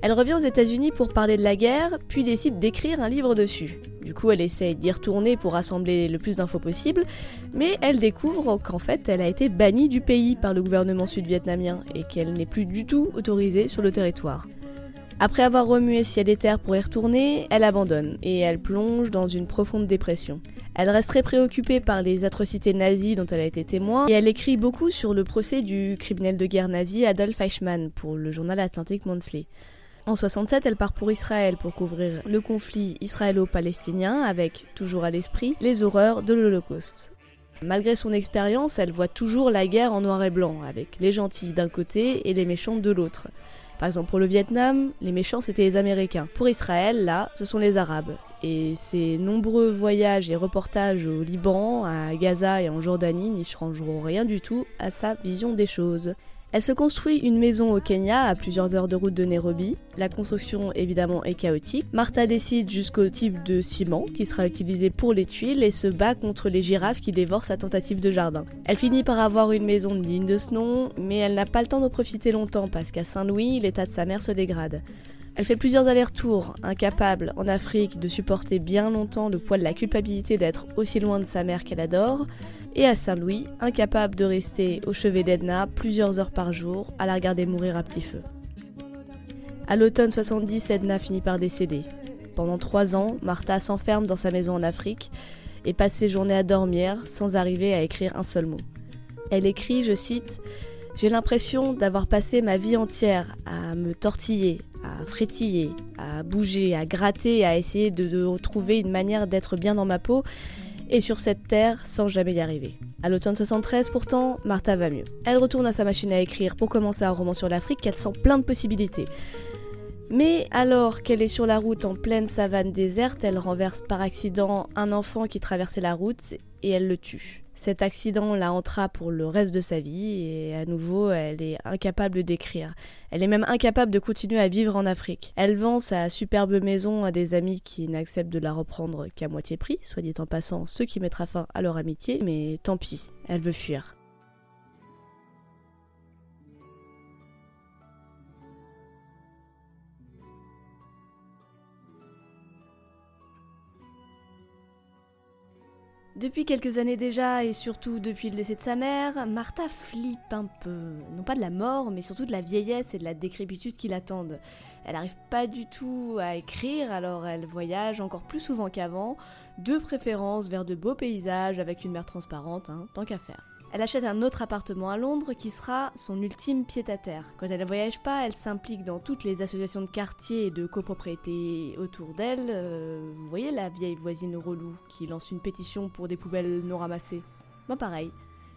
Elle revient aux États-Unis pour parler de la guerre, puis décide d'écrire un livre dessus. Du coup, elle essaye d'y retourner pour rassembler le plus d'infos possible, mais elle découvre qu'en fait, elle a été bannie du pays par le gouvernement sud-vietnamien et qu'elle n'est plus du tout autorisée sur le territoire. Après avoir remué ciel et terre pour y retourner, elle abandonne et elle plonge dans une profonde dépression. Elle reste très préoccupée par les atrocités nazies dont elle a été témoin et elle écrit beaucoup sur le procès du criminel de guerre nazi Adolf Eichmann pour le journal Atlantic Monthly. En 67, elle part pour Israël pour couvrir le conflit israélo-palestinien avec, toujours à l'esprit, les horreurs de l'Holocauste. Malgré son expérience, elle voit toujours la guerre en noir et blanc, avec les gentils d'un côté et les méchants de l'autre. Par exemple, pour le Vietnam, les méchants c'était les Américains. Pour Israël, là, ce sont les Arabes. Et ses nombreux voyages et reportages au Liban, à Gaza et en Jordanie n'y changeront rien du tout à sa vision des choses. Elle se construit une maison au Kenya, à plusieurs heures de route de Nairobi. La construction évidemment est chaotique. Martha décide jusqu'au type de ciment qui sera utilisé pour les tuiles et se bat contre les girafes qui dévorent sa tentative de jardin. Elle finit par avoir une maison digne de ce nom, mais elle n'a pas le temps de profiter longtemps parce qu'à Saint-Louis, l'état de sa mère se dégrade. Elle fait plusieurs allers-retours, incapable en Afrique de supporter bien longtemps le poids de la culpabilité d'être aussi loin de sa mère qu'elle adore, et à Saint-Louis, incapable de rester au chevet d'Edna plusieurs heures par jour à la regarder mourir à petit feu. À l'automne 70, Edna finit par décéder. Pendant trois ans, Martha s'enferme dans sa maison en Afrique et passe ses journées à dormir sans arriver à écrire un seul mot. Elle écrit, je cite, J'ai l'impression d'avoir passé ma vie entière à me tortiller, à frétiller, à bouger, à gratter, à essayer de, de trouver une manière d'être bien dans ma peau et sur cette terre sans jamais y arriver. À l'automne 73, pourtant, Martha va mieux. Elle retourne à sa machine à écrire pour commencer un roman sur l'Afrique qu'elle sent plein de possibilités. Mais alors qu'elle est sur la route en pleine savane déserte, elle renverse par accident un enfant qui traversait la route et elle le tue. Cet accident la entra pour le reste de sa vie et à nouveau elle est incapable d'écrire. Elle est même incapable de continuer à vivre en Afrique. Elle vend sa superbe maison à des amis qui n'acceptent de la reprendre qu'à moitié prix, soit dit en passant, ce qui mettra fin à leur amitié, mais tant pis, elle veut fuir. Depuis quelques années déjà, et surtout depuis le décès de sa mère, Martha flippe un peu. Non pas de la mort, mais surtout de la vieillesse et de la décrépitude qui l'attendent. Elle n'arrive pas du tout à écrire, alors elle voyage encore plus souvent qu'avant, de préférence vers de beaux paysages avec une mer transparente, hein, tant qu'à faire. Elle achète un autre appartement à Londres qui sera son ultime pied-à-terre. Quand elle ne voyage pas, elle s'implique dans toutes les associations de quartier et de copropriété autour d'elle. Euh, vous voyez la vieille voisine relou qui lance une pétition pour des poubelles non ramassées Ben pareil.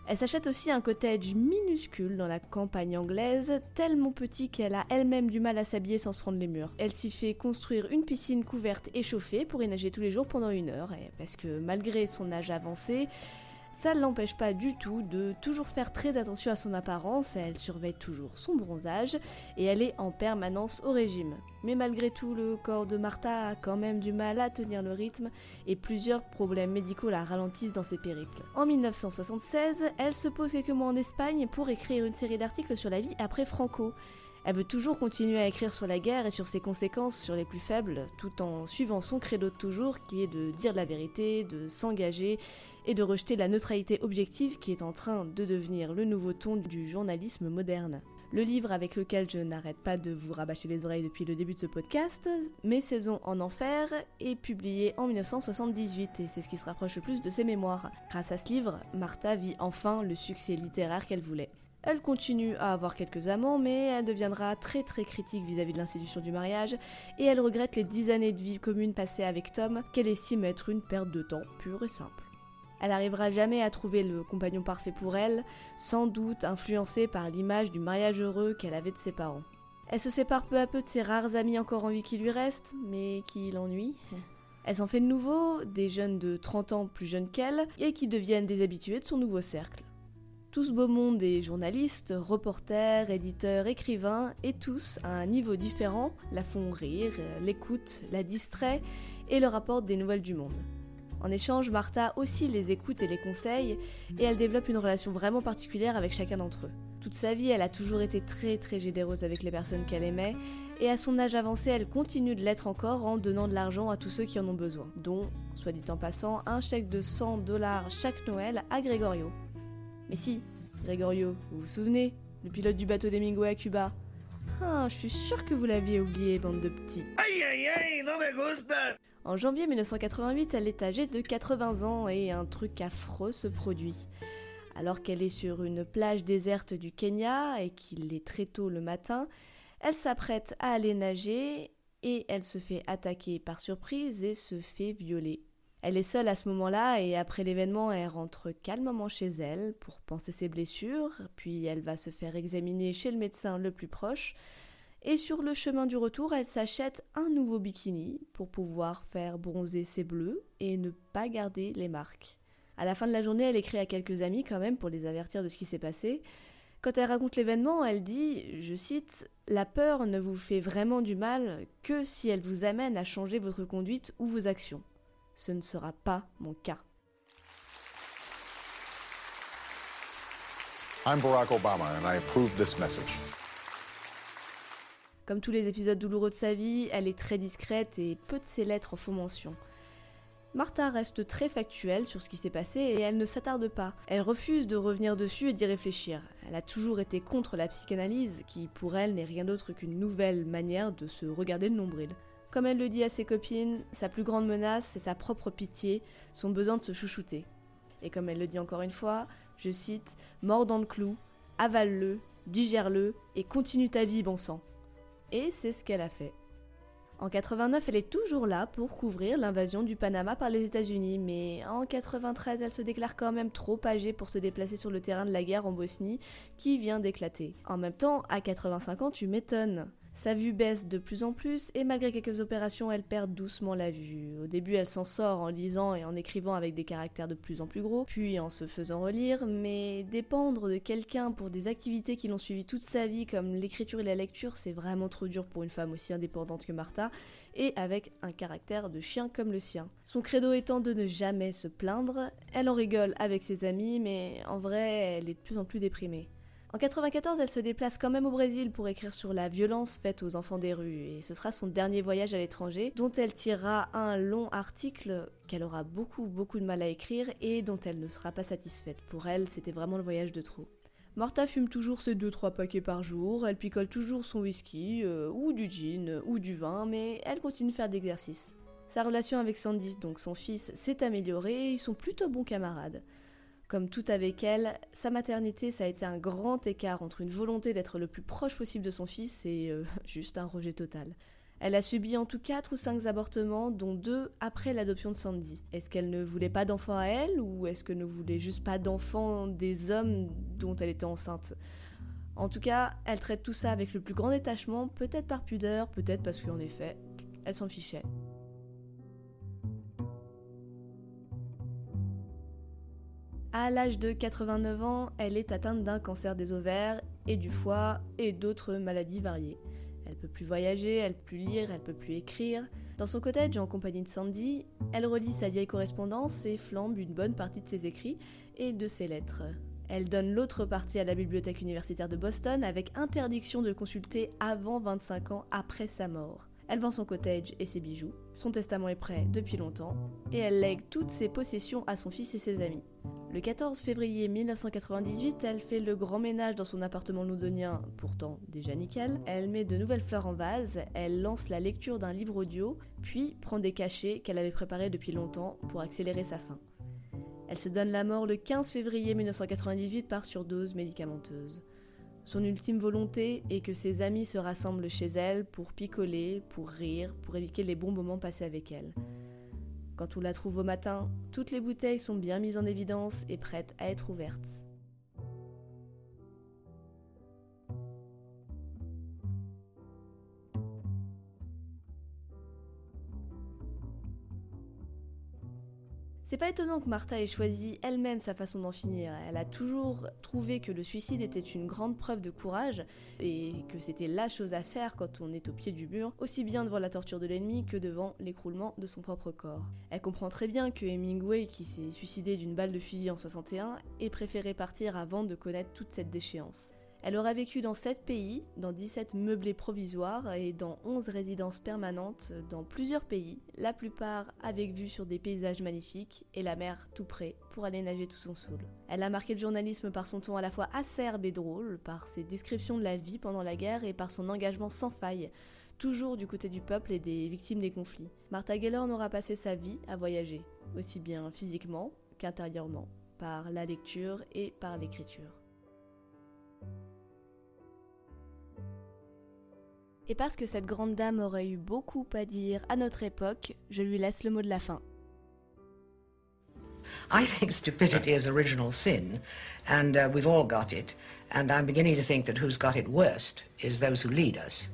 Elle s'achète aussi un cottage minuscule dans la campagne anglaise, tellement petit qu'elle a elle-même du mal à s'habiller sans se prendre les murs. Elle s'y fait construire une piscine couverte et chauffée pour y nager tous les jours pendant une heure, parce que malgré son âge avancé, ça ne l'empêche pas du tout de toujours faire très attention à son apparence, elle surveille toujours son bronzage et elle est en permanence au régime. Mais malgré tout, le corps de Martha a quand même du mal à tenir le rythme et plusieurs problèmes médicaux la ralentissent dans ses périples. En 1976, elle se pose quelques mois en Espagne pour écrire une série d'articles sur la vie après Franco. Elle veut toujours continuer à écrire sur la guerre et sur ses conséquences sur les plus faibles, tout en suivant son credo de toujours qui est de dire la vérité, de s'engager et de rejeter la neutralité objective qui est en train de devenir le nouveau ton du journalisme moderne. Le livre avec lequel je n'arrête pas de vous rabâcher les oreilles depuis le début de ce podcast, Mes saisons en enfer, est publié en 1978 et c'est ce qui se rapproche le plus de ses mémoires. Grâce à ce livre, Martha vit enfin le succès littéraire qu'elle voulait. Elle continue à avoir quelques amants, mais elle deviendra très très critique vis-à-vis de l'institution du mariage, et elle regrette les dix années de vie commune passées avec Tom, qu'elle estime être une perte de temps pure et simple. Elle n'arrivera jamais à trouver le compagnon parfait pour elle, sans doute influencée par l'image du mariage heureux qu'elle avait de ses parents. Elle se sépare peu à peu de ses rares amis encore en vie qui lui restent, mais qui l'ennuient. Elle s'en fait de nouveau, des jeunes de 30 ans plus jeunes qu'elle, et qui deviennent des habitués de son nouveau cercle. Tout ce beau monde est journalistes, reporters, éditeurs, écrivains, et tous, à un niveau différent, la font rire, l'écoutent, la distraient et leur apportent des nouvelles du monde. En échange, Martha aussi les écoute et les conseille, et elle développe une relation vraiment particulière avec chacun d'entre eux. Toute sa vie, elle a toujours été très très généreuse avec les personnes qu'elle aimait, et à son âge avancé, elle continue de l'être encore en donnant de l'argent à tous ceux qui en ont besoin, dont, soit dit en passant, un chèque de 100 dollars chaque Noël à Gregorio. Mais si, Gregorio, vous vous souvenez, le pilote du bateau d'Hemingway à Cuba? Ah, je suis sûre que vous l'aviez oublié, bande de petits. Aïe aïe aïe, non me gusta En janvier 1988, elle est âgée de 80 ans et un truc affreux se produit. Alors qu'elle est sur une plage déserte du Kenya et qu'il est très tôt le matin, elle s'apprête à aller nager et elle se fait attaquer par surprise et se fait violer. Elle est seule à ce moment-là et après l'événement, elle rentre calmement chez elle pour penser ses blessures, puis elle va se faire examiner chez le médecin le plus proche. Et sur le chemin du retour, elle s'achète un nouveau bikini pour pouvoir faire bronzer ses bleus et ne pas garder les marques. À la fin de la journée, elle écrit à quelques amis quand même pour les avertir de ce qui s'est passé. Quand elle raconte l'événement, elle dit, je cite, La peur ne vous fait vraiment du mal que si elle vous amène à changer votre conduite ou vos actions. Ce ne sera pas mon cas. Barack Obama, message. Comme tous les épisodes douloureux de sa vie, elle est très discrète et peu de ses lettres font mention. Martha reste très factuelle sur ce qui s'est passé et elle ne s'attarde pas. Elle refuse de revenir dessus et d'y réfléchir. Elle a toujours été contre la psychanalyse, qui pour elle n'est rien d'autre qu'une nouvelle manière de se regarder le nombril. Comme elle le dit à ses copines, sa plus grande menace, c'est sa propre pitié, son besoin de se chouchouter. Et comme elle le dit encore une fois, je cite, Mors dans le clou, avale-le, digère-le et continue ta vie, bon sang. Et c'est ce qu'elle a fait. En 89, elle est toujours là pour couvrir l'invasion du Panama par les États-Unis, mais en 93, elle se déclare quand même trop âgée pour se déplacer sur le terrain de la guerre en Bosnie qui vient d'éclater. En même temps, à 85 ans, tu m'étonnes. Sa vue baisse de plus en plus et malgré quelques opérations, elle perd doucement la vue. Au début, elle s'en sort en lisant et en écrivant avec des caractères de plus en plus gros, puis en se faisant relire, mais dépendre de quelqu'un pour des activités qui l'ont suivi toute sa vie comme l'écriture et la lecture, c'est vraiment trop dur pour une femme aussi indépendante que Martha et avec un caractère de chien comme le sien. Son credo étant de ne jamais se plaindre, elle en rigole avec ses amis, mais en vrai, elle est de plus en plus déprimée. En 94, elle se déplace quand même au Brésil pour écrire sur la violence faite aux enfants des rues, et ce sera son dernier voyage à l'étranger, dont elle tirera un long article qu'elle aura beaucoup beaucoup de mal à écrire et dont elle ne sera pas satisfaite. Pour elle, c'était vraiment le voyage de trop. Martha fume toujours ses 2-3 paquets par jour, elle picole toujours son whisky, euh, ou du gin, ou du vin, mais elle continue de faire d'exercice. Sa relation avec Sandy, donc son fils, s'est améliorée et ils sont plutôt bons camarades. Comme tout avec elle, sa maternité, ça a été un grand écart entre une volonté d'être le plus proche possible de son fils et euh, juste un rejet total. Elle a subi en tout 4 ou 5 avortements, dont 2 après l'adoption de Sandy. Est-ce qu'elle ne voulait pas d'enfants à elle, ou est-ce qu'elle ne voulait juste pas d'enfants des hommes dont elle était enceinte? En tout cas, elle traite tout ça avec le plus grand détachement, peut-être par pudeur, peut-être parce qu'en effet, elle s'en fichait. À l'âge de 89 ans, elle est atteinte d'un cancer des ovaires et du foie et d'autres maladies variées. Elle peut plus voyager, elle peut plus lire, elle peut plus écrire. Dans son cottage, en compagnie de Sandy, elle relit sa vieille correspondance et flambe une bonne partie de ses écrits et de ses lettres. Elle donne l'autre partie à la bibliothèque universitaire de Boston avec interdiction de consulter avant 25 ans après sa mort. Elle vend son cottage et ses bijoux, son testament est prêt depuis longtemps, et elle lègue toutes ses possessions à son fils et ses amis. Le 14 février 1998, elle fait le grand ménage dans son appartement londonien, pourtant déjà nickel. Elle met de nouvelles fleurs en vase, elle lance la lecture d'un livre audio, puis prend des cachets qu'elle avait préparés depuis longtemps pour accélérer sa fin. Elle se donne la mort le 15 février 1998 par surdose médicamenteuse. Son ultime volonté est que ses amis se rassemblent chez elle pour picoler, pour rire, pour évoquer les bons moments passés avec elle. Quand on la trouve au matin, toutes les bouteilles sont bien mises en évidence et prêtes à être ouvertes. C'est pas étonnant que Martha ait choisi elle-même sa façon d'en finir. Elle a toujours trouvé que le suicide était une grande preuve de courage et que c'était la chose à faire quand on est au pied du mur, aussi bien devant la torture de l'ennemi que devant l'écroulement de son propre corps. Elle comprend très bien que Hemingway, qui s'est suicidé d'une balle de fusil en 61, ait préféré partir avant de connaître toute cette déchéance. Elle aura vécu dans 7 pays, dans 17 meublés provisoires et dans 11 résidences permanentes dans plusieurs pays, la plupart avec vue sur des paysages magnifiques et la mer tout près pour aller nager tout son saoul. Elle a marqué le journalisme par son ton à la fois acerbe et drôle, par ses descriptions de la vie pendant la guerre et par son engagement sans faille toujours du côté du peuple et des victimes des conflits. Martha Gellhorn aura passé sa vie à voyager, aussi bien physiquement qu'intérieurement, par la lecture et par l'écriture. Et parce que cette grande dame aurait eu beaucoup à dire à notre époque, je lui laisse le mot de la fin. I think stupidity is original sin, and uh, we've all got it. And I'm beginning to think that who's got it worst is those who lead us.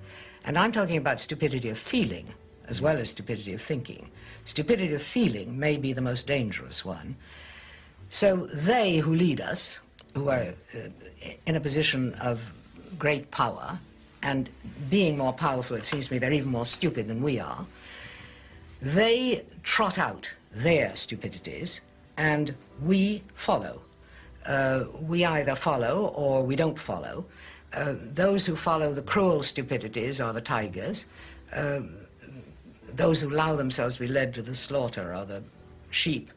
And I'm talking about stupidity of feeling as well as stupidity of thinking. Stupidity of feeling may be the most dangerous one. So they who lead us, who are uh, in a position of great power, and being more powerful, it seems to me they're even more stupid than we are, they trot out their stupidities and we follow. Uh, we either follow or we don't follow. Uh, those who follow the cruel stupidities are the tigers. Uh, those who allow themselves to be led to the slaughter are the sheep.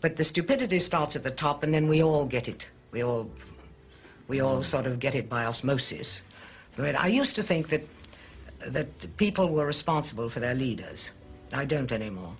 But the stupidity starts at the top, and then we all get it. We all, we all sort of get it by osmosis. I used to think that that people were responsible for their leaders. I don't anymore.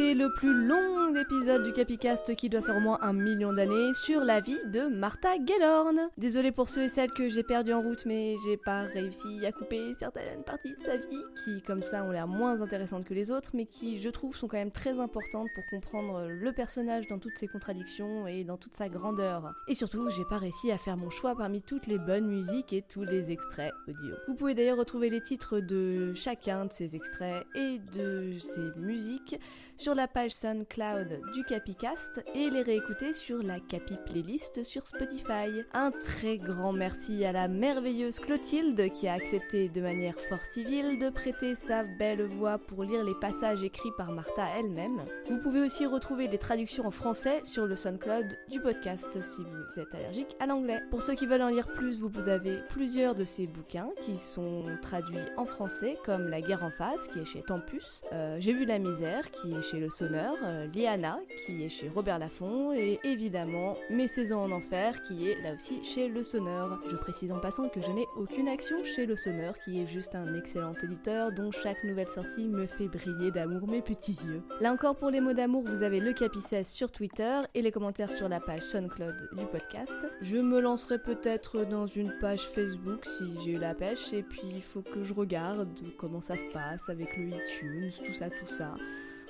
D'écouter le plus long épisode du Capicast qui doit faire au moins un million d'années sur la vie de Martha Gellhorn. Désolé pour ceux et celles que j'ai perdu en route, mais j'ai pas réussi à couper certaines parties de sa vie qui, comme ça, ont l'air moins intéressantes que les autres, mais qui, je trouve, sont quand même très importantes pour comprendre le personnage dans toutes ses contradictions et dans toute sa grandeur. Et surtout, j'ai pas réussi à faire mon choix parmi toutes les bonnes musiques et tous les extraits audio. Vous pouvez d'ailleurs retrouver les titres de chacun de ces extraits et de ces musiques sur la page SoundCloud du Capicast et les réécouter sur la Capi Playlist sur Spotify. Un très grand merci à la merveilleuse Clotilde qui a accepté de manière fort civile de prêter sa belle voix pour lire les passages écrits par Martha elle-même. Vous pouvez aussi retrouver les traductions en français sur le SoundCloud du podcast si vous êtes allergique à l'anglais. Pour ceux qui veulent en lire plus, vous avez plusieurs de ces bouquins qui sont traduits en français comme La guerre en face qui est chez Tempus, euh, J'ai vu la misère qui est chez Le Sonneur, euh, Liana qui est chez Robert Laffont et évidemment Mes saisons en enfer qui est là aussi chez Le Sonneur. Je précise en passant que je n'ai aucune action chez Le Sonneur qui est juste un excellent éditeur dont chaque nouvelle sortie me fait briller d'amour mes petits yeux. Là encore pour les mots d'amour, vous avez le Capicès sur Twitter et les commentaires sur la page SoundCloud du podcast. Je me lancerai peut-être dans une page Facebook si j'ai eu la pêche et puis il faut que je regarde comment ça se passe avec le iTunes, tout ça, tout ça.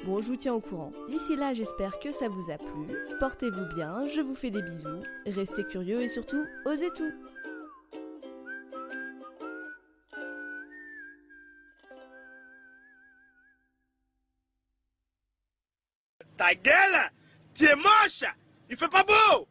Bon, je vous tiens au courant. D'ici là, j'espère que ça vous a plu. Portez-vous bien, je vous fais des bisous. Restez curieux et surtout, osez tout. Ta gueule Tu es moche Il fait pas beau